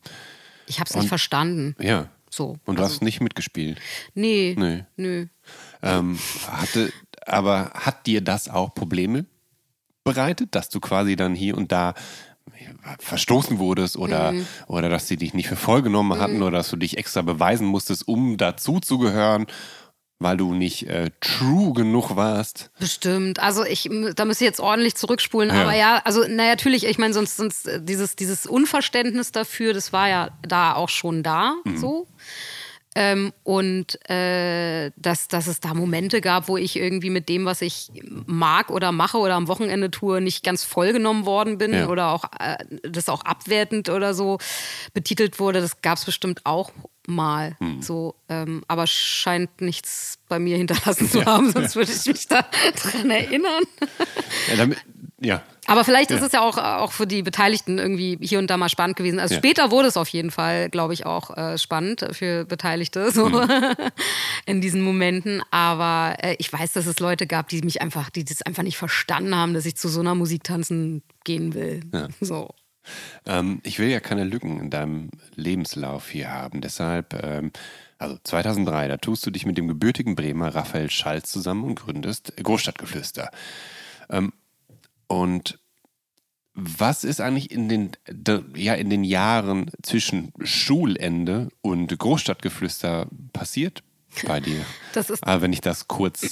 ich habe es nicht verstanden. Ja. So. Und du also, hast nicht mitgespielt. Nee. Nee. Nö. Ähm, hatte, aber hat dir das auch Probleme bereitet, dass du quasi dann hier und da verstoßen wurdest oder, mhm. oder dass sie dich nicht für voll genommen hatten mhm. oder dass du dich extra beweisen musstest, um dazu zu gehören, weil du nicht äh, true genug warst. Bestimmt. Also ich, da müsste ich jetzt ordentlich zurückspulen. Ja. Aber ja, also na natürlich, ich meine, sonst, sonst äh, dieses, dieses Unverständnis dafür, das war ja da auch schon da, mhm. so. Ähm, und äh, dass, dass es da Momente gab, wo ich irgendwie mit dem, was ich mag oder mache oder am Wochenende tue, nicht ganz vollgenommen worden bin ja. oder auch äh, das auch abwertend oder so betitelt wurde. Das gab es bestimmt auch mal hm. so, ähm, aber scheint nichts bei mir hinterlassen zu ja. haben, sonst ja. würde ich mich da dran erinnern. Ja, damit, ja. Aber vielleicht ja. ist es ja auch, auch für die Beteiligten irgendwie hier und da mal spannend gewesen. Also ja. später wurde es auf jeden Fall, glaube ich, auch äh, spannend für Beteiligte so mhm. in diesen Momenten. Aber äh, ich weiß, dass es Leute gab, die mich einfach, die das einfach nicht verstanden haben, dass ich zu so einer Musik tanzen gehen will. Ja. So. Ähm, ich will ja keine Lücken in deinem Lebenslauf hier haben. Deshalb, ähm, also 2003, da tust du dich mit dem gebürtigen Bremer Raphael Schalz zusammen und gründest Großstadtgeflüster. Ähm, und was ist eigentlich in den, ja, in den Jahren zwischen Schulende und Großstadtgeflüster passiert bei dir? Das ist. Aber wenn ich das kurz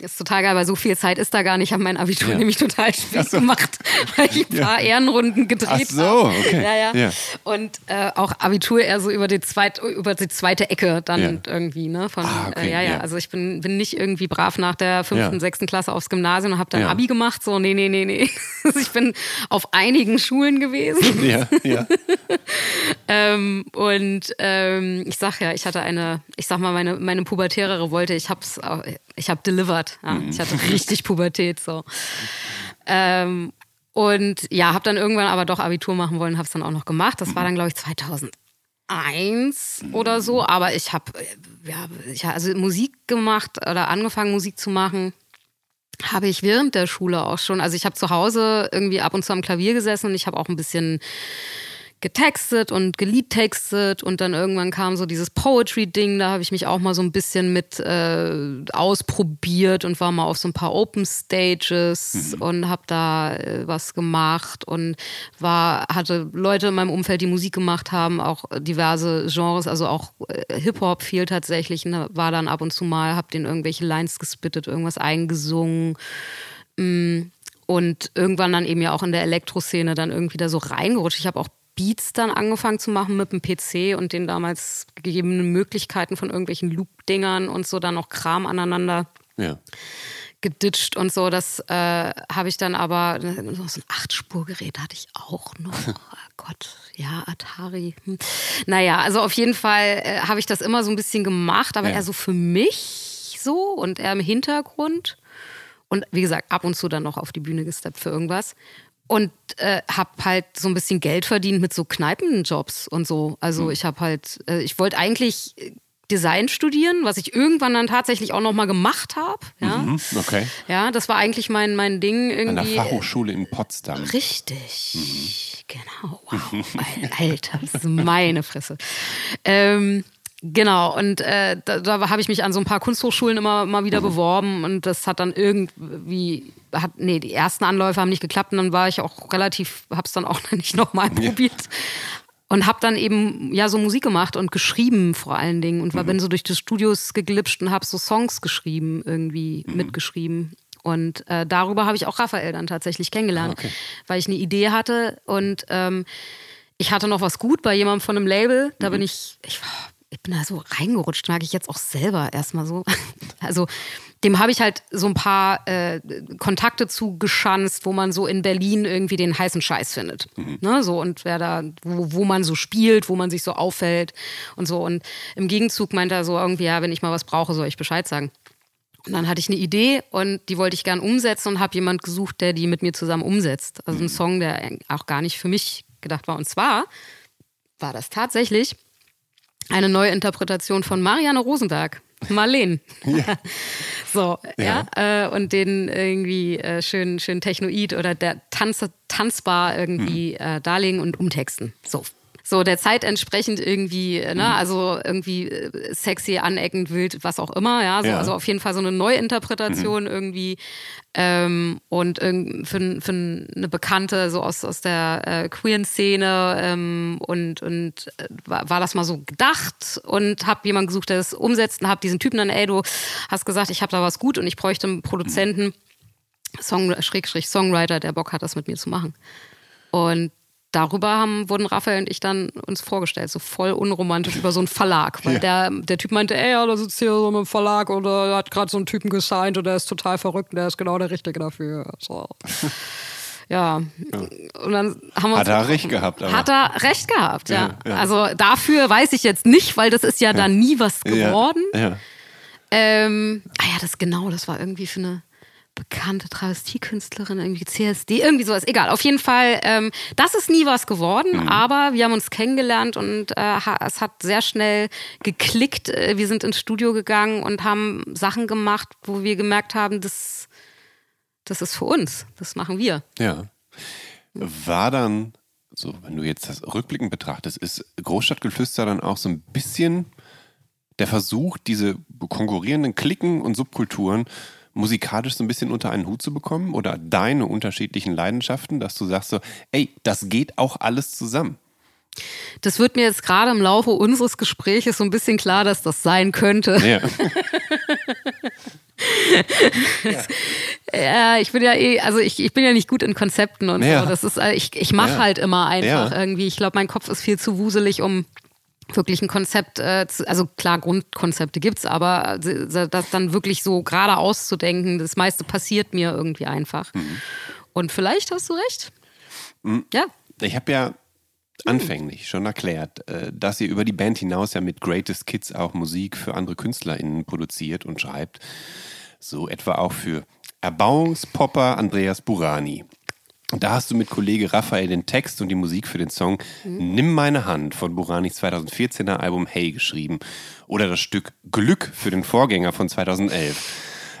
ist total geil, weil so viel Zeit ist da gar nicht. Ich habe mein Abitur ja. nämlich total spät so. gemacht, weil ich ein paar ja. Ehrenrunden gedreht habe. Ach so, okay. Ja, ja. Und äh, auch Abitur eher so über die, zweit, über die zweite Ecke dann irgendwie. Ne? Von, ah, okay. äh, ja, ja. Also ich bin, bin nicht irgendwie brav nach der fünften, sechsten Klasse aufs Gymnasium und habe dann Abi gemacht. So, nee, nee, nee, nee. Also ich bin auf einigen Schulen gewesen. Ja, ja. ähm, und ähm, ich sag ja, ich hatte eine, ich sag mal, meine, meine pubertäre Revolte, ich hab's, ich habe delivered. Ja. Mhm. Ich hatte richtig Pubertät so. Ähm, und ja, habe dann irgendwann aber doch Abitur machen wollen, habe es dann auch noch gemacht. Das war dann, glaube ich, 2001 oder so. Aber ich habe ja, ich, also Musik gemacht oder angefangen, Musik zu machen habe ich während der Schule auch schon. Also ich habe zu Hause irgendwie ab und zu am Klavier gesessen und ich habe auch ein bisschen getextet und geliedtextet und dann irgendwann kam so dieses Poetry-Ding, da habe ich mich auch mal so ein bisschen mit äh, ausprobiert und war mal auf so ein paar Open Stages mhm. und habe da äh, was gemacht und war, hatte Leute in meinem Umfeld, die Musik gemacht haben, auch diverse Genres, also auch äh, Hip-Hop viel tatsächlich, ne, war dann ab und zu mal, habe denen irgendwelche Lines gespittet, irgendwas eingesungen. Mm. Und irgendwann dann eben ja auch in der Elektroszene dann irgendwie da so reingerutscht. Ich habe auch Beats dann angefangen zu machen mit dem PC und den damals gegebenen Möglichkeiten von irgendwelchen Loop-Dingern und so dann noch Kram aneinander ja. geditscht und so. Das äh, habe ich dann aber, so ein Acht-Spur-Gerät hatte ich auch noch. Oh Gott, ja, Atari. Hm. Naja, also auf jeden Fall äh, habe ich das immer so ein bisschen gemacht, aber ja. eher so für mich so und eher im Hintergrund. Und wie gesagt, ab und zu dann noch auf die Bühne gesteppt für irgendwas und äh, habe halt so ein bisschen Geld verdient mit so Kneipenjobs und so. Also mhm. ich habe halt, äh, ich wollte eigentlich Design studieren, was ich irgendwann dann tatsächlich auch noch mal gemacht habe. Ja? Mhm, okay. Ja, das war eigentlich mein, mein Ding irgendwie. An der Fachhochschule in Potsdam. Richtig. Mhm. Genau. Wow. Alter, das ist meine Fresse. Ähm, Genau, und äh, da, da habe ich mich an so ein paar Kunsthochschulen immer mal wieder beworben und das hat dann irgendwie, hat, nee, die ersten Anläufe haben nicht geklappt und dann war ich auch relativ, habe es dann auch nicht nochmal ja. probiert. und habe dann eben ja so Musik gemacht und geschrieben vor allen Dingen und war, mhm. bin so durch die Studios geglitscht und habe so Songs geschrieben, irgendwie mhm. mitgeschrieben. Und äh, darüber habe ich auch Raphael dann tatsächlich kennengelernt, ah, okay. weil ich eine Idee hatte und ähm, ich hatte noch was gut bei jemandem von einem Label. Da mhm. bin ich, ich, ich bin da so reingerutscht, mag ich jetzt auch selber erstmal so. Also dem habe ich halt so ein paar äh, Kontakte zugeschanzt, wo man so in Berlin irgendwie den heißen Scheiß findet. Mhm. Ne, so und wer da, wo, wo man so spielt, wo man sich so auffällt und so. Und im Gegenzug meint er so irgendwie, ja, wenn ich mal was brauche, soll ich Bescheid sagen. Und dann hatte ich eine Idee und die wollte ich gern umsetzen und habe jemand gesucht, der die mit mir zusammen umsetzt. Also ein mhm. Song, der auch gar nicht für mich gedacht war. Und zwar war das tatsächlich eine neue Interpretation von Marianne Rosenberg. Marleen. Ja. so, ja. ja äh, und den irgendwie äh, schön, schön Technoid oder der Tanz, tanzbar irgendwie mhm. äh, darlegen und umtexten. So, so der Zeit entsprechend irgendwie, ne, mhm. also irgendwie äh, sexy, aneckend, wild, was auch immer, ja, so, ja. also auf jeden Fall so eine Neuinterpretation mhm. irgendwie ähm, und für, für eine Bekannte so aus, aus der äh, queeren Szene ähm, und, und äh, war, das mal so gedacht und habe jemanden gesucht, der das umsetzt und habe diesen Typen dann, ey, du hast gesagt, ich habe da was gut und ich bräuchte einen Produzenten, Song, Schrägstrich Songwriter, der Bock hat, das mit mir zu machen. Und darüber haben, wurden Raphael und ich dann uns vorgestellt, so voll unromantisch über so einen Verlag. Weil ja. der, der Typ meinte, ey, ja, da sitzt hier so ein Verlag oder hat gerade so einen Typen gesigned und der ist total verrückt und der ist genau der Richtige dafür. So. Ja. ja. Und dann haben wir Hat er recht gehabt, aber. Hat er recht gehabt, ja. ja. Also dafür weiß ich jetzt nicht, weil das ist ja, dann nie was geworden. Ja. Ähm, ah ja, das genau, das war irgendwie für eine bekannte Travestiekünstlerin, irgendwie CSD, irgendwie sowas. Egal, auf jeden Fall, ähm, das ist nie was geworden, mhm. aber wir haben uns kennengelernt und äh, es hat sehr schnell geklickt. Äh, wir sind ins Studio gegangen und haben Sachen gemacht, wo wir gemerkt haben, das, das ist für uns, das machen wir. Ja. War dann, so wenn du jetzt das rückblickend betrachtest, ist Großstadtgeflüster dann auch so ein bisschen der Versuch, diese konkurrierenden Klicken und Subkulturen musikalisch so ein bisschen unter einen Hut zu bekommen oder deine unterschiedlichen Leidenschaften, dass du sagst so, ey, das geht auch alles zusammen? Das wird mir jetzt gerade im Laufe unseres Gespräches so ein bisschen klar, dass das sein könnte. Ja. ja. ich bin ja eh, also ich, ich bin ja nicht gut in Konzepten und ja. so. Das ist, äh, ich, ich mache ja. halt immer einfach irgendwie. Ich glaube, mein Kopf ist viel zu wuselig, um wirklich ein Konzept, äh, also klar, Grundkonzepte gibt es, aber das dann wirklich so gerade auszudenken, das meiste passiert mir irgendwie einfach. Mhm. Und vielleicht hast du recht. Mhm. Ja. Ich habe ja anfänglich schon erklärt, äh, dass ihr über die Band hinaus ja mit Greatest Kids auch Musik für andere KünstlerInnen produziert und schreibt. So etwa auch für Erbauungspopper Andreas Burani. Und da hast du mit Kollege Raphael den Text und die Musik für den Song mhm. Nimm meine Hand von Buranis 2014er Album Hey geschrieben. Oder das Stück Glück für den Vorgänger von 2011.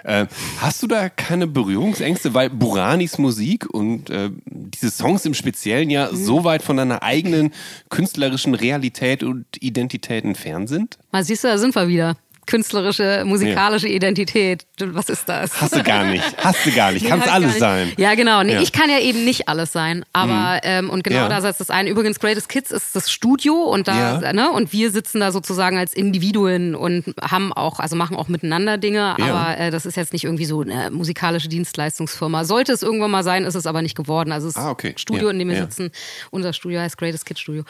Äh, hast du da keine Berührungsängste, weil Buranis Musik und äh, diese Songs im Speziellen ja mhm. so weit von deiner eigenen künstlerischen Realität und Identität entfernt sind? Mal siehst du, da sind wir wieder künstlerische, musikalische ja. Identität. Was ist das? Hast du gar nicht. Hast du gar nicht. Nee, Kannst alles sein. Ja, genau. Nee, ja. Ich kann ja eben nicht alles sein. Aber, mhm. ähm, und genau ja. da setzt es ein. Übrigens, Greatest Kids ist das Studio und da, ne, und wir sitzen da sozusagen als Individuen und haben auch, also machen auch miteinander Dinge. Aber äh, das ist jetzt nicht irgendwie so eine musikalische Dienstleistungsfirma. Sollte es irgendwann mal sein, ist es aber nicht geworden. Also es ah, okay. Studio, in dem wir sitzen. Unser Studio heißt Greatest Kids Studio.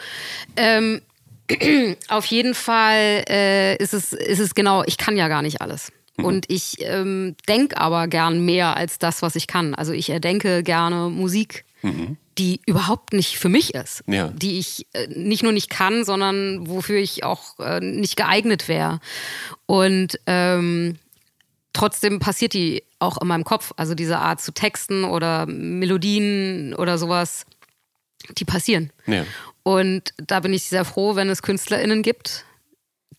Ähm, auf jeden Fall äh, ist, es, ist es genau, ich kann ja gar nicht alles. Mhm. Und ich ähm, denke aber gern mehr als das, was ich kann. Also ich erdenke gerne Musik, mhm. die überhaupt nicht für mich ist. Ja. Die ich äh, nicht nur nicht kann, sondern wofür ich auch äh, nicht geeignet wäre. Und ähm, trotzdem passiert die auch in meinem Kopf. Also diese Art zu texten oder Melodien oder sowas, die passieren. Ja. Und da bin ich sehr froh, wenn es KünstlerInnen gibt,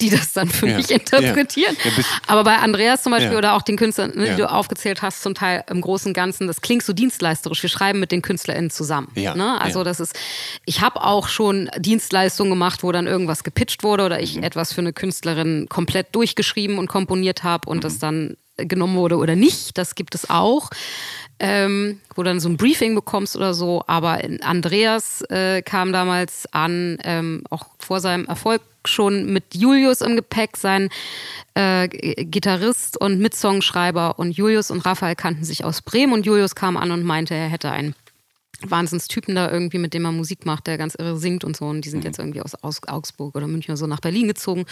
die das dann für ja. mich interpretieren. Ja. Ja, Aber bei Andreas zum Beispiel oder auch den Künstlern, ne, die du aufgezählt hast, zum Teil im Großen und Ganzen, das klingt so dienstleisterisch. Wir schreiben mit den KünstlerInnen zusammen. Ne? Also das ist, ich habe auch schon Dienstleistungen gemacht, wo dann irgendwas gepitcht wurde oder ich mhm. etwas für eine Künstlerin komplett durchgeschrieben und komponiert habe und mhm. das dann genommen wurde oder nicht. Das gibt es auch. ähm, wo du dann so ein Briefing bekommst oder so. Aber Andreas äh, kam damals an, ähm, auch vor seinem Erfolg schon mit Julius im Gepäck, sein äh, Gitarrist und Mitsongschreiber. Und Julius und Raphael kannten sich aus Bremen und Julius kam an und meinte, er hätte einen Wahnsinnstypen da irgendwie, mit dem er Musik macht, der ganz irre singt und so. Und die sind mhm. jetzt irgendwie aus, aus Augsburg oder München oder so nach Berlin gezogen.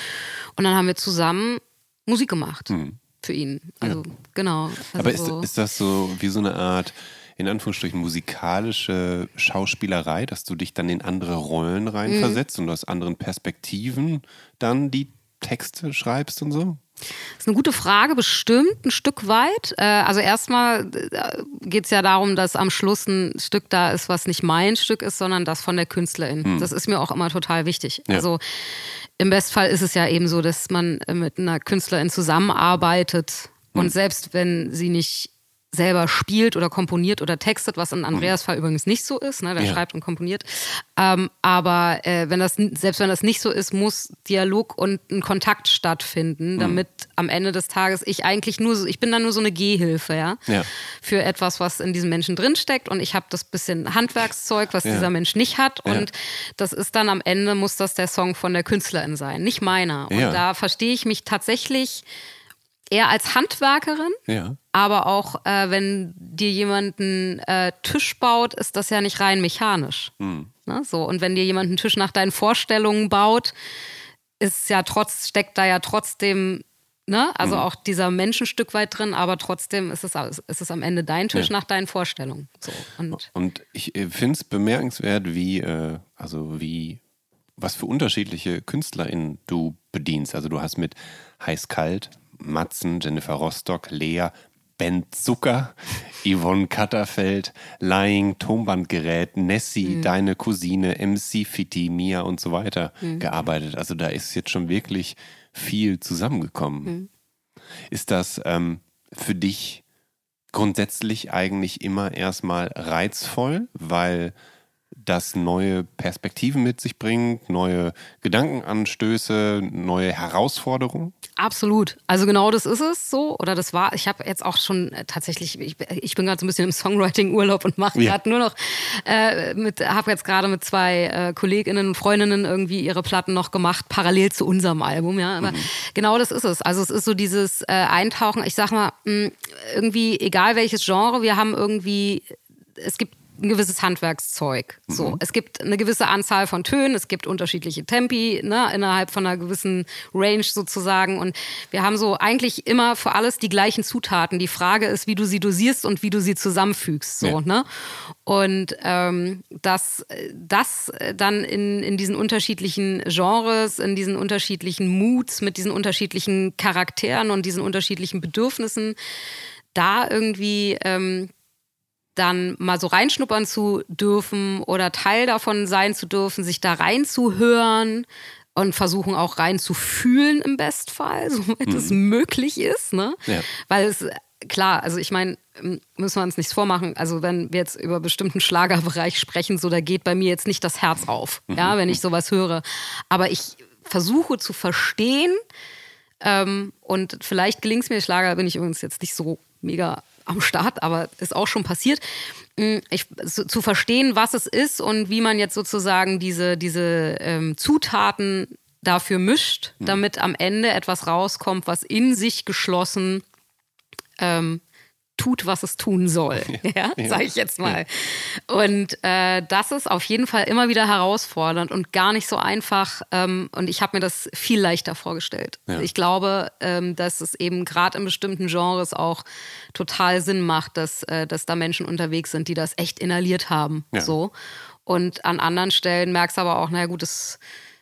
Und dann haben wir zusammen Musik gemacht mhm. Für ihn. Also ja. genau. Also Aber ist, so. ist das so wie so eine Art, in Anführungsstrichen, musikalische Schauspielerei, dass du dich dann in andere Rollen reinversetzt mhm. und aus anderen Perspektiven dann die Texte schreibst und so? Das ist eine gute Frage, bestimmt ein Stück weit. Äh, also erstmal äh, geht es ja darum, dass am Schluss ein Stück da ist, was nicht mein Stück ist, sondern das von der Künstlerin. Hm. Das ist mir auch immer total wichtig. Ja. Also im Bestfall ist es ja eben so, dass man mit einer Künstlerin zusammenarbeitet hm. und selbst wenn sie nicht selber spielt oder komponiert oder textet, was in Andreas Fall übrigens nicht so ist, ne? der ja. schreibt und komponiert. Ähm, aber äh, wenn das, selbst wenn das nicht so ist, muss Dialog und ein Kontakt stattfinden, mhm. damit mhm. am Ende des Tages ich eigentlich nur so, ich bin dann nur so eine Gehhilfe, ja, ja. für etwas, was in diesem Menschen drinsteckt und ich habe das bisschen Handwerkszeug, was ja. dieser Mensch nicht hat und das ist dann am Ende, muss das der Song von der Künstlerin sein, nicht meiner. Und da verstehe ich mich tatsächlich eher als Handwerkerin, ja. aber auch äh, wenn dir jemand einen äh, Tisch baut, ist das ja nicht rein mechanisch. Hm. Ne? So, und wenn dir jemand einen Tisch nach deinen Vorstellungen baut, ist ja trotz, steckt da ja trotzdem, ne, also hm. auch dieser Mensch ein Stück weit drin, aber trotzdem ist es, ist es am Ende dein Tisch ja. nach deinen Vorstellungen. So, und, und ich äh, finde es bemerkenswert, wie, äh, also wie was für unterschiedliche KünstlerInnen du bedienst. Also du hast mit Heiß-Kalt, Matzen, Jennifer Rostock, Lea, Ben Zucker, Yvonne Katterfeld, Lying, Tonbandgerät, Nessie, mhm. deine Cousine, MC Fitti, Mia und so weiter mhm. gearbeitet. Also da ist jetzt schon wirklich viel zusammengekommen. Mhm. Ist das ähm, für dich grundsätzlich eigentlich immer erstmal reizvoll, weil das neue Perspektiven mit sich bringt, neue Gedankenanstöße, neue Herausforderungen? Absolut. Also genau das ist es so. Oder das war, ich habe jetzt auch schon äh, tatsächlich, ich, ich bin gerade so ein bisschen im Songwriting-Urlaub und mache gerade ja. nur noch äh, mit, habe jetzt gerade mit zwei äh, Kolleginnen und Freundinnen irgendwie ihre Platten noch gemacht, parallel zu unserem Album, ja. Aber mhm. genau das ist es. Also es ist so dieses äh, Eintauchen, ich sag mal, mh, irgendwie, egal welches Genre, wir haben irgendwie, es gibt ein gewisses Handwerkszeug. So, mhm. es gibt eine gewisse Anzahl von Tönen, es gibt unterschiedliche Tempi ne, innerhalb von einer gewissen Range sozusagen. Und wir haben so eigentlich immer für alles die gleichen Zutaten. Die Frage ist, wie du sie dosierst und wie du sie zusammenfügst. So, ja. ne? Und ähm, dass das dann in, in diesen unterschiedlichen Genres, in diesen unterschiedlichen Moods, mit diesen unterschiedlichen Charakteren und diesen unterschiedlichen Bedürfnissen da irgendwie ähm, dann mal so reinschnuppern zu dürfen oder Teil davon sein zu dürfen, sich da reinzuhören und versuchen auch reinzufühlen im Bestfall, soweit mhm. es möglich ist. Ne? Ja. Weil es klar, also ich meine, müssen wir uns nichts vormachen. Also wenn wir jetzt über bestimmten Schlagerbereich sprechen, so da geht bei mir jetzt nicht das Herz auf, mhm. ja, wenn ich sowas höre. Aber ich versuche zu verstehen ähm, und vielleicht gelingt es mir. Schlager bin ich übrigens jetzt nicht so mega am Start, aber ist auch schon passiert. Mm, ich, zu verstehen, was es ist und wie man jetzt sozusagen diese, diese ähm, Zutaten dafür mischt, mhm. damit am Ende etwas rauskommt, was in sich geschlossen ähm, tut, was es tun soll. Ja, ja sage ich jetzt mal. Und äh, das ist auf jeden Fall immer wieder herausfordernd und gar nicht so einfach. Ähm, und ich habe mir das viel leichter vorgestellt. Ja. Ich glaube, ähm, dass es eben gerade in bestimmten Genres auch total Sinn macht, dass, äh, dass da Menschen unterwegs sind, die das echt inhaliert haben. Ja. So. Und an anderen Stellen merkst du aber auch, naja gut, das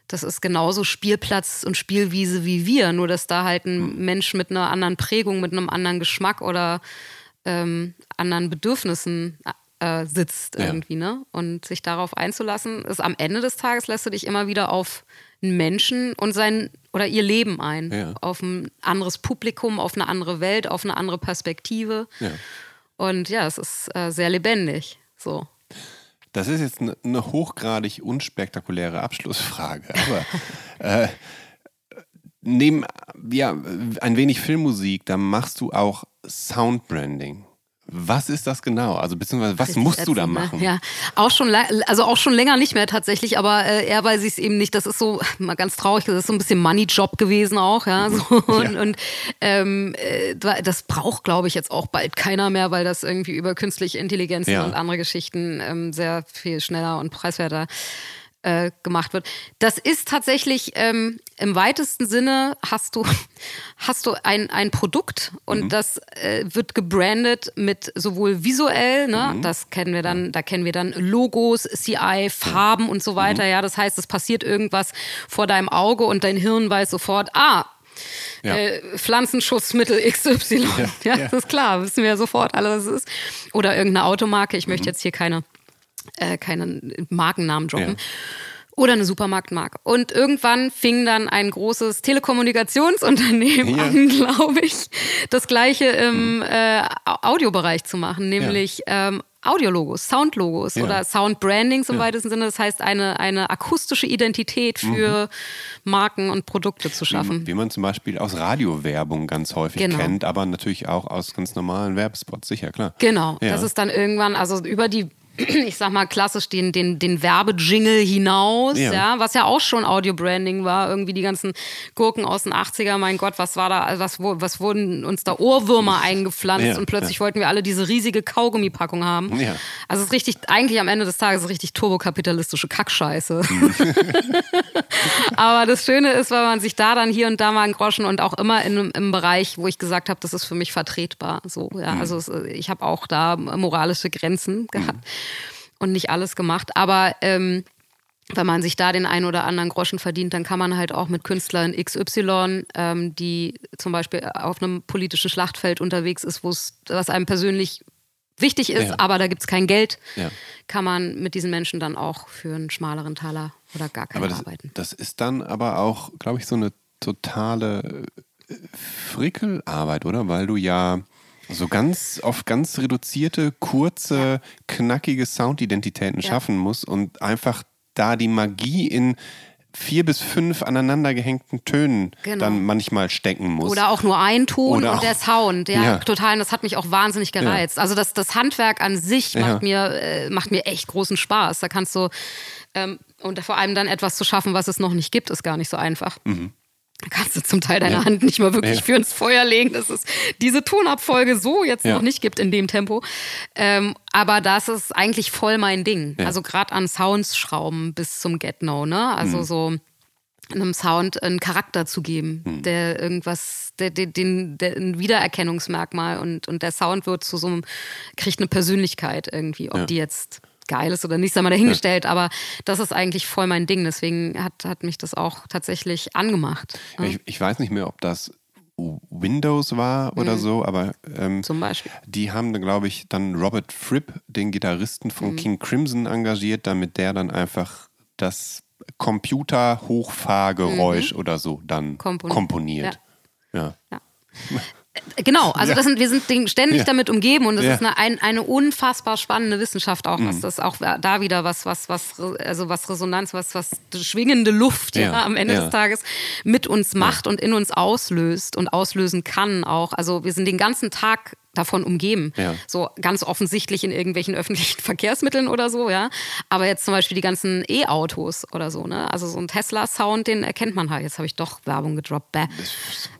das ist genauso Spielplatz und Spielwiese wie wir, nur dass da halt ein hm. Mensch mit einer anderen Prägung, mit einem anderen Geschmack oder ähm, anderen Bedürfnissen äh, sitzt ja. irgendwie, ne? Und sich darauf einzulassen, ist am Ende des Tages lässt du dich immer wieder auf einen Menschen und sein oder ihr Leben ein. Ja. Auf ein anderes Publikum, auf eine andere Welt, auf eine andere Perspektive. Ja. Und ja, es ist äh, sehr lebendig. So. Das ist jetzt eine, eine hochgradig unspektakuläre Abschlussfrage, aber äh, neben ja, ein wenig Filmmusik, da machst du auch Soundbranding. Was ist das genau? Also beziehungsweise was musst du da ne? machen? Ja, auch schon, also auch schon länger nicht mehr tatsächlich, aber äh, eher weiß ich es eben nicht. Das ist so mal ganz traurig. Das ist so ein bisschen Money-Job gewesen auch, ja. So. Und, ja. und ähm, äh, das braucht, glaube ich, jetzt auch bald keiner mehr, weil das irgendwie über künstliche Intelligenz ja. und andere Geschichten ähm, sehr viel schneller und preiswerter äh, gemacht wird. Das ist tatsächlich ähm, im weitesten Sinne hast du, hast du ein, ein Produkt und mhm. das äh, wird gebrandet mit sowohl visuell, ne, mhm. das kennen wir dann, da kennen wir dann Logos, CI, Farben und so weiter. Mhm. Ja, das heißt, es passiert irgendwas vor deinem Auge und dein Hirn weiß sofort, ah, ja. Äh, Pflanzenschutzmittel XY. Ja, ja, das ist klar, wissen wir ja sofort alle, was es ist. Oder irgendeine Automarke. Ich mhm. möchte jetzt hier keine äh, keinen Markennamen droppen. Ja. Oder eine Supermarktmarke. Und irgendwann fing dann ein großes Telekommunikationsunternehmen ja. an, glaube ich, das gleiche im hm. äh, Audiobereich zu machen, nämlich ja. ähm, Audiologos, Soundlogos ja. oder Soundbranding im ja. weitesten Sinne. Das heißt, eine, eine akustische Identität für mhm. Marken und Produkte zu schaffen. Wie, wie, man zum Beispiel aus Radiowerbung ganz häufig genau. kennt, aber natürlich auch aus ganz normalen Werbespots, sicher, klar. Genau, ja. das ist dann irgendwann, also über die ich sag mal klassisch den, den, den Werbejingle hinaus, ja. ja. was ja auch schon Audio-Branding war, irgendwie die ganzen Gurken aus den 80er, mein Gott, was war da, was, was wurden uns da Ohrwürmer eingepflanzt ja, und plötzlich ja. wollten wir alle diese riesige Kaugummipackung haben. Also es ist richtig, eigentlich am Ende des Tages richtig turbokapitalistische Kackscheiße. Mhm. Aber das Schöne ist, weil man sich da dann hier und da mal einen Groschen und auch immer in, im Bereich, wo ich gesagt habe, das ist für mich vertretbar. So, ja, mhm. also es, ich habe auch da moralische Grenzen gehabt. Und nicht alles gemacht. Aber ähm, wenn man sich da den einen oder anderen Groschen verdient, dann kann man halt auch mit Künstlern XY, ähm, die zum Beispiel auf einem politischen Schlachtfeld unterwegs ist, wo es was einem persönlich wichtig ist, ja. aber da gibt es kein Geld, ja. kann man mit diesen Menschen dann auch für einen schmaleren Taler oder gar keinen das, arbeiten. Das ist dann aber auch, glaube ich, so eine totale äh, Frickelarbeit, oder? Weil du ja so ganz auf ganz reduzierte, kurze, ja. knackige Soundidentitäten ja. schaffen muss und einfach da die Magie in vier bis fünf aneinander gehängten Tönen genau. dann manchmal stecken muss. Oder auch nur ein Ton Oder und der Sound. Ja, ja, total. Das hat mich auch wahnsinnig gereizt. Ja. Also das, das Handwerk an sich macht, mir, äh, macht mir echt großen Spaß. Da kannst du, ähm, und vor allem dann etwas zu schaffen, was es noch nicht gibt, ist gar nicht so einfach. Mhm. Da kannst du zum Teil deine ja. Hand nicht mal wirklich ja. für ins Feuer legen, dass es diese Tonabfolge so jetzt ja. noch nicht gibt in dem Tempo. Ähm, aber das ist eigentlich voll mein Ding. Also gerade an Sounds schrauben bis zum Get No, ne? Also mhm. so einem Sound einen Charakter zu geben, mhm. der irgendwas, der, der, den, der ein Wiedererkennungsmerkmal und, und der Sound wird zu so einem, kriegt eine Persönlichkeit irgendwie, ob die jetzt geil ist oder nicht, sei mal dahingestellt, ja. aber das ist eigentlich voll mein Ding. Deswegen hat, hat mich das auch tatsächlich angemacht. Ja. Ich, ich, weiß nicht mehr, ob das Windows war oder mhm. so, aber ähm, zum Beispiel. Die haben, glaube ich, dann Robert Fripp, den Gitarristen von mhm. King Crimson, engagiert, damit der dann einfach das Computer-Hochfahrgeräusch mhm. oder so dann Kompon komponiert. ja. ja. Genau, also ja. das sind, wir sind ständig ja. damit umgeben und das ja. ist eine, ein, eine unfassbar spannende Wissenschaft auch, was mhm. das auch da wieder was, was, was, also was Resonanz, was, was schwingende Luft ja, am Ende des Tages mit uns macht und in uns auslöst und auslösen kann auch. Also wir sind den ganzen Tag davon umgeben. Ja. So ganz offensichtlich in irgendwelchen öffentlichen Verkehrsmitteln oder so, ja. Aber jetzt zum Beispiel die ganzen E-Autos oder so, ne? Also so ein Tesla-Sound, den erkennt man halt. Jetzt habe ich doch Werbung gedroppt. Bäh.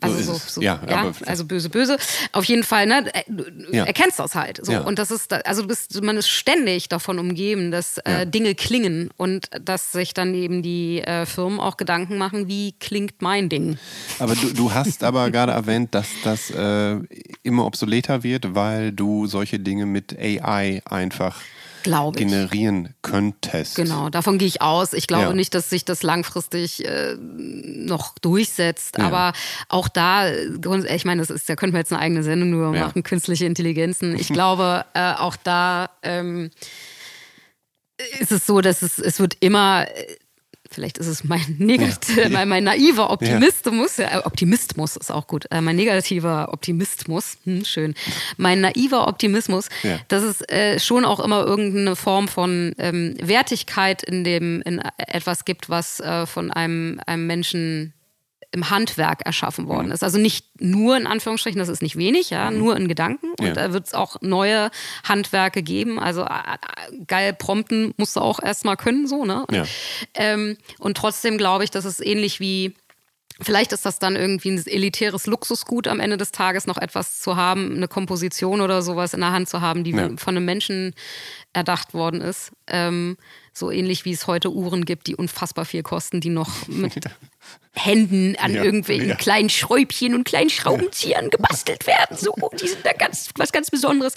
Also so, so ja, ja also böse, böse. Auf jeden Fall, ne? Du ja. erkennst das halt. So. Und das ist, also du bist, man ist ständig davon umgeben, dass äh, Dinge klingen und dass sich dann eben die äh, Firmen auch Gedanken machen, wie klingt mein Ding. Aber du, du hast aber gerade erwähnt, dass das äh, immer obsoleter wird, weil du solche Dinge mit AI einfach generieren könntest. Genau, davon gehe ich aus. Ich glaube ja. nicht, dass sich das langfristig äh, noch durchsetzt. Ja. Aber auch da, ich meine, das ist, da könnten wir jetzt eine eigene Sendung nur ja. machen, künstliche Intelligenzen. Ich glaube, äh, auch da ähm, ist es so, dass es, es wird immer vielleicht ist es mein, Negat ja. mein, mein, naiver Optimismus, ja. äh, Optimismus ist auch gut, äh, mein negativer Optimismus, hm, schön, mein naiver Optimismus, ja. dass es äh, schon auch immer irgendeine Form von ähm, Wertigkeit in dem in etwas gibt, was äh, von einem, einem Menschen im Handwerk erschaffen worden mhm. ist. Also nicht nur in Anführungsstrichen, das ist nicht wenig, ja, mhm. nur in Gedanken. Und ja. da wird es auch neue Handwerke geben. Also äh, geil prompten musst du auch erstmal können, so, ne? Ja. Ähm, und trotzdem glaube ich, dass es ähnlich wie Vielleicht ist das dann irgendwie ein elitäres Luxusgut am Ende des Tages, noch etwas zu haben, eine Komposition oder sowas in der Hand zu haben, die ja. von einem Menschen erdacht worden ist. Ähm, so ähnlich wie es heute Uhren gibt, die unfassbar viel kosten, die noch mit Händen an ja, irgendwelchen ja. kleinen Schräubchen und kleinen Schraubenziehern gebastelt werden. So, die sind da ganz was ganz Besonderes.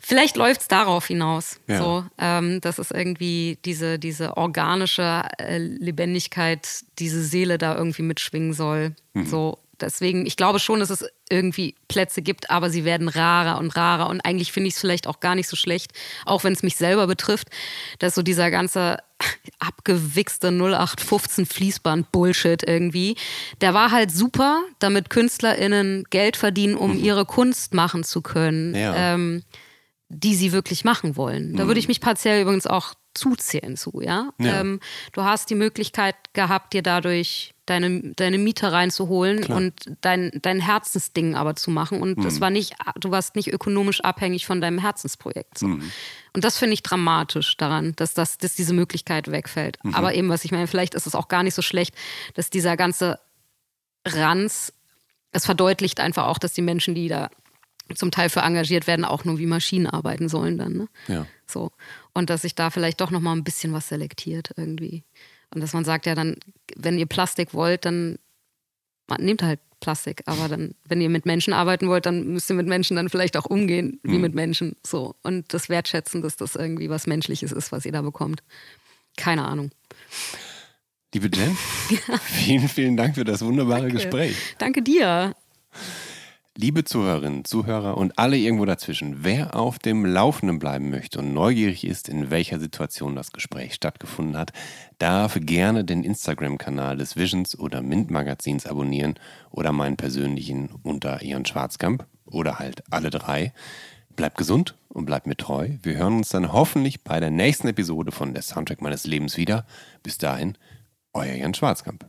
Vielleicht läuft es darauf hinaus. Ja. So, ähm, dass es irgendwie diese, diese organische äh, Lebendigkeit, diese Seele da irgendwie mitschwingen soll. Mhm. So, Deswegen, ich glaube schon, dass es irgendwie Plätze gibt, aber sie werden rarer und rarer. Und eigentlich finde ich es vielleicht auch gar nicht so schlecht, auch wenn es mich selber betrifft, dass so dieser ganze abgewichste 0815 Fließband-Bullshit irgendwie, der war halt super, damit KünstlerInnen Geld verdienen, um mhm. ihre Kunst machen zu können, ja. ähm, die sie wirklich machen wollen. Da mhm. würde ich mich partiell übrigens auch zuzählen zu, ja. ja. Ähm, du hast die Möglichkeit gehabt, dir dadurch deine, deine Miete reinzuholen Klar. und dein, dein Herzensding aber zu machen. Und mhm. das war nicht, du warst nicht ökonomisch abhängig von deinem Herzensprojekt. So. Mhm. Und das finde ich dramatisch daran, dass, das, dass diese Möglichkeit wegfällt. Mhm. Aber eben, was ich meine, vielleicht ist es auch gar nicht so schlecht, dass dieser ganze Ranz, es verdeutlicht einfach auch, dass die Menschen, die da zum Teil für engagiert werden, auch nur wie Maschinen arbeiten sollen dann. Ne? Ja. So. Und dass sich da vielleicht doch nochmal ein bisschen was selektiert irgendwie. Und dass man sagt, ja, dann, wenn ihr Plastik wollt, dann nehmt halt Plastik. Aber dann, wenn ihr mit Menschen arbeiten wollt, dann müsst ihr mit Menschen dann vielleicht auch umgehen, wie mhm. mit Menschen. So. Und das Wertschätzen, dass das irgendwie was Menschliches ist, was ihr da bekommt. Keine Ahnung. Liebe Jen, ja. vielen, vielen Dank für das wunderbare Danke. Gespräch. Danke dir. Liebe Zuhörerinnen, Zuhörer und alle irgendwo dazwischen, wer auf dem Laufenden bleiben möchte und neugierig ist, in welcher Situation das Gespräch stattgefunden hat, darf gerne den Instagram-Kanal des Visions oder Mint-Magazins abonnieren oder meinen persönlichen unter Ihren Schwarzkamp oder halt alle drei. Bleibt gesund und bleibt mir treu. Wir hören uns dann hoffentlich bei der nächsten Episode von Der Soundtrack meines Lebens wieder. Bis dahin, euer Jan Schwarzkamp.